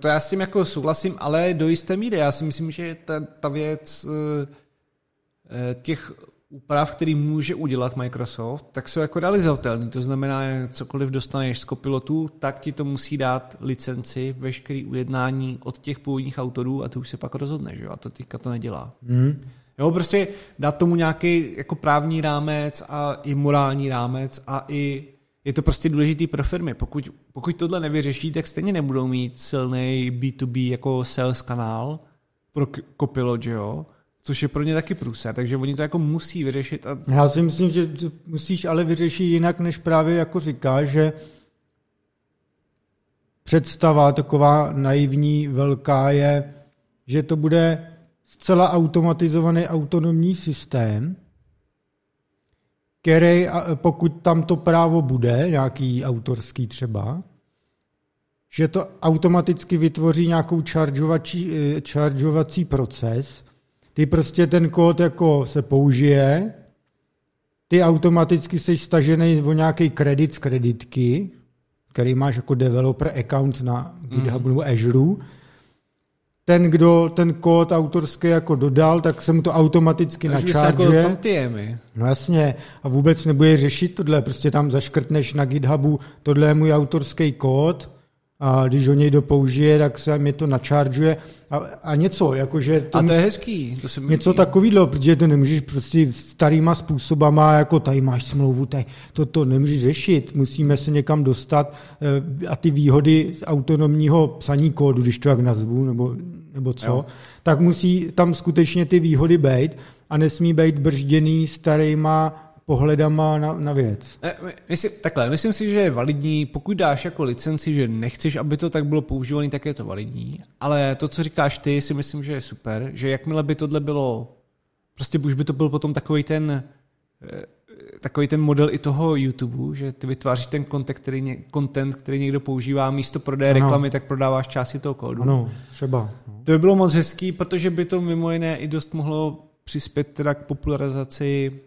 to já s tím jako souhlasím, ale do jisté míry. Já si myslím, že ta, ta věc eh, těch úprav, který může udělat Microsoft, tak jsou jako realizovatelný. To znamená, cokoliv dostaneš z kopilotu, tak ti to musí dát licenci, veškerý ujednání od těch původních autorů a ty už se pak rozhodneš, jo? a to teďka to nedělá. Hmm. Jo, prostě dát tomu nějaký jako právní rámec a i morální rámec a i je to prostě důležitý pro firmy. Pokud, pokud tohle nevyřeší, tak stejně nebudou mít silný B2B jako sales kanál pro k- Copilot, že jo? Což je pro ně taky průser, takže oni to jako musí vyřešit a Já si myslím, že musíš ale vyřešit jinak, než právě jako říká, že představa taková naivní, velká je, že to bude zcela automatizovaný autonomní systém, který, pokud tam to právo bude, nějaký autorský třeba, že to automaticky vytvoří nějakou chargeovací, eh, chargeovací proces, ty prostě ten kód jako se použije, ty automaticky jsi stažený o nějaký kredit z kreditky, který máš jako developer account na GitHubu nebo Azure. Ten, kdo ten kód autorský jako dodal, tak se mu to automaticky jako načarguje. tantiemy. No jasně, a vůbec nebude řešit tohle, prostě tam zaškrtneš na GitHubu, tohle je můj autorský kód, a když ho někdo použije, tak se mi to načaržuje a, a něco, jakože to, A to je hezký. To se mi něco takového, protože to nemůžeš prostě starýma způsobama, jako tady máš smlouvu, tady to, to nemůžeš řešit, musíme se někam dostat eh, a ty výhody z autonomního psaní kódu, když to jak nazvu, nebo, nebo co, jo. tak musí tam skutečně ty výhody být a nesmí být bržděný starýma pohledama na, na věc. Ne, my- myslím, takhle, myslím si, že je validní, pokud dáš jako licenci, že nechceš, aby to tak bylo používané, tak je to validní, ale to, co říkáš ty, si myslím, že je super, že jakmile by tohle bylo, prostě už by to byl potom takový ten, eh, takový ten model i toho YouTube, že ty vytváříš ten content, který, ně, content, který někdo používá, místo prodeje Ano. reklamy, tak prodáváš části toho kódu. Ano, třeba. No. To by bylo moc hezký, protože by to mimo jiné i dost mohlo přispět teda k popularizaci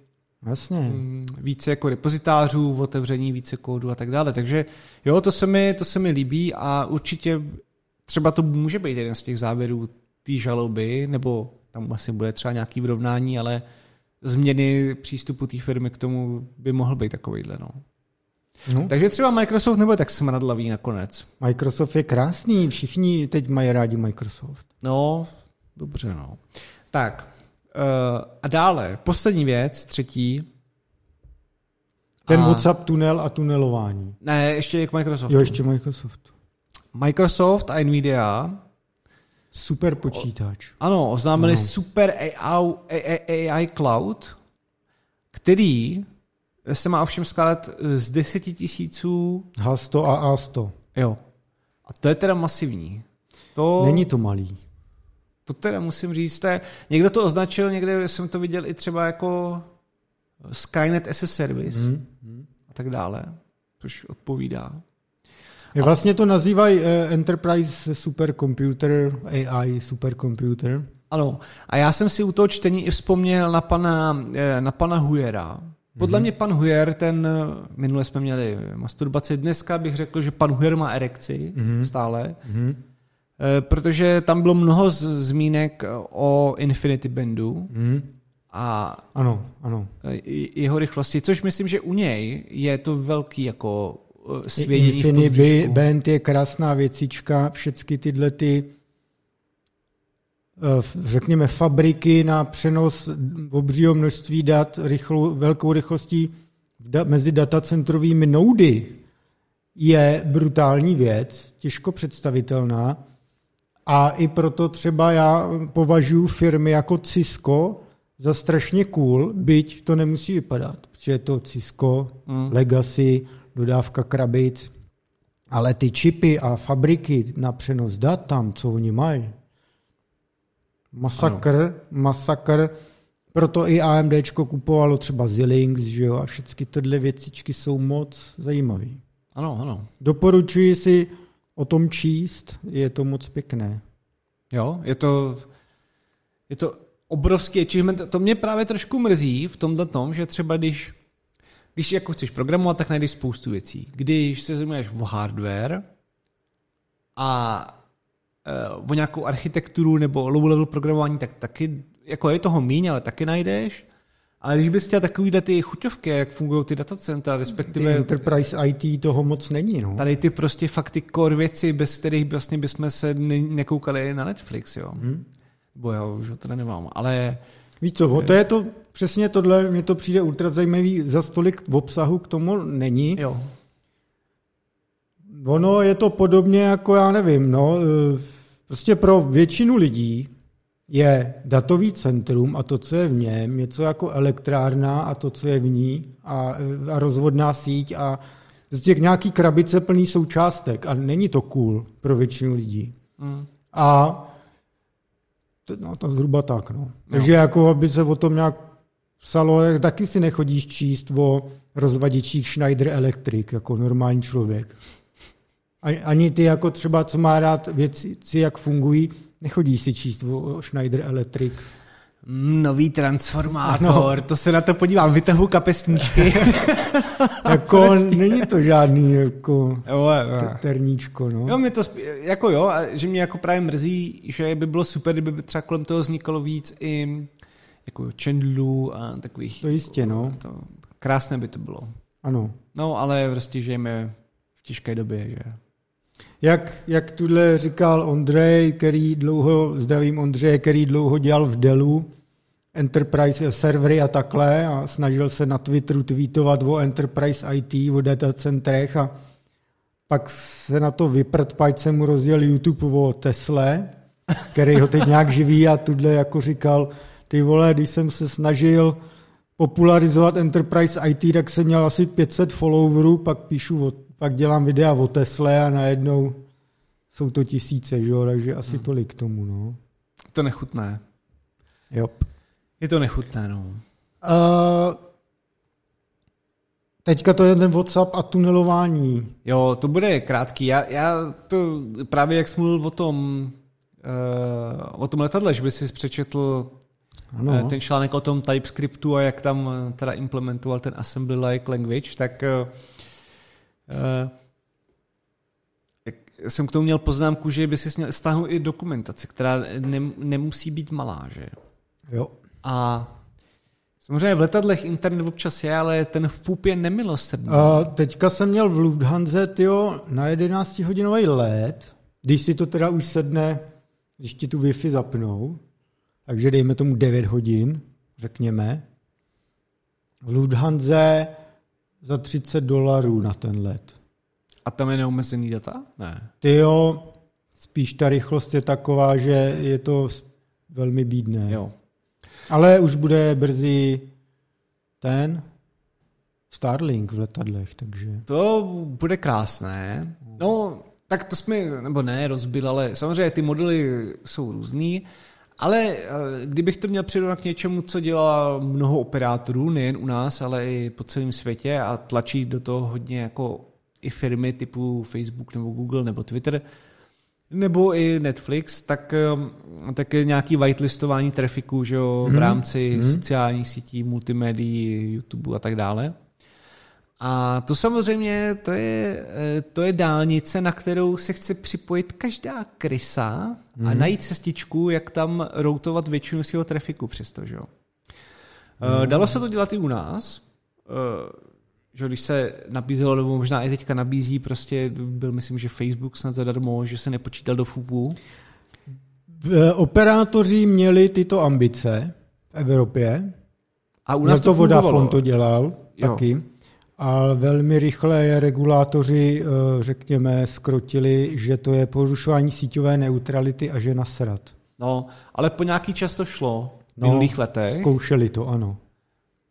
Mm, více jako repozitářů, otevření více kódu a tak dále. Takže jo, to se mi, to se mi líbí a určitě třeba to může být jeden z těch závěrů té žaloby, nebo tam asi bude třeba nějaký vyrovnání, ale změny přístupu té firmy k tomu by mohl být takovýhle. No. No. Takže třeba Microsoft nebude tak smradlavý nakonec. Microsoft je krásný, všichni teď mají rádi Microsoft. No, dobře, no. Tak, a dále, poslední věc, třetí. Ten A- WhatsApp tunel a tunelování. Ne, ještě k Microsoftu. Jo, ještě Microsoft. Microsoft a Nvidia, Super počítač. ano, oznámili Ano. super AI, AI, AI Cloud, který se má ovšem skládat z deseti tisíců, H100 a A100. jo. A to je teda masivní. To, Není to malý. To teda musím říct, to je, někdo to označil, někde jsem to viděl i třeba jako Skynet as a Service Hmm. a tak dále, což odpovídá. Vlastně to nazývají eh, Enterprise Supercomputer, AI Supercomputer. Ano, a já jsem si u toho čtení i vzpomněl na pana, eh, na pana Huyera. Podle mm-hmm. mě pan Huyer, ten, eh, minule jsme měli masturbaci, dneska bych řekl, že pan Huyer má erekci mm-hmm. stále, Mhm. Eh, protože tam bylo mnoho zmínek o Infinity Bandu Mhm. a Ano, ano. eh, jeho rychlosti, což myslím, že u něj je to velký jako eh, svědění Infinity. Band je krásná věcička, všechny tyhle ty eh, řekněme fabriky na přenos obřího množství dat rychlou, velkou rychlostí da, mezi datacentrovými noudy je brutální věc, těžko představitelná a i proto třeba já považuji firmy jako Cisco za strašně cool, byť to nemusí vypadat, protože je to Cisco, Mm. Legacy, dodávka krabic, ale ty čipy a fabriky na přenos dat tam, co oni mají, masakr, ano. masakr, proto i AMD kupovalo třeba Xilinx, že jo, a všechny tyhle věcičky jsou moc zajímavé. Ano, ano. Doporučuji si o tom číst, je to moc pěkné. Jo, je to, je to obrovský achievement. To mě právě trošku mrzí v tomhle tom, že třeba když, když jako chceš programovat, tak najdeš spoustu věcí. Když se zajímáš o hardware a uh, o nějakou architekturu nebo low level programování, tak taky jako je toho míň, ale taky najdeš. Ale když bys chtěl takovýhle ty chuťovky, jak fungují ty datacentra, Ty respektive Enterprise IT toho moc není, no. tady ty prostě fakt ty core věci, bez kterých vlastně bychom se ne- nekoukali na Netflix, jo. Hmm. Bo já už ho teda nemám, ale Víš co, to je to, přesně tohle, mně to přijde ultra zajímavý, za stolik v obsahu k tomu není. jo. Ono je to podobně jako, já nevím, no, eh, prostě pro většinu lidí je datový centrum a to, co je v něm, něco jako elektrárna a to, co je v ní a, a rozvodná síť a z těch nějaký krabice plný součástek a není to cool pro většinu lidí. Mm. A to, no, to zhruba tak, no. Takže jako, aby se o tom nějak psalo, tak taky si nechodíš číst o rozvadičích Schneider Electric jako normální člověk. Ani- Ani ty jako třeba, co má rád věci, jak fungují, nechodíš si číst o Schneider Electric. Mm, Nový transformátor, to se na to podívám, vytahu kapesníčky. Jako není to žádný jako jo, jo. terníčko, no. Jo, mě to, spí- jako jo, a že mě jako právě mrzí, že by bylo super, kdyby třeba kolem toho vznikalo víc i jako čendlů a takových. To jistě, no. To, krásné by to bylo. Ano. No, ale prostě žijeme v těžké době, že? Jak, jak tuhle říkal Ondřej, který dlouho, zdravím Ondřeje, který dlouho dělal v Dellu, Enterprise servery a takhle a snažil se na Twitteru tweetovat o Enterprise IT, o datacentrech a pak se na to vyprt, pak se mu rozděl YouTube o Tesle, který ho teď nějak živí a tuhle jako říkal, ty vole, když jsem se snažil popularizovat Enterprise IT, tak jsem měl asi 500 followerů, pak píšu, o, pak dělám videa o Tesle a najednou jsou to tisíce, že jo, takže asi tolik k tomu, no. To nechutné. Jo. Je to nechutné, no. Uh, teďka to je ten WhatsApp a tunelování. Jo, to bude krátký. Já, já to právě jak jsi mluvil o tom, uh, o tom letadle, že by si přečetl Ano. no. ten článek o tom TypeScriptu a jak tam eh, teda implementoval ten assembly-like language, tak uh, uh, jsem k tomu měl poznámku, že by si měl stáhnout i dokumentaci, která ne, nemusí být malá, že? Jo. A Samozřejmě v letadlech internet občas je, ale ten v půp je nemilosrdný. A teďka jsem měl v Lufthansa tyjo, na 11 hodinový let, když si to teda už sedne, když ti tu Wi-Fi zapnou, takže dejme tomu 9 hodin, řekněme, v Lufthansa za 30 dolarů na ten let. A tam je neomezený data? Ne. Ty jo, spíš ta rychlost je taková, že je to velmi bídné. Jo. Ale už bude brzy ten Starlink v letadlech, takže... To bude krásné. No, tak to jsme, nebo ne, rozbil, ale samozřejmě ty modely jsou různý. Ale eh, kdybych to měl přirovnat k něčemu, co dělá mnoho operátorů, nejen u nás, ale i po celém světě a tlačí do toho hodně jako i firmy typu Facebook nebo Google nebo Twitter, nebo i Netflix, tak, eh, tak je nějaký whitelistování trafiku že jo, v Mhm. rámci Mhm. sociálních sítí, multimédií, YouTube a tak dále. A to samozřejmě, to je, eh, to je dálnice, na kterou se chce připojit každá krysa a najít cestičku, jak tam routovat většinu svého trafiku přesto, že jo. Eh, Dalo se to dělat i u nás, eh, že když se nabízelo, nebo možná i teďka nabízí, prostě byl myslím, že Facebook snad zadarmo, že se nepočítal do FUPu. Operátoři měli tyto ambice v Evropě. A u nás to fungovalo. Vodafone to dělal Jo. taky. A velmi rychle je regulátoři, eh, řekněme, skrotili, že to je porušování síťové neutrality a že nasrat. No, ale po nějaký čas to šlo v No, minulých letech Zkoušeli to, ano.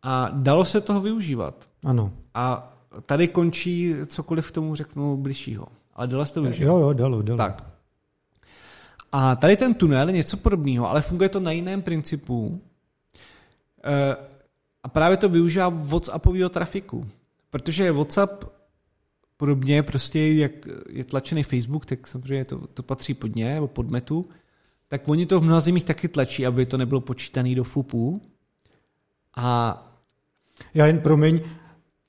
a dalo se toho využívat. Ano. A tady končí cokoliv k tomu řeknu bližšího. Ale dalo se to využívat. Jo, jo, dalo, dalo. Tak. A tady ten tunel je něco podobného, ale funguje to na jiném principu. Eh, A právě to využívá WhatsAppového trafiku. Protože WhatsApp podobně prostě, jak je tlačený Facebook, tak samozřejmě to, to patří pod ně, nebo pod metu, tak oni to v mnoha zemích taky tlačí, aby to nebylo počítané do FUPu. A Já jen promiň,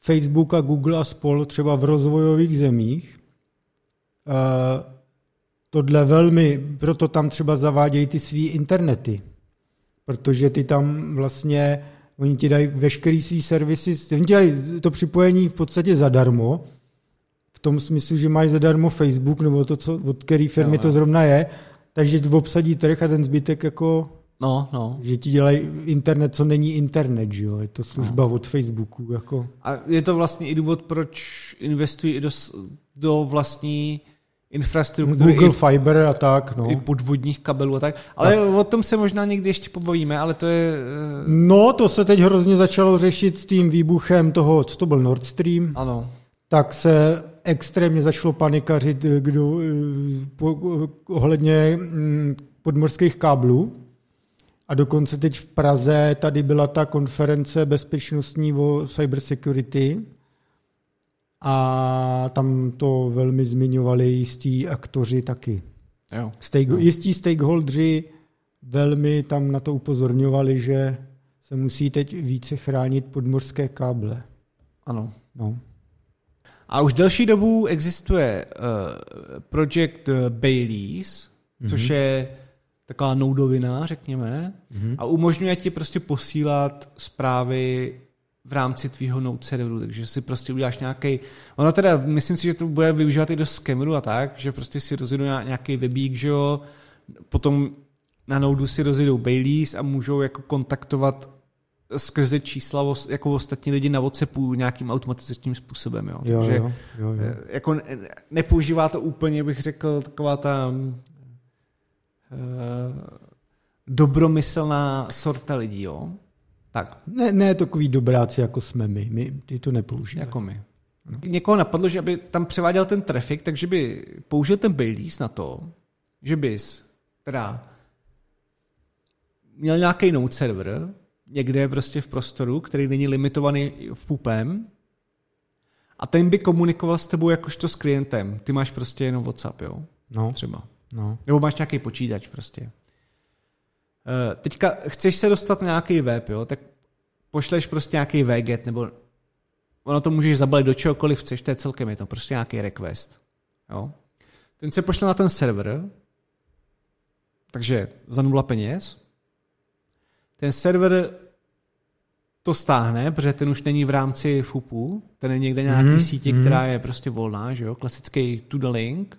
Facebook a Google a spol třeba v rozvojových zemích uh, tohle velmi, proto tam třeba zavádějí ty svý internety, protože ty tam vlastně, oni ti dají veškerý svý servisy, oni ti dají to připojení v podstatě zadarmo, v tom smyslu, že mají zadarmo Facebook, nebo to, co, od který firmy Jo, to zrovna je, takže obsadí trh a ten zbytek jako no, no. že ti dělají internet, co není internet, že jo? Je to služba od Facebooku, jako. A je to vlastně i důvod, proč investují i do, do vlastní infrastruktury, Google i, Fiber a tak, no. i podvodních kabelů a tak. Ale tak. o tom se možná někdy ještě pobavíme, ale to je... eh, No, to se teď hrozně začalo řešit s tím výbuchem toho, co to byl Nord Stream, Ano. tak se extrémně začalo panikařit eh, kdo, eh, po, ohledně mm, podmorských káblů. A dokonce teď v Praze tady byla ta konference bezpečnostní o cybersecurity a tam to velmi zmiňovali jistí aktoři taky. Jo. Stake, no. Jistí stakeholdři velmi tam na to upozorňovali, že se musí teď více chránit podmorské káble. Ano. No. A už delší dobu existuje uh, projekt eh, Baileys, mm-hmm. což je taková noudovina, řekněme, mm-hmm. a umožňuje ti prostě posílat zprávy v rámci tvýho node serveru, takže si prostě uděláš nějaký. Ono teda, myslím si, že to bude využívat i do skemeru a tak, že prostě si rozjedou nějaký webík, že jo, potom na nodu si rozjedou Baileys a můžou jako kontaktovat skrze čísla jako ostatní lidi na WhatsAppu nějakým automatizačním způsobem. Jo. Jo, Takže jo, jo, jo. eh, jako ne- nepoužívá to úplně, bych řekl, taková ta uh, dobromyslná sorta lidí, jo. Tak, Ne, ne takový dobráci, jako jsme my. My ty to nepoužíváme. jako my. Někoho napadlo, že aby tam převáděl ten trafik, takže by použil ten Baileys na to, že bys teda měl nějaký node server, někde prostě v prostoru, který není limitovaný v pupem, a ten by komunikoval s tebou jakožto s klientem. Ty máš prostě jenom WhatsApp, jo? No, Třeba. no. Nebo máš nějaký počítač prostě. Eh, Teďka chceš se dostat na nějaký web, jo, tak pošleš prostě nějaký wget, nebo ono to můžeš zabalit do čehokoliv chceš, to je celkem je to prostě nějaký request. Jo. Ten se pošle na ten server, takže za nula peněz. Ten server to stáhne, protože ten už není v rámci FUPu, ten je někde nějaký mm, sítě, mm. která je prostě volná, že jo, klasický to the link,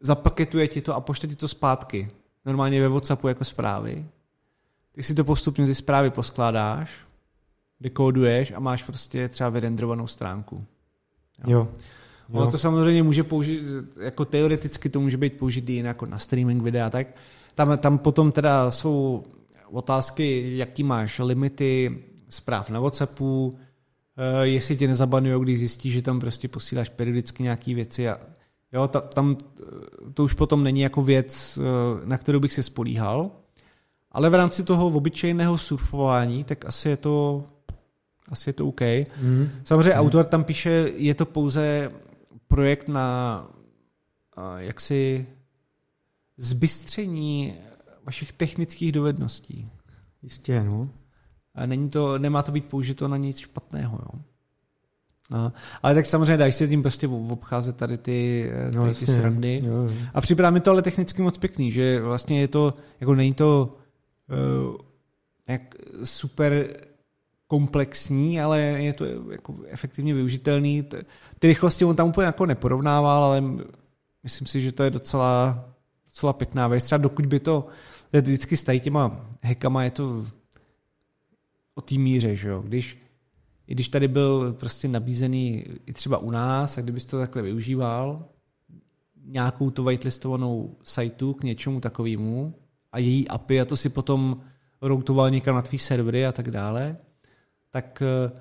zapaketuje ti to a pošle ti to zpátky. Normálně ve WhatsAppu jako zprávy. Ty si to postupně ty zprávy poskládáš, dekóduješ a máš prostě třeba vyrendrovanou stránku. Jo. jo. Ono to samozřejmě může použít, jako teoreticky to může být použitý jen jako na streaming videa, tak tam, tam potom teda jsou otázky, jaký máš limity zpráv na Whatsappu, eh, jestli tě nezabanují, když zjistíš, že tam prostě posíláš periodicky nějaké věci a jo, ta, tam to už potom není jako věc, eh, na kterou bych se spolíhal, ale v rámci toho obyčejného surfování, tak asi je to asi je to OK. Mm. Samozřejmě mm. autor tam píše, je to pouze projekt na jaksi zbystření vašich technických dovedností. Jistě, no. A není to, nemá to být použito na nic špatného, jo. A, ale tak samozřejmě dáš se tím prostě obcházet tady ty, no, tady ty srandy. Jo, jo. A připadá mi to ale technicky moc pěkný, že vlastně je to, jako není to uh, jak super komplexní, ale je to jako efektivně využitelný. Ty rychlosti on tam úplně jako neporovnával, ale myslím si, že to je docela, docela pěkná věc. Třeba dokud by to, vždycky s těma hekama, je to o té míře, že jo. Když, i když tady byl prostě nabízený i třeba u nás, a kdybys to takhle využíval, nějakou to whitelistovanou sajtu k něčemu takovému a její API a to si potom routoval někam na tvý servery a tak dále, tak eh,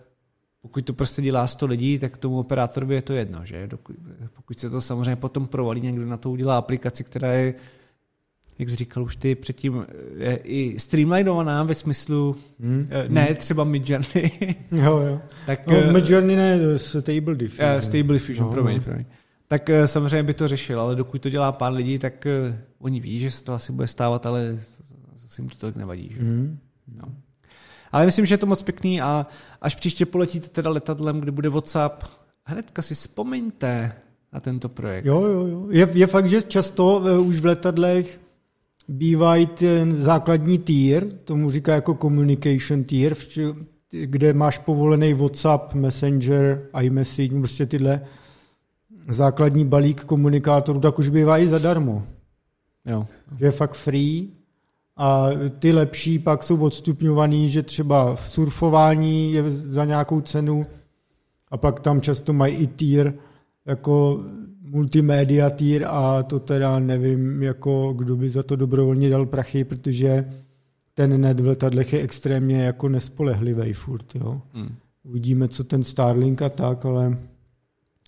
pokud to prostě dělá 100 lidí, tak tomu operátorovi je to jedno, že? Pokud se to samozřejmě potom provalí, někdo na to udělá aplikaci, která je, jak jsi říkal už ty předtím, je i streamlinovaná ve smyslu, hmm. Eh, ne hmm. třeba Midjourney. jo, jo. tak, no, eh, Midjourney ne, Stable Diffusion. Uh, Stable Diffusion, no, promiň, no. promiň. Tak samozřejmě by to řešil, ale dokud to dělá pár lidí, tak oni ví, že se to asi bude stávat, ale zase jim to tak nevadí. Že? Hmm. No. Ale myslím, že je to moc pěkný a až příště poletíte teda letadlem, kde bude WhatsApp, hnedka si vzpomeňte na tento projekt. Jo, jo, jo. Je, je fakt, že často uh, už v letadlech bývají ten základní tier, tomu říká jako communication tier, kde máš povolený WhatsApp, Messenger, iMessage, prostě tyhle základní balík komunikátorů, tak už bývají zadarmo. Jo. Že je fakt free a ty lepší pak jsou odstupňovaný, že třeba v surfování je za nějakou cenu a pak tam často mají i tier, jako multimédia tier a to teda nevím, jako kdo by za to dobrovolně dal prachy, protože ten net v letadlech je extrémně jako nespolehlivý furt, jo. Hmm. Uvidíme, co ten Starlink a tak, ale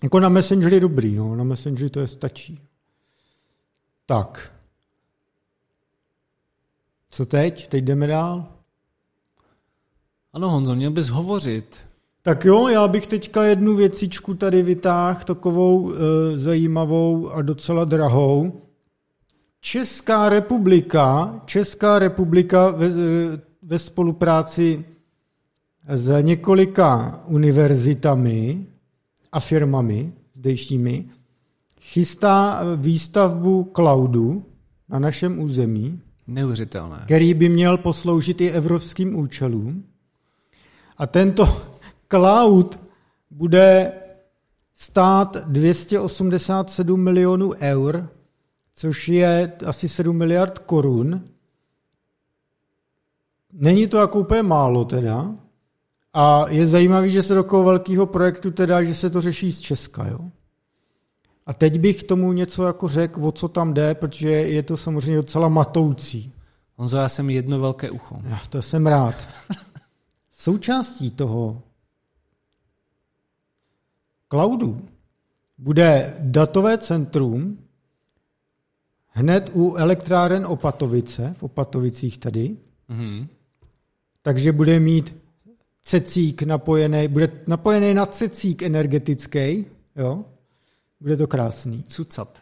jako na Messenger je dobrý, no, na Messenger to je stačí. Tak, co teď? Teď jdeme dál? Ano, Honzo, měl bys hovořit. Tak jo, já bych teďka jednu věcičku tady vytáhl, takovou e, zajímavou a docela drahou. Česká republika, Česká republika ve, ve spolupráci s několika univerzitami a firmami zdejšími chystá výstavbu cloudu na našem území Neuvěřitelné. Který by měl posloužit i evropským účelům. A tento cloud bude stát 287 milionů eur, což je asi 7 miliard korun. Není to jako úplně málo teda. A je zajímavé, že se do takového velkého projektu teda, že se to řeší z Česka. Jo? A teď bych tomu něco jako řekl, o co tam jde, protože je to samozřejmě docela matoucí. Honzo, já jsem jedno velké ucho. Já to jsem rád. Součástí toho cloudu bude datové centrum hned u elektráren Opatovice, v Opatovicích tady. Mm-hmm. Takže bude mít cecík napojený, bude napojený na cecík energetický, jo? Bude to krásný. Cucat.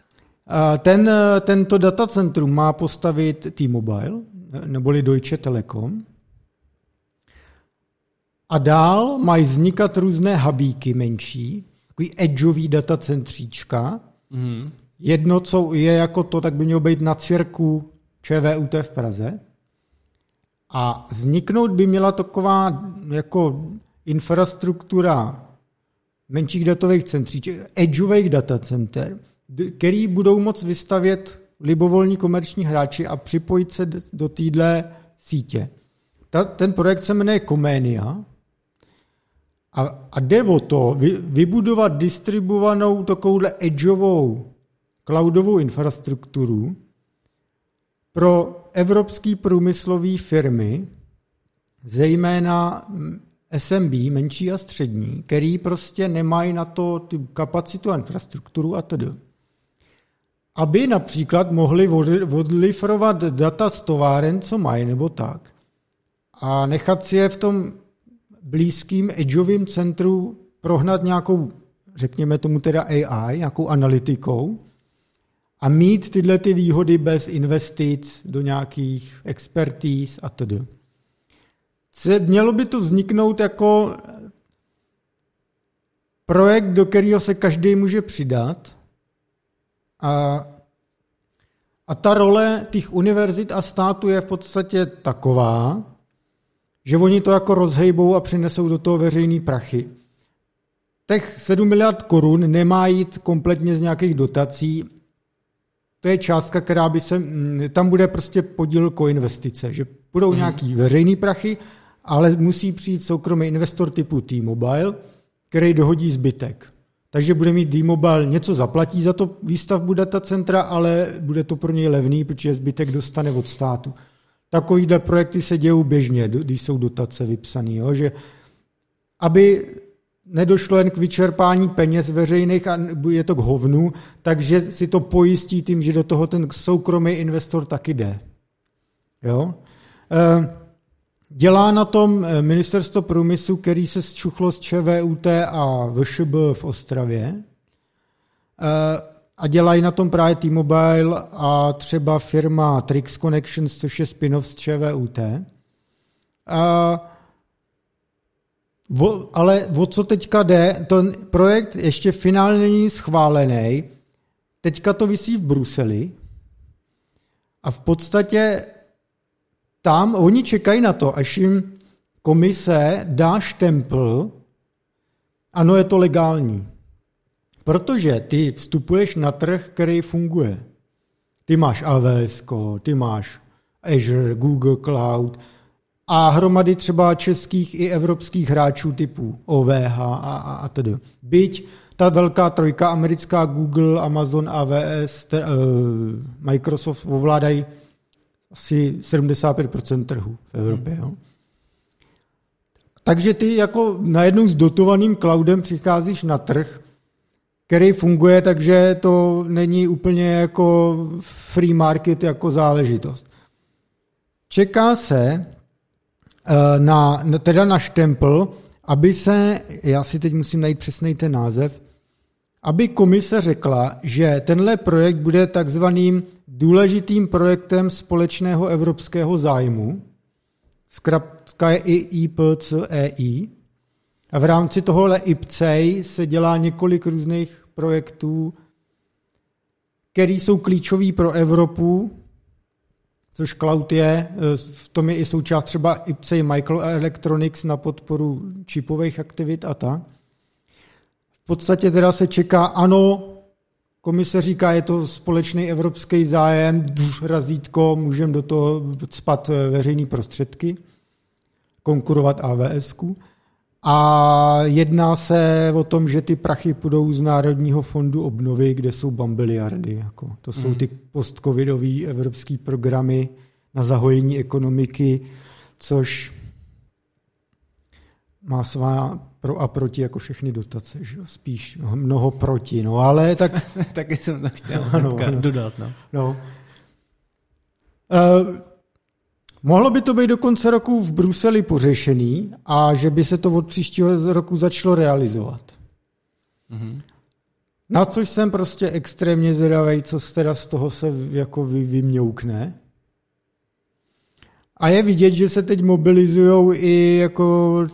Ten, tento datacentrum má postavit T-Mobile, neboli Deutsche Telekom. A dál mají vznikat různé habíky menší, takový edgeový datacentříčka. Mm. Jedno, co je jako to, tak by mělo být na cirku ČVUT v Praze. A vzniknout by měla taková jako infrastruktura menších datových centří, edgeových datacenter, který budou moct vystavět libovolní komerční hráči a připojit se do téhle sítě. Ta, ten projekt se jmenuje Comenia a, a jde o to vy, vybudovat distribuovanou takovouhle edgeovou cloudovou infrastrukturu pro evropské průmyslové firmy, zejména SMB, menší a střední, který prostě nemají na to ty kapacitu a infrastrukturu a tedy. Aby například mohli odlifrovat data z továren, co mají, nebo tak, a nechat si je v tom blízkým edgeovým centru prohnat nějakou, řekněme tomu teda AI, nějakou analytikou a mít tyhle ty výhody bez investic do nějakých expertíz a tedy. Mělo by to vzniknout jako projekt, do kterého se každý může přidat a, a ta role těch univerzit a států je v podstatě taková, že oni to jako rozhejbou a přinesou do toho veřejný prachy. Těch 7 miliard korun nemá jít kompletně z nějakých dotací. To je částka, která by se, tam bude prostě podíl koinvestice, že budou hmm. nějaký veřejný prachy, ale musí přijít soukromý investor typu T-Mobile, který dohodí zbytek. Takže bude mít T-Mobile něco zaplatí za to výstavbu datacentra, ale bude to pro něj levný, protože zbytek dostane od státu. Takovýhle projekty se dějou běžně, když jsou dotace vypsané, že aby nedošlo jen k vyčerpání peněz veřejných a je to k hovnu, takže si to pojistí tím, že do toho ten soukromý investor taky jde. Jo? Eh, dělá na tom eh, ministerstvo průmyslu, který se zčuchlo z ČVUT a VŠB v Ostravě. A dělají na tom právě T-Mobile a třeba firma Trix Connections, což je spin-off z ČVUT. A Vo, ale o co teďka jde, ten projekt ještě finálně není schválený, teďka to vysí v Bruseli a v podstatě tam oni čekají na to, až jim komise dá štempl, ano, je to legální. Protože ty vstupuješ na trh, který funguje. Ty máš AWS, ty máš Azure, Google Cloud a hromady třeba českých i evropských hráčů typu OVH a, a, a tedy. Byť ta velká trojka, americká Google, Amazon, AWS, te, uh, Microsoft ovládají asi 75% trhu v Evropě. Hmm. Jo. Takže ty jako najednou s dotovaným cloudem přicházíš na trh, který funguje, takže to není úplně jako free market jako záležitost. Čeká se eh, na, teda na štempl, aby se, já si teď musím najít přesný ten název, aby komise řekla, že tenhle projekt bude takzvaným důležitým projektem společného evropského zájmu, zkrátka je IPCEI, a v rámci tohohle IPCEI se dělá několik různých projektů, které jsou klíčové pro Evropu, což cloud je, v tom je i součást třeba IPCEI Microelectronics na podporu čipových aktivit a tak. V podstatě teda se čeká, ano, komise říká, je to společný evropský zájem, razítko, můžeme do toho spat veřejné prostředky, konkurovat AVS-ku. A jedná se o tom, že ty prachy půjdou z Národního fondu obnovy, kde jsou bambiliardy. Jako. To jsou mm. ty postcovidové evropské programy na zahojení ekonomiky, což má svá pro a proti jako všechny dotace, že jo? spíš mnoho proti, no ale tak... Taky jsem to chtěl ano, ano. dodat, no. no. Uh, Mohlo by to být do konce roku v Bruseli pořešený a že by se to od příštího roku začalo realizovat. Mm-hmm. Na což jsem prostě extrémně zvědavý, co teda z toho se jako vy, vyměukne. A je vidět, že se teď mobilizují i jako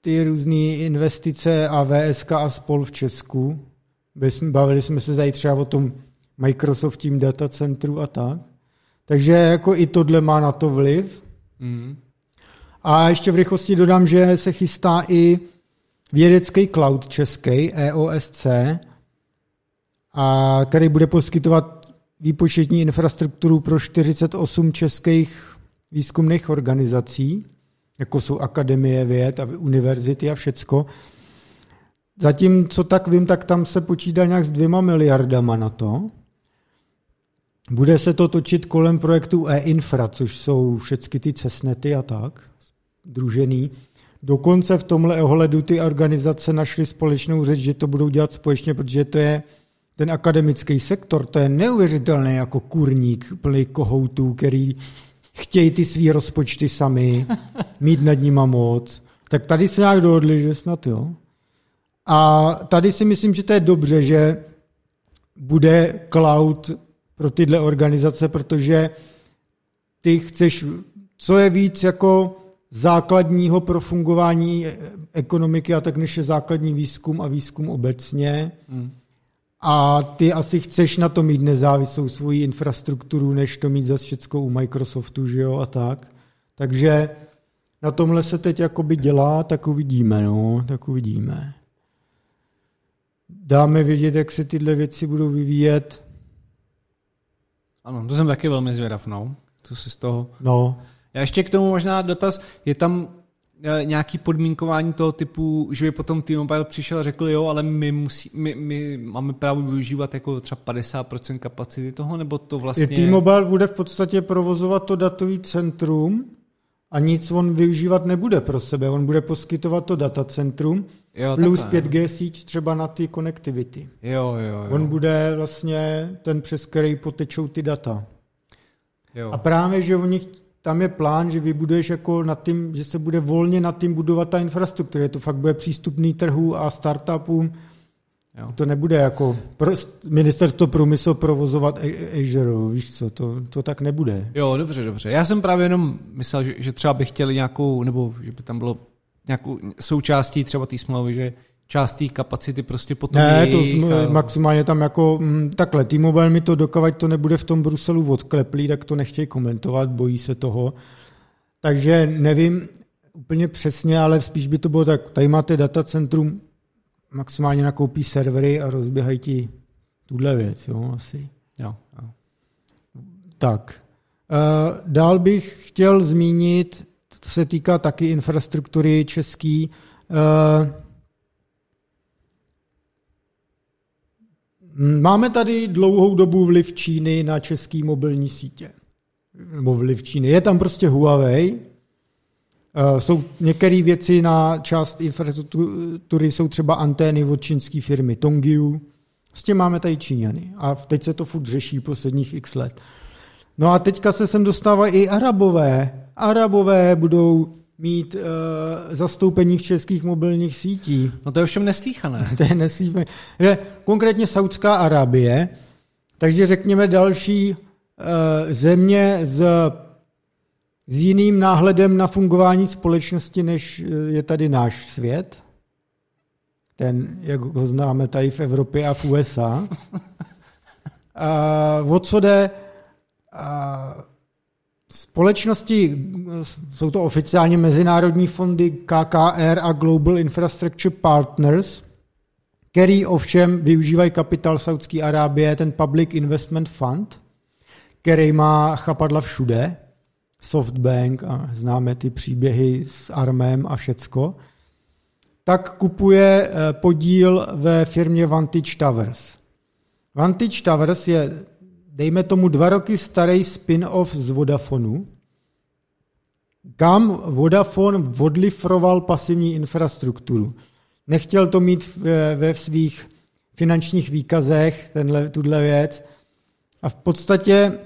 ty různé investice a VSK a spol v Česku. Bavili jsme se tady třeba o tom Microsoftím datacentru a tak. Takže jako i tohle má na to vliv. Mm. A ještě v rychlosti dodám, že se chystá i vědecký cloud český, EOSC, a který bude poskytovat výpočetní infrastrukturu pro 48 českých výzkumných organizací, jako jsou akademie věd a univerzity a všecko. Zatím, co tak vím, tak tam se počítá nějak s dvěma miliardama na to. Bude se to točit kolem projektu e-infra, což jsou všechny ty cesnety a tak, družený. Dokonce v tomhle ohledu ty organizace našly společnou řeč, že to budou dělat společně, protože to je ten akademický sektor, to je neuvěřitelný jako kurník plný kohoutů, který chtějí ty svý rozpočty sami, mít nad nima moc. Tak tady se nějak dohodli, že snad jo. A tady si myslím, že to je dobře, že bude cloud pro tyhle organizace, protože ty chceš, co je víc jako základního pro fungování ekonomiky a tak než je základní výzkum a výzkum obecně. Hmm. A ty asi chceš na to mít nezávislou svoji infrastrukturu, než to mít zase všechno u Microsoftu, že jo, a tak. Takže na tomhle se teď jakoby dělá, tak uvidíme, no, tak uvidíme. Dáme vědět, jak se tyhle věci budou vyvíjet. Ano, to jsem taky velmi zvědav, no. Co si z toho... No. Já ještě k tomu možná dotaz. Je tam Eh, nějaký podmínkování toho typu, že by potom T-Mobile přišel a řekl, jo, ale my, musí, my, my máme právo využívat jako třeba 50% kapacity toho, nebo to vlastně... T-Mobile bude v podstatě provozovat to datový centrum a nic on využívat nebude pro sebe. On bude poskytovat to datacentrum jo, plus takhle. 5G síť třeba na ty connectivity. Jo, jo, jo. On bude vlastně ten, přes který potečou ty data. Jo. A právě, že oni tam je plán, že vybuduješ jako nad tím, že se bude volně nad tím budovat ta infrastruktura, že to fakt bude přístupný trhu a startupům. Jo. To nebude jako ministerstvo průmyslu provozovat Azure, víš co, to, to tak nebude. Jo, dobře, dobře. Já jsem právě jenom myslel, že, že třeba by chtěli nějakou, nebo že by tam bylo nějakou součástí třeba té smlouvy, že část té kapacity prostě potom Ne, jejich, to a... maximálně tam jako m, takhle, T-Mobile mi to dokovat to nebude v tom Bruselu odkleplý, tak to nechtějí komentovat, bojí se toho. Takže nevím úplně přesně, ale spíš by to bylo tak, tady máte datacentrum, maximálně nakoupí servery a rozběhají ti tuhle věc, jo, asi. Jo, jo. Tak. Uh, dál bych chtěl zmínit, to se týká taky infrastruktury český, uh, Máme tady dlouhou dobu vliv Číny na český mobilní sítě. Nebo vliv Číny. Je tam prostě Huawei. Eh, jsou některé věci na část infrastruktury, jsou třeba antény od čínské firmy Tongyu. S tím máme tady Číňany. A teď se to furt řeší posledních x let. No a teďka se sem dostávají i Arabové. Arabové budou mít uh, zastoupení v českých mobilních sítích. No to je ovšem neslíchané. to je neslíchané. Konkrétně Saudská Arábie, takže řekněme další uh, země s, s jiným náhledem na fungování společnosti, než eh, je tady náš svět. Ten, jak ho známe tady v Evropě a v USA. uh, o co jde? Uh, Společnosti, jsou to oficiálně mezinárodní fondy KKR a Global Infrastructure Partners, který ovšem využívají kapitál Saudské Arábie, ten Public Investment Fund, který má chapadla všude, Softbank a známe ty příběhy s Armem a všecko, tak kupuje eh, podíl ve firmě Vantage Towers. Vantage Towers je dejme tomu dva roky starý spin-off z Vodafonu, kam Vodafone odlifroval pasivní infrastrukturu. Nechtěl to mít ve, ve svých finančních výkazech, tenhle, tuhle věc. A v podstatě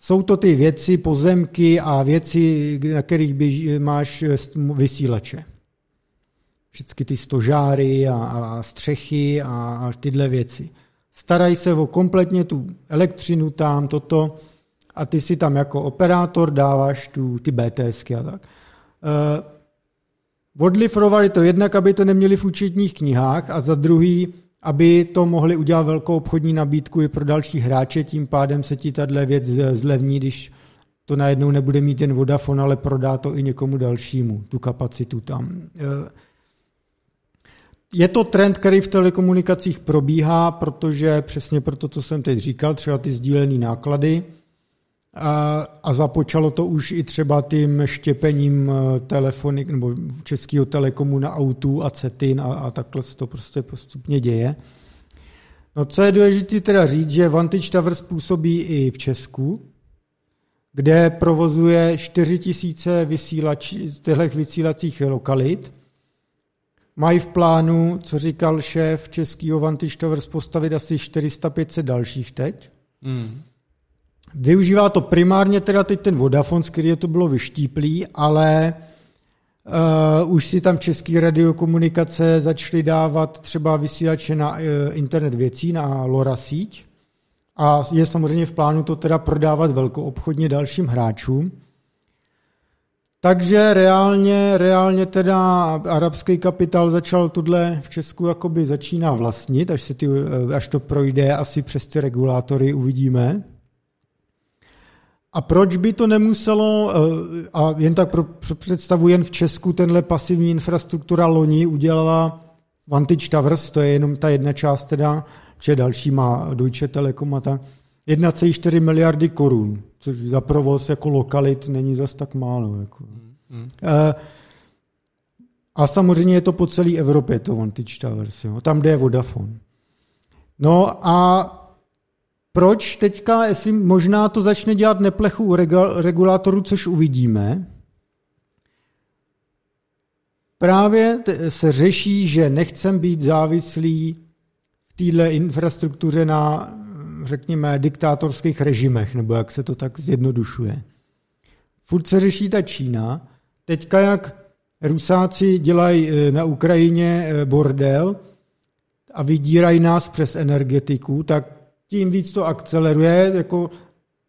jsou to ty věci, pozemky a věci, na kterých běží, máš vysílače. Všechny ty stožáry a, a střechy a, a tyhle věci starají se o kompletně tu elektřinu tam, toto, a ty si tam jako operátor dáváš tu, ty BTSky a tak. Uh, odlifrovali to jednak, aby to neměli v účetních knihách a za druhý, aby to mohli udělat velkou obchodní nabídku i pro další hráče, tím pádem se ti tahle věc zlevní, když to najednou nebude mít jen Vodafone, ale prodá to i někomu dalšímu, tu kapacitu tam. Eh, je to trend, který v telekomunikacích probíhá, protože přesně proto, co jsem teď říkal, třeba ty sdílené náklady, a, a započalo to už i třeba tím štěpením eh, telefony nebo českého telekomu na autu a cetin a, a takhle se to prostě postupně děje. No co je důležité teda říct, že Vantage Tower způsobí i v Česku, kde provozuje 4000 vysílač, těchto vysílacích lokalit. Mají v plánu, co říkal šéf českého Vantage Towers, postavit asi 400-500 dalších teď. Mm. Využívá to primárně teda teď ten Vodafone, z který to bylo vyštíplý, ale uh, už si tam český radiokomunikace začaly dávat třeba vysílače na uh, internet věcí, na LoRa síť a je samozřejmě v plánu to teda prodávat velkoobchodně dalším hráčům. Takže reálně, reálně teda arabský kapitál začal tudle v Česku jakoby začíná vlastnit, až, se ty, eh, až to projde asi přes ty regulátory, uvidíme. A proč by to nemuselo, eh, a jen tak pro, představu, jen v Česku tenhle pasivní infrastruktura loni udělala Vantage Towers, to je jenom ta jedna část teda, či další má Deutsche Telekom a tak, 1,4 miliardy korun, což za provoz jako lokalit není zas tak málo. Jako. Mm. A samozřejmě je to po celé Evropě, to Vantage Towers, jo. tam, je Vodafone. No a proč teďka, jestli možná to začne dělat neplechu u regulátorů, což uvidíme, právě se řeší, že nechcem být závislý v téhle infrastruktuře na, řekněme, diktátorských režimech, nebo jak se to tak zjednodušuje. Furt se řeší ta Čína. Teďka, jak Rusáci dělají e, na Ukrajině e, bordel a vydírají nás přes energetiku, tak tím víc to akceleruje. Jako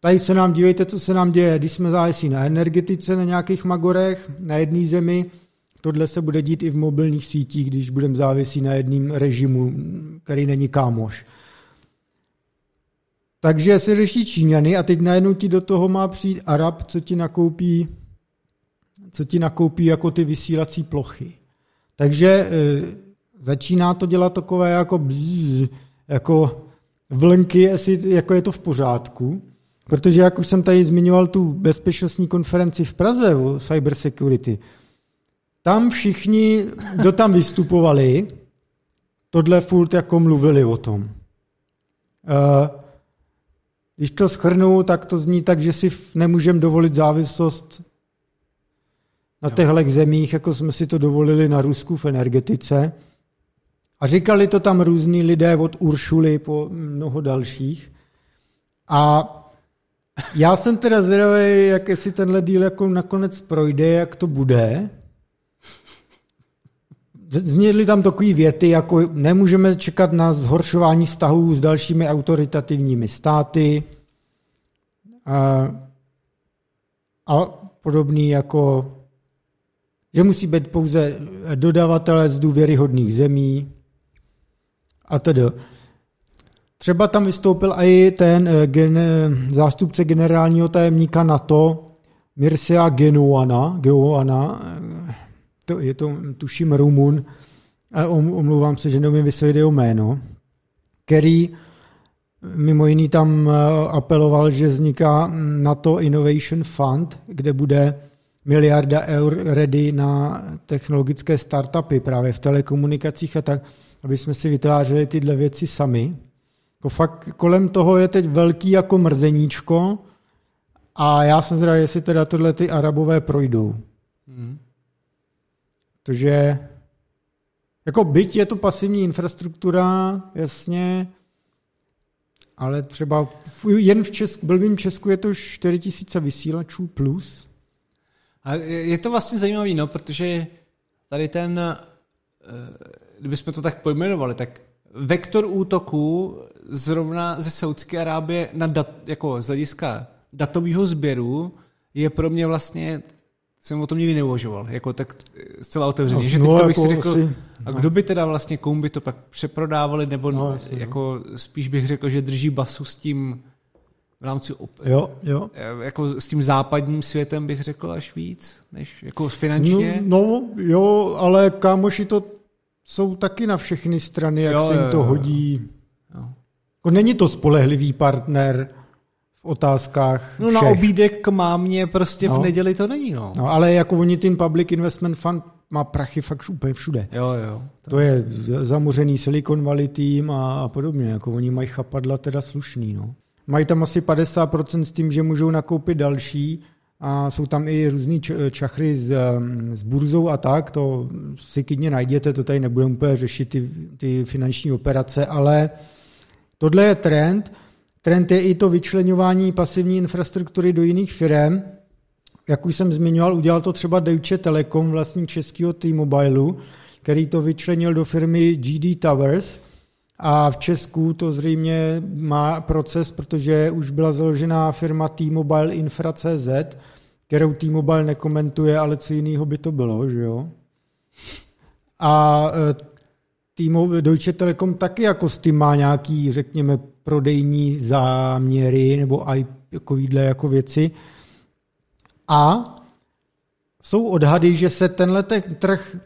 tady se nám, dívejte, co se nám děje, když jsme závisí na energetice, na nějakých magorech, na jedné zemi, tohle se bude dít i v mobilních sítích, když budeme závisí na jedním režimu, který není kámoš. Takže se řeší Číňany a teď najednou ti do toho má přijít Arab, co ti nakoupí, co ti nakoupí jako ty vysílací plochy. Takže e, začíná to dělat takové jako bzz, jako vlnky, jestli jako je to v pořádku. Protože jak už jsem tady zmiňoval tu bezpečnostní konferenci v Praze o cyber security, tam všichni, kdo tam vystupovali, tohle furt jako mluvili o tom. Eh, když to schrnu, tak to zní tak, že si nemůžeme dovolit závislost na těchto zemích, jako jsme si to dovolili na Rusku v energetice. A říkali to tam různí lidé od Uršuly po mnoho dalších. A já jsem teda zvědavý, jak jestli tenhle díl jako nakonec projde, jak to bude. Zněly tam takové věty, jako nemůžeme čekat na zhoršování vztahů s dalšími autoritativními státy a, a podobný jako, že musí být pouze dodavatelé z důvěryhodných zemí, a tedy. Třeba tam vystoupil i ten eh, gen, zástupce generálního tajemníka NATO, Mircea Genuana, Genuana eh, to je to, tuším, Rumun, omlouvám se, že neumím vysvětlit jeho jméno, který mimo jiný tam eh, apeloval, že vzniká NATO Innovation Fund, kde bude miliarda eur ready na technologické startupy právě v telekomunikacích a tak aby jsme si vytvářeli tyhle věci sami. Jako fakt kolem toho je teď velký jako mrzeníčko a já jsem zvědavý, jestli teda tohle ty arabové projdou. Mm. Protože jako byť je to pasivní infrastruktura, jasně, ale třeba jen v Česku, blbým Česku je to 4000 vysílačů plus. A je to vlastně zajímavé, no, protože tady ten kdybychom to tak pojmenovali, tak vektor útoku zrovna ze Saudské Arábie na dat, jako z hlediska datového sběru je pro mě vlastně jsem o tom nikdy neuvažoval, jako tak zcela otevřeně, no, že teďka no, bych si jako řekl, asi, a no. kdo by teda vlastně, komu by to pak přeprodávali, nebo no, asi, jako no. spíš bych řekl, že drží basu s tím v rámci op- Jo, jo. jako s tím západním světem bych řekl až víc, než jako finančně. No, no, jo, ale kámoši to jsou taky na všechny strany, jak Jo, se jim to jo. hodí. Jo. Jako není to spolehlivý partner v otázkách No na všech. obídek k mámě prostě v No. neděli to není, no. No, ale jako oni ten Public Investment Fund má prachy fakt úplně všude. Jo, jo. To je z- zamořený Silicon Valley tým a, a podobně. Jako oni mají chapadla teda slušný. No. Mají tam asi 50% s tím, že můžou nakoupit další a jsou tam i různý č- čachry s, um, s burzou a tak, to si klidně najděte, to tady nebudeme úplně řešit ty, ty finanční operace, ale tohle je trend. Trend je i to vyčlenování pasivní infrastruktury do jiných firm. Jak už jsem zmiňoval, udělal to třeba Deutsche Telekom, vlastník českého T-Mobileu, který to vyčlenil do firmy GD Towers a v Česku to zřejmě má proces, protože už byla založená firma T-Mobile Infra.cz, kterou T-Mobile nekomentuje, ale co jiného by to bylo, že jo? A e, Deutsche Telekom taky jako s tím má nějaký, řekněme, prodejní záměry nebo i takovýhle jako věci. A jsou odhady, že se tenhle te- trh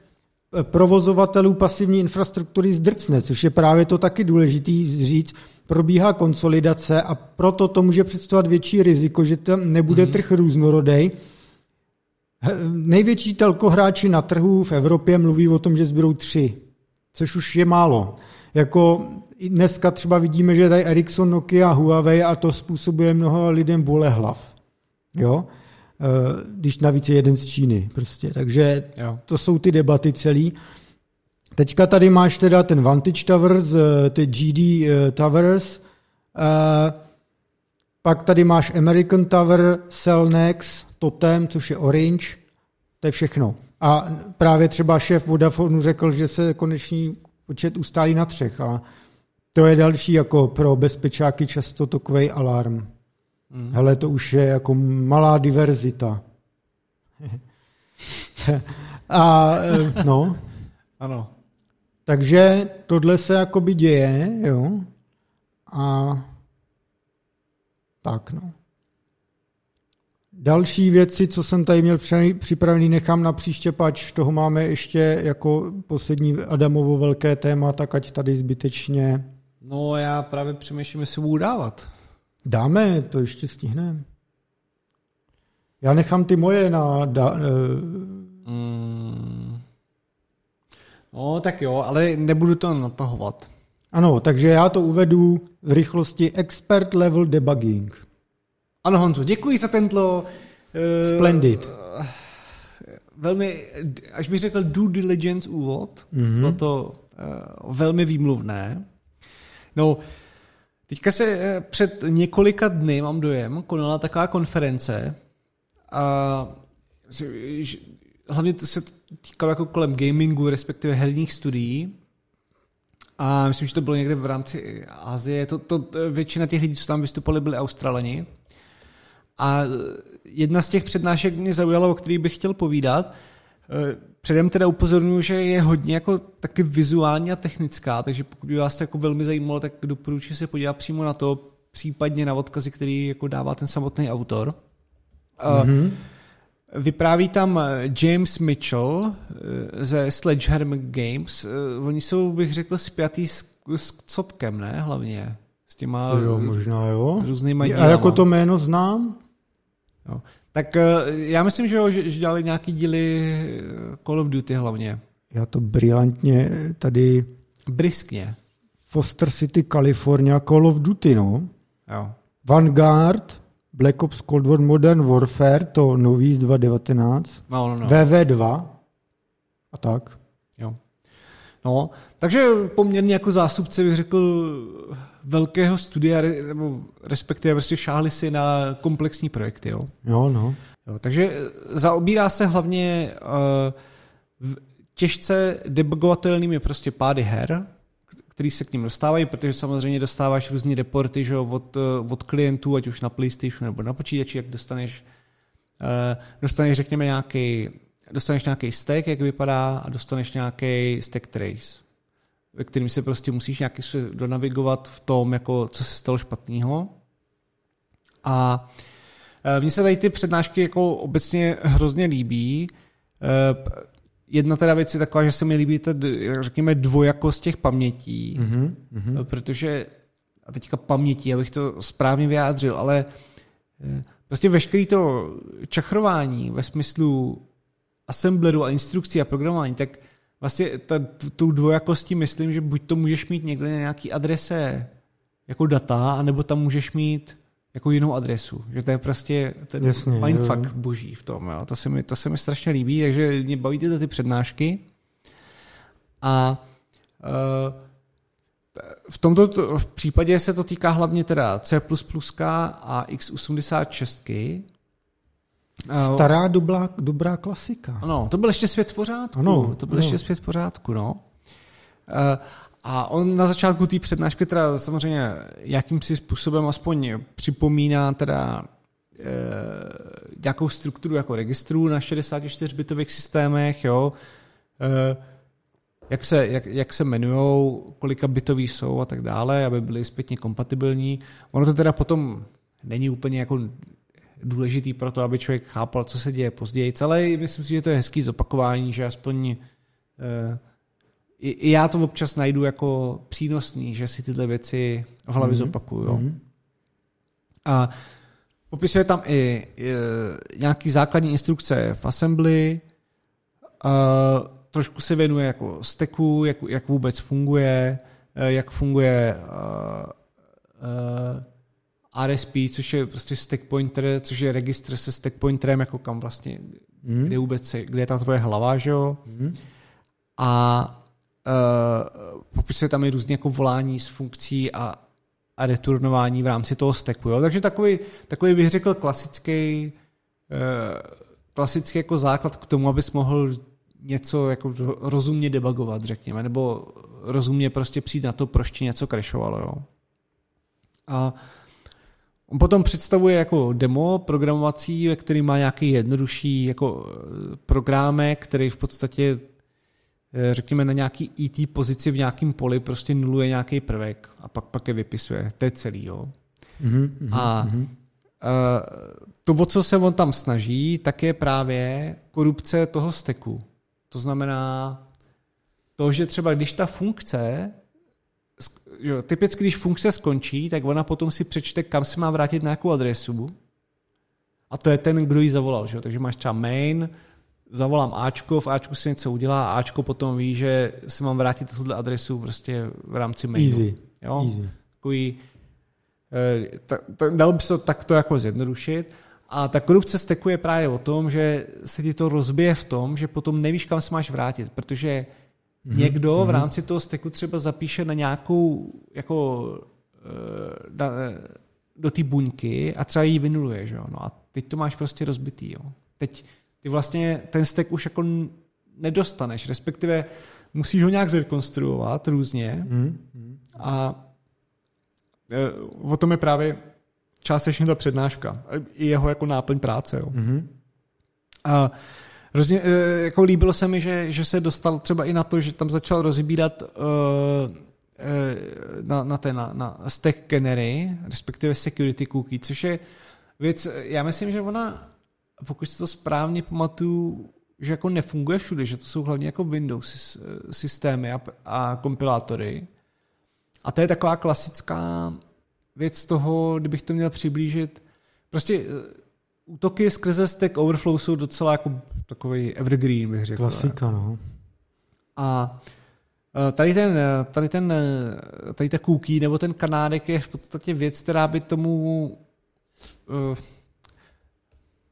provozovatelů pasivní infrastruktury zdrcne, což je právě to taky důležitý říct, probíhá konsolidace a proto to může představovat větší riziko, že tam nebude mm-hmm. trh různorodej. Největší telkohráči na trhu v Evropě mluví o tom, že zbydou tři, což už je málo. Jako dneska třeba vidíme, že tady Ericsson, Nokia, Huawei a to způsobuje mnoho lidem bolehlav. Jo? Eh, Když navíc je jeden z Číny. Prostě. Takže Jo. to jsou ty debaty celý. Teďka tady máš teda ten Vantage Towers, eh, ty GD eh, Towers, eh, pak tady máš American Tower, Cellnex, Totem, což je Orange, to je všechno. A právě třeba šéf Vodafonu řekl, že se konečný počet ustálí na třech a to je další jako pro bezpečáky často takový alarm. Hmm. Hele, to už je jako malá diverzita. a eh, no, Ano. Takže tohle se jakoby děje, jo. A tak, no. Další věci, co jsem tady měl při- připravený, nechám na příště, pač toho máme ještě jako poslední Adamovo velké téma, tak ať tady zbytečně No já právě přemýšlím, jestli budu dávat. dáme, to ještě stihneme. Já nechám ty moje na... Da, eh, Mm. No tak jo, ale nebudu to natahovat. ano, takže já to uvedu v rychlosti Expert Level Debugging. Ano Honzo, děkuji za tento... Uh, Splendid. Velmi, až bych řekl due diligence úvod, Mhm. mm-hmm. bylo to uh, velmi výmluvné. No, teďka se eh, před několika dny, mám dojem, konala taková konference a hlavně to se týkalo jako kolem gamingu, respektive herních studií. A myslím, že to bylo někde v rámci Asie. To, to, většina těch lidí, co tam vystupovali, byli Australani. A jedna z těch přednášek mě zaujala, o který bych chtěl povídat. Eh, Předem teda upozorňuji, že je hodně jako taky vizuální a technická, takže pokud by vás to jako velmi zajímalo, tak doporučuji se podívat přímo na to, případně na odkazy, který jako dává ten samotný autor. Mm-hmm. Vypráví tam James Mitchell eh, ze Sledgehammer Games. Eh, Oni jsou, bych řekl, spjatý s, s Cotkem, ne? Hlavně. S těma To jo, možná jo. různýma A dílama. jako to jméno znám? Jo. Tak eh, já myslím, že, jo, že, že dělali nějaký díly eh, Call of Duty hlavně. Já to brilantně tady Briskně. Foster City, California, Call of Duty, no. Jo. Vanguard, Black Ops Cold War Modern Warfare, to nový z 2019, No, no, no. VV2 a tak. Jo. No, takže poměrně jako zástupce bych řekl velkého studia, nebo respektive prostě šáhli si na komplexní projekty. Jo. Jo, no. Jo, takže eh, zaobírá se hlavně uh, těžce debugovatelnými prostě pády her, který se k ním dostávají, protože samozřejmě dostáváš různé reporty že, od, eh, od klientů, ať už na PlayStationu nebo na počítači, jak dostaneš, uh, dostaneš řekněme nějaký, dostaneš nějaký stack, jak vypadá, a dostaneš nějaký stack trace, ve kterým se prostě musíš nějaký donavigovat v tom, jako, co se stalo špatného. A eh, mně se tady ty přednášky jako obecně hrozně líbí. Eh, jedna teda věc je taková, že se mi líbí ta, řekněme, dvojakost těch pamětí, mm-hmm. protože, a teďka pamětí, abych to správně vyjádřil, ale prostě veškerý to čachrování ve smyslu assembleru a instrukcí a programování, tak vlastně ta, tu dvojakostí myslím, že buď to můžeš mít někde na nějaký adrese jako data, anebo tam můžeš mít jako jinou adresu. Že to je prostě ten Jasně, mindfuck jo. boží v tom. Jo. To, se mi, to se mi strašně líbí, takže mě baví tyhle ty přednášky. A uh, v tomto v případě se to týká hlavně teda C++ a x86, Stará dobrá, dobrá klasika. Ano, to byl ještě svět v pořádku. Ano, to byl ano. ještě svět v pořádku, no. Eh, a on na začátku té přednášky teda samozřejmě jakýmsi způsobem aspoň připomíná teda e, strukturu jako registrů na 64-bitových systémech, jo. E, jak se, jak, jak se jmenují, kolika bitový jsou a tak dále, aby byly zpětně kompatibilní. Ono to teda potom není úplně jako důležitý pro to, aby člověk chápal, co se děje později. Celé, myslím si, že to je hezký zopakování, že aspoň eh, i, i já to občas najdu jako přínosný, že si tyhle věci v hlavě mm-hmm. zopakuju. Mm-hmm. A popisuje tam i, i nějaký základní instrukce v assembly, a trošku se věnuje jako stacku, jak, jak vůbec funguje, eh, jak funguje uh, uh, RSP, což je prostě stack pointer, což je registr se stack pointerem, jako kam vlastně, mm. kde vůbec se, kde je ta tvoje hlava, že jo? Mm. A popisuje tam i různě jako volání s funkcí a, a returnování v rámci toho stacku, jo? Takže takový, takový bych řekl klasický, uh, klasický jako základ k tomu, abys mohl něco jako rozumně debugovat, řekněme, nebo rozumně prostě přijít na to, proč ti něco crashovalo, jo? A On potom představuje jako demo programovací, který má nějaký jednodušší jako eh, programek, který v podstatě eh, řekněme na nějaký ET pozici v nějakém poli prostě nuluje nějaký prvek a pak, pak je vypisuje. To je celý, jo. Mm-hmm, a mm-hmm. to, o co se on tam snaží, tak je právě korupce toho steku. To znamená to, že třeba když ta funkce jo, typicky, když funkce skončí, tak ona potom si přečte, kam se má vrátit na nějakou adresu. A to je ten, kdo ji zavolal. Že? Takže máš třeba main, zavolám Ačko, v Ačku se něco udělá a Ačko potom ví, že se mám vrátit tuhle adresu prostě v rámci mainu. Easy. Jo? Easy. Takový, eh, ta, ta, dalo by se to takto jako zjednodušit. A ta korupce steku je právě o tom, že se ti to rozbije v tom, že potom nevíš, kam se máš vrátit, protože Mm-hmm. Někdo v mhm. rámci toho steku třeba zapíše na nějakou jako eh, na, do té buňky a třeba ji vynuluje, že jo? No a teď to máš prostě rozbitý, jo. Teď ty vlastně ten stek už jako nedostaneš, respektive musíš ho nějak zrekonstruovat různě mm-hmm. a e, o tom je právě částečně ta přednáška. I jeho jako náplň práce, jo. Mm-hmm. A Hrozně, eh, jako líbilo se mi, že, že se dostal třeba i na to, že tam začal rozbírat uh, na, na, té, na, na stack canary, respektive security cookie, což je věc, já myslím, že ona, pokud si to správně pamatuju, že jako nefunguje všude, že to jsou hlavně jako Windows systémy a, a kompilátory. A to je taková klasická věc toho, kdybych to měl přiblížit. Prostě útoky skrze Stack Overflow jsou docela jako takový evergreen, bych řekl. Klasika, no. A e, tady ten, e, tady ten, e, tady ta cookie nebo ten kanádek je v podstatě věc, která by tomu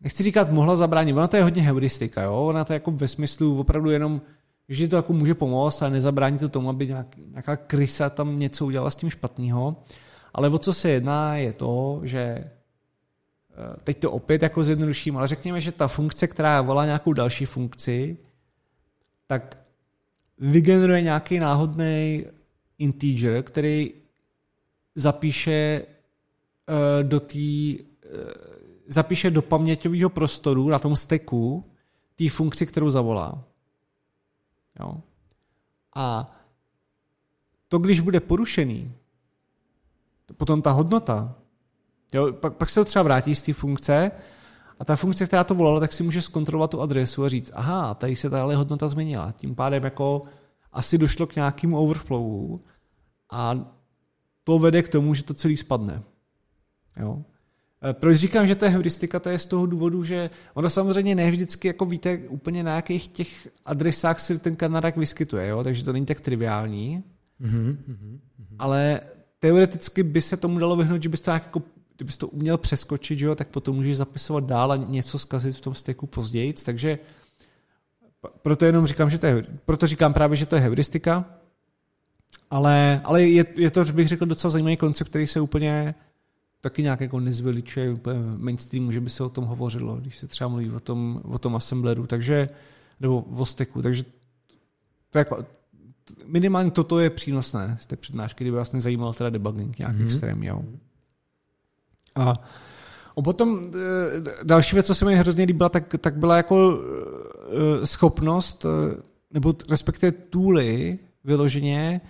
nechci říkat mohla zabránit, ona to je hodně heuristika, jo? ona to je jako ve smyslu opravdu jenom, že to jako může pomoct a nezabrání to tomu, aby nějak, nějaká krysa tam něco udělala s tím špatného. Ale o co se jedná je to, že Eh, teď to opět jako zjednoduším, ale řekněme, že ta funkce, která volá nějakou další funkci, tak vygeneruje nějaký náhodný integer, který zapíše uh, do té uh, zapíše do paměťového prostoru na tom steku té funkci, kterou zavolá. Jo? A to, když bude porušený, potom ta hodnota Jo, pak, pak se to třeba vrátí z té funkce a ta funkce, která to volala, tak si může zkontrolovat tu adresu a říct, aha, tady se tahle hodnota změnila. Tím pádem jako asi došlo k nějakému overflowu a to vede k tomu, že to celý spadne. Jo? E, proč říkám, že to je heuristika, to je z toho důvodu, že ono samozřejmě ne vždycky jako víte úplně na jakých těch adresách se ten kanarak vyskytuje, jo? takže to není tak triviální, mm-hmm. ale teoreticky by se tomu dalo vyhnout, že bys to nějak jako kdybys to uměl přeskočit, že jo, tak potom můžeš zapisovat dál a něco zkazit v tom steku později, takže proto jenom říkám, že to je, proto říkám právě, že to je heuristika, ale, ale je, je to, bych řekl, docela zajímavý koncept, který se úplně taky nějak jako nezveličuje úplně mainstreamu, že by se o tom hovořilo, když se třeba mluví o tom, o tom assembleru, takže, nebo o steku, takže to jako, minimálně toto je přínosné z té přednášky, kdyby vlastně zajímal teda debugging nějak mm-hmm. extrémně. Jo. A a potom e, další věc, co se mi hrozně líbila, tak, tak byla jako e, schopnost, e, nebo respektive tooly vyloženě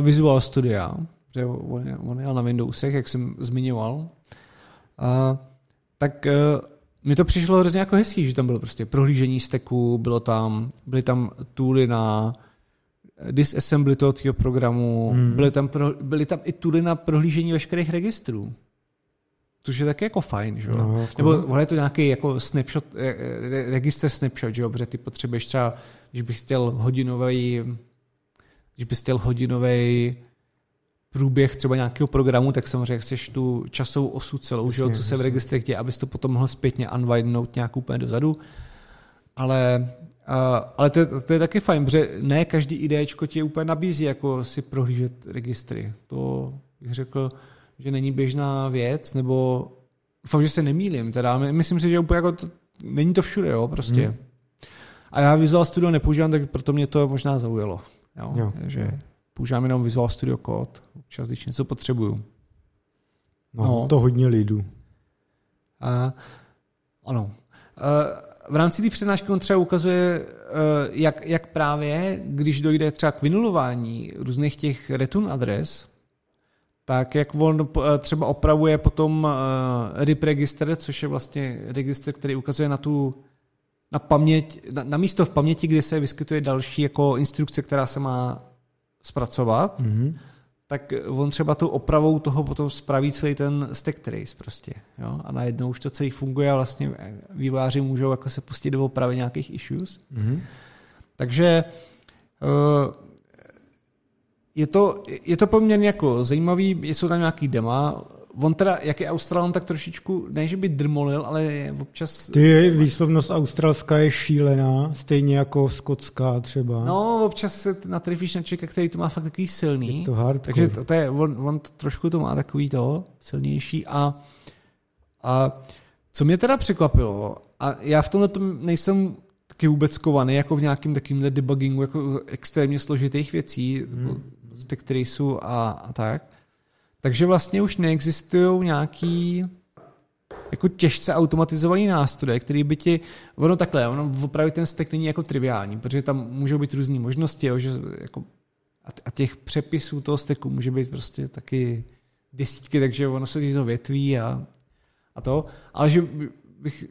Visual Studia, že on je, on je na Windowsech, jak jsem zmiňoval, a, tak mi to přišlo hrozně jako hezký, že tam bylo prostě prohlížení steku, bylo tam, byly tam tooly na disassembly toho programu, hmm. byly, tam pro, byly tam i tooly na prohlížení veškerých registrů což je taky jako fajn, že jo? No, jako... Nebo ono je to nějaký jako snapshot, eh, eh, register snapshot, že jo? Protože ty potřebuješ třeba, když bych chtěl hodinový, když bys chtěl hodinový průběh třeba nějakého programu, tak samozřejmě chceš tu časovou osu celou, že co se v registrech děje, abys to potom mohl zpětně unwindnout nějak úplně dozadu. Ale, uh, ale to, to, je taky fajn, protože ne každý IDčko ti úplně nabízí jako si prohlížet registry. To bych řekl, že není běžná věc, nebo fakt, že se nemýlím, teda myslím si, že úplně jako to, není to všude, jo, prostě. Hmm. A já Visual Studio nepoužívám, tak proto mě to možná zaujalo. Jo? Jo. Že používám jenom Visual Studio Code, občas, když něco potřebuju. No, no. to hodně lidů. A, ano. A, v rámci té přednášky on třeba ukazuje, jak, jak právě, když dojde třeba k vynulování různých těch return adres, tak jak on eh, třeba opravuje potom RIP register, což je vlastně register, který ukazuje na tu na paměť, na, na místo v paměti, kde se vyskytuje další jako instrukce, která se má zpracovat, mm-hmm. tak on třeba tu opravou toho potom spraví celý ten stack trace prostě. Jo? A najednou už to celý funguje a vlastně vývojáři můžou jako se pustit do opravy nějakých issues. Mm-hmm. Takže uh, je to, je to poměrně jako zajímavý, jsou tam nějaký dema, On teda, jak je Australan, tak trošičku, ne, že by drmolil, ale občas... Ty výslovnost australská je šílená, stejně jako skotská třeba. No, občas se natrefíš na člověka, který to má fakt takový silný. Je to hardcore. Takže to, to je, on, on to trošku to má takový to, silnější a, a co mě teda překvapilo, a já v tomhle nejsem taky vůbec kovaný, jako v nějakým takovým debuggingu, jako extrémně složitých věcí, hmm z jsou a, a tak. Takže vlastně už neexistují nějaký jako těžce automatizovaný nástroje, který by ti, ono takhle, ono opravdu ten stack není jako triviální, protože tam můžou být různé možnosti, jo, že jako, a těch přepisů toho stacku může být prostě taky desítky, takže ono se to větví a, a to, ale že bych,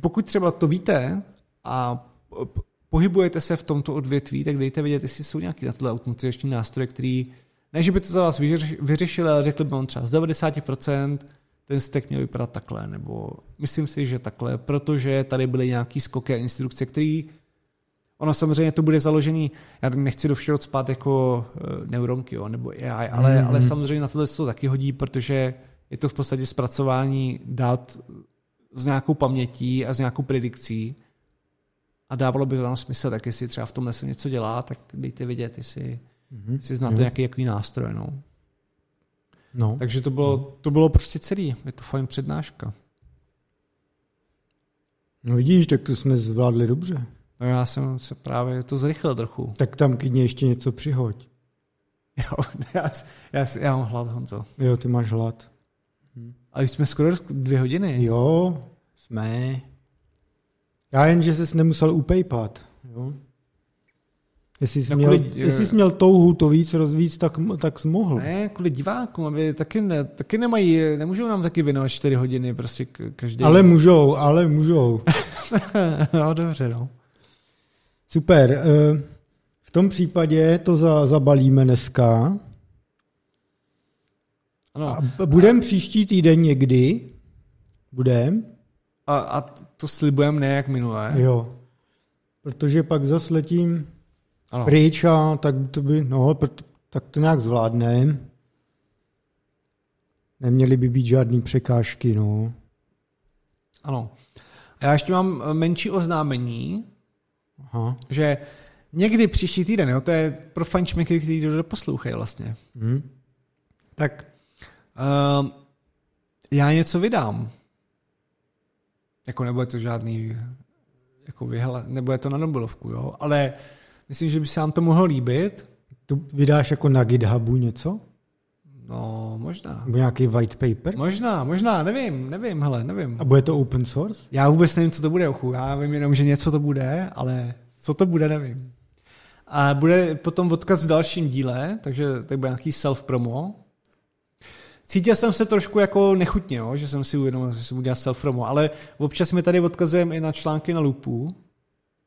pokud třeba to víte a pohybujete se v tomto odvětví, tak dejte vědět, jestli jsou nějaké na tohle automatizační nástroje, který ne, že by to za vás vyřešili, ale řekli by vám třeba z 90% ten stack měl vypadat takhle, nebo myslím si, že takhle, protože tady byly nějaký skoky a instrukce, které Ono samozřejmě to bude založený, já nechci do všeho spát jako uh, neuronky, jo, nebo AI, ale, mm. ale samozřejmě na tohle se to taky hodí, protože je to v podstatě zpracování dat s nějakou pamětí a s nějakou predikcí a dávalo by vám smysl, tak jestli třeba v tomhle se něco dělá, tak dejte vědět, jestli, mm-hmm. jestli znáte mm-hmm. nějaký jaký nástroj. No. No. Takže to bylo, no. to bylo prostě celý. Je to fajn přednáška. No vidíš, tak to jsme zvládli dobře. No já jsem se právě to zrychlil trochu. Tak tam klidně ještě něco přihoď. Jo, já, já, já mám hlad, Honzo. Jo, ty máš hlad. Hm. Ale jsme skoro dvě hodiny. Jo, jsme. Já jen, že jsi nemusel upejpat. Jo? Jestli jsi, No, měl, kvůli- jestli jsi měl touhu to víc rozvíc, tak, tak jsi mohl. Ne, kvůli divákům, aby taky, ne, taky nemají, nemůžou nám taky věnovat 4 hodiny prostě každý. Ale můžou, ale můžou. no, dobře, no. Super. eh, V tom případě to za, zabalíme dneska. Ano. A budem příští týden někdy. Budem. A, a to slibujeme ne jak minulé. Jo. Protože pak zas letím Ano. pryč a tak to by, no, tak to nějak zvládneme. Neměly by být žádný překážky, no. ano. A já ještě mám eh, menší oznámení, Aha. že někdy příští týden, jo, to je pro fančmeky, kteří to doposlouchají vlastně, Hm. tak uh, já něco vydám. Jako nebude to žádný jako vyhla, nebude to na Nobelovku, jo, ale myslím, že by se vám to mohlo líbit. Tu vydáš jako na GitHubu něco? No, možná. Nebo nějaký white paper? Možná, možná, nevím, nevím, hele, nevím. A bude to open source? Já vůbec nevím, co to bude, ochu. Já vím jenom, že něco to bude, ale co to bude, nevím. A bude potom odkaz v dalším díle, takže to bude nějaký self-promo. Cítil jsem se trošku jako nechutně, jo, že jsem si uvědomil, že jsem udělal self-promo, ale občas mi tady odkazujeme i na články na lupu,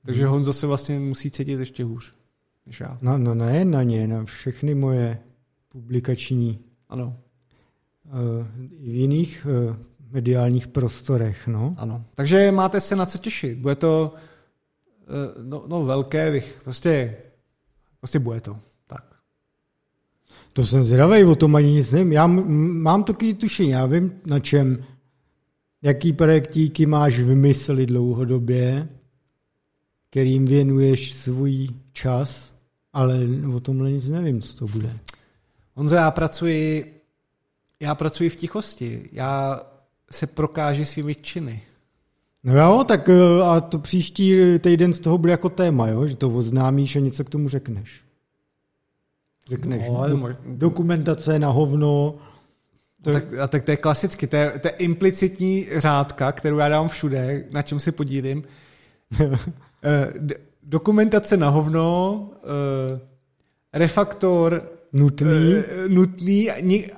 takže Honza se vlastně musí cítit ještě hůř než já. No, no ne na ně, na všechny moje publikační Ano, uh, v jiných uh, mediálních prostorech, no. ano. Takže máte se na co těšit. Bude to eh, no, no velké, vych- prostě, prostě bude to. Tak. To jsem zvědavý, o tom ani nic nevím. Já mám takový tušení, já vím na čem, jaký projektíky máš vymysli dlouhodobě, kterým věnuješ svůj čas, ale o tomhle nic nevím, co to bude. Honzo, já pracuji, já pracuji v tichosti. Já se prokáži svými činy. No jo, tak eh, a to příští týden z toho bude jako téma, jo? že to oznámíš a něco k tomu řekneš. Řekneš, No, ale do, mož- dokumentace na hovno, To... Tak, a tak to je klasicky, to je, to je implicitní řádka, kterou já dám všude, na čem si podílím. Eh, dokumentace na hovno, eh, refaktor nutný. eh, nutný,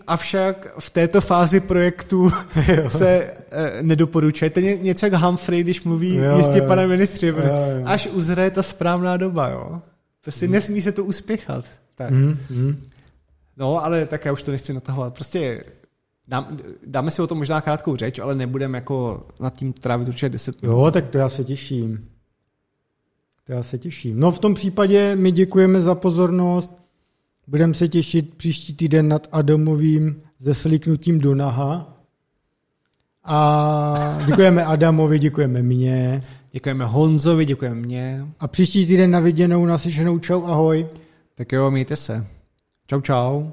avšak v této fázi projektu se eh, nedoporučuje. To je ně- něco jak Humphrey, když mluví Jo, jistě jo. pane ministři, Jo, jo. až uzraje ta správná doba, jo. Prostě nesmí se to uspěchat. Tak. Mm, mm. No, ale tak já už to nechci natahovat. Prostě dám, dáme si o tom možná krátkou řeč, ale nebudeme jako nad tím trávit určitě 10 minut. Jo, tak to já se těším. To já se těším. No v tom případě my děkujeme za pozornost. Budeme se těšit příští týden nad Adamovým zesliknutím do naha. A děkujeme Adamovi, děkujeme mně. Děkujeme Honzovi, děkujeme mě. A příští týden na viděnou, naslyšenou, čau, ahoj. Tak jo, mějte se. Čau, čau.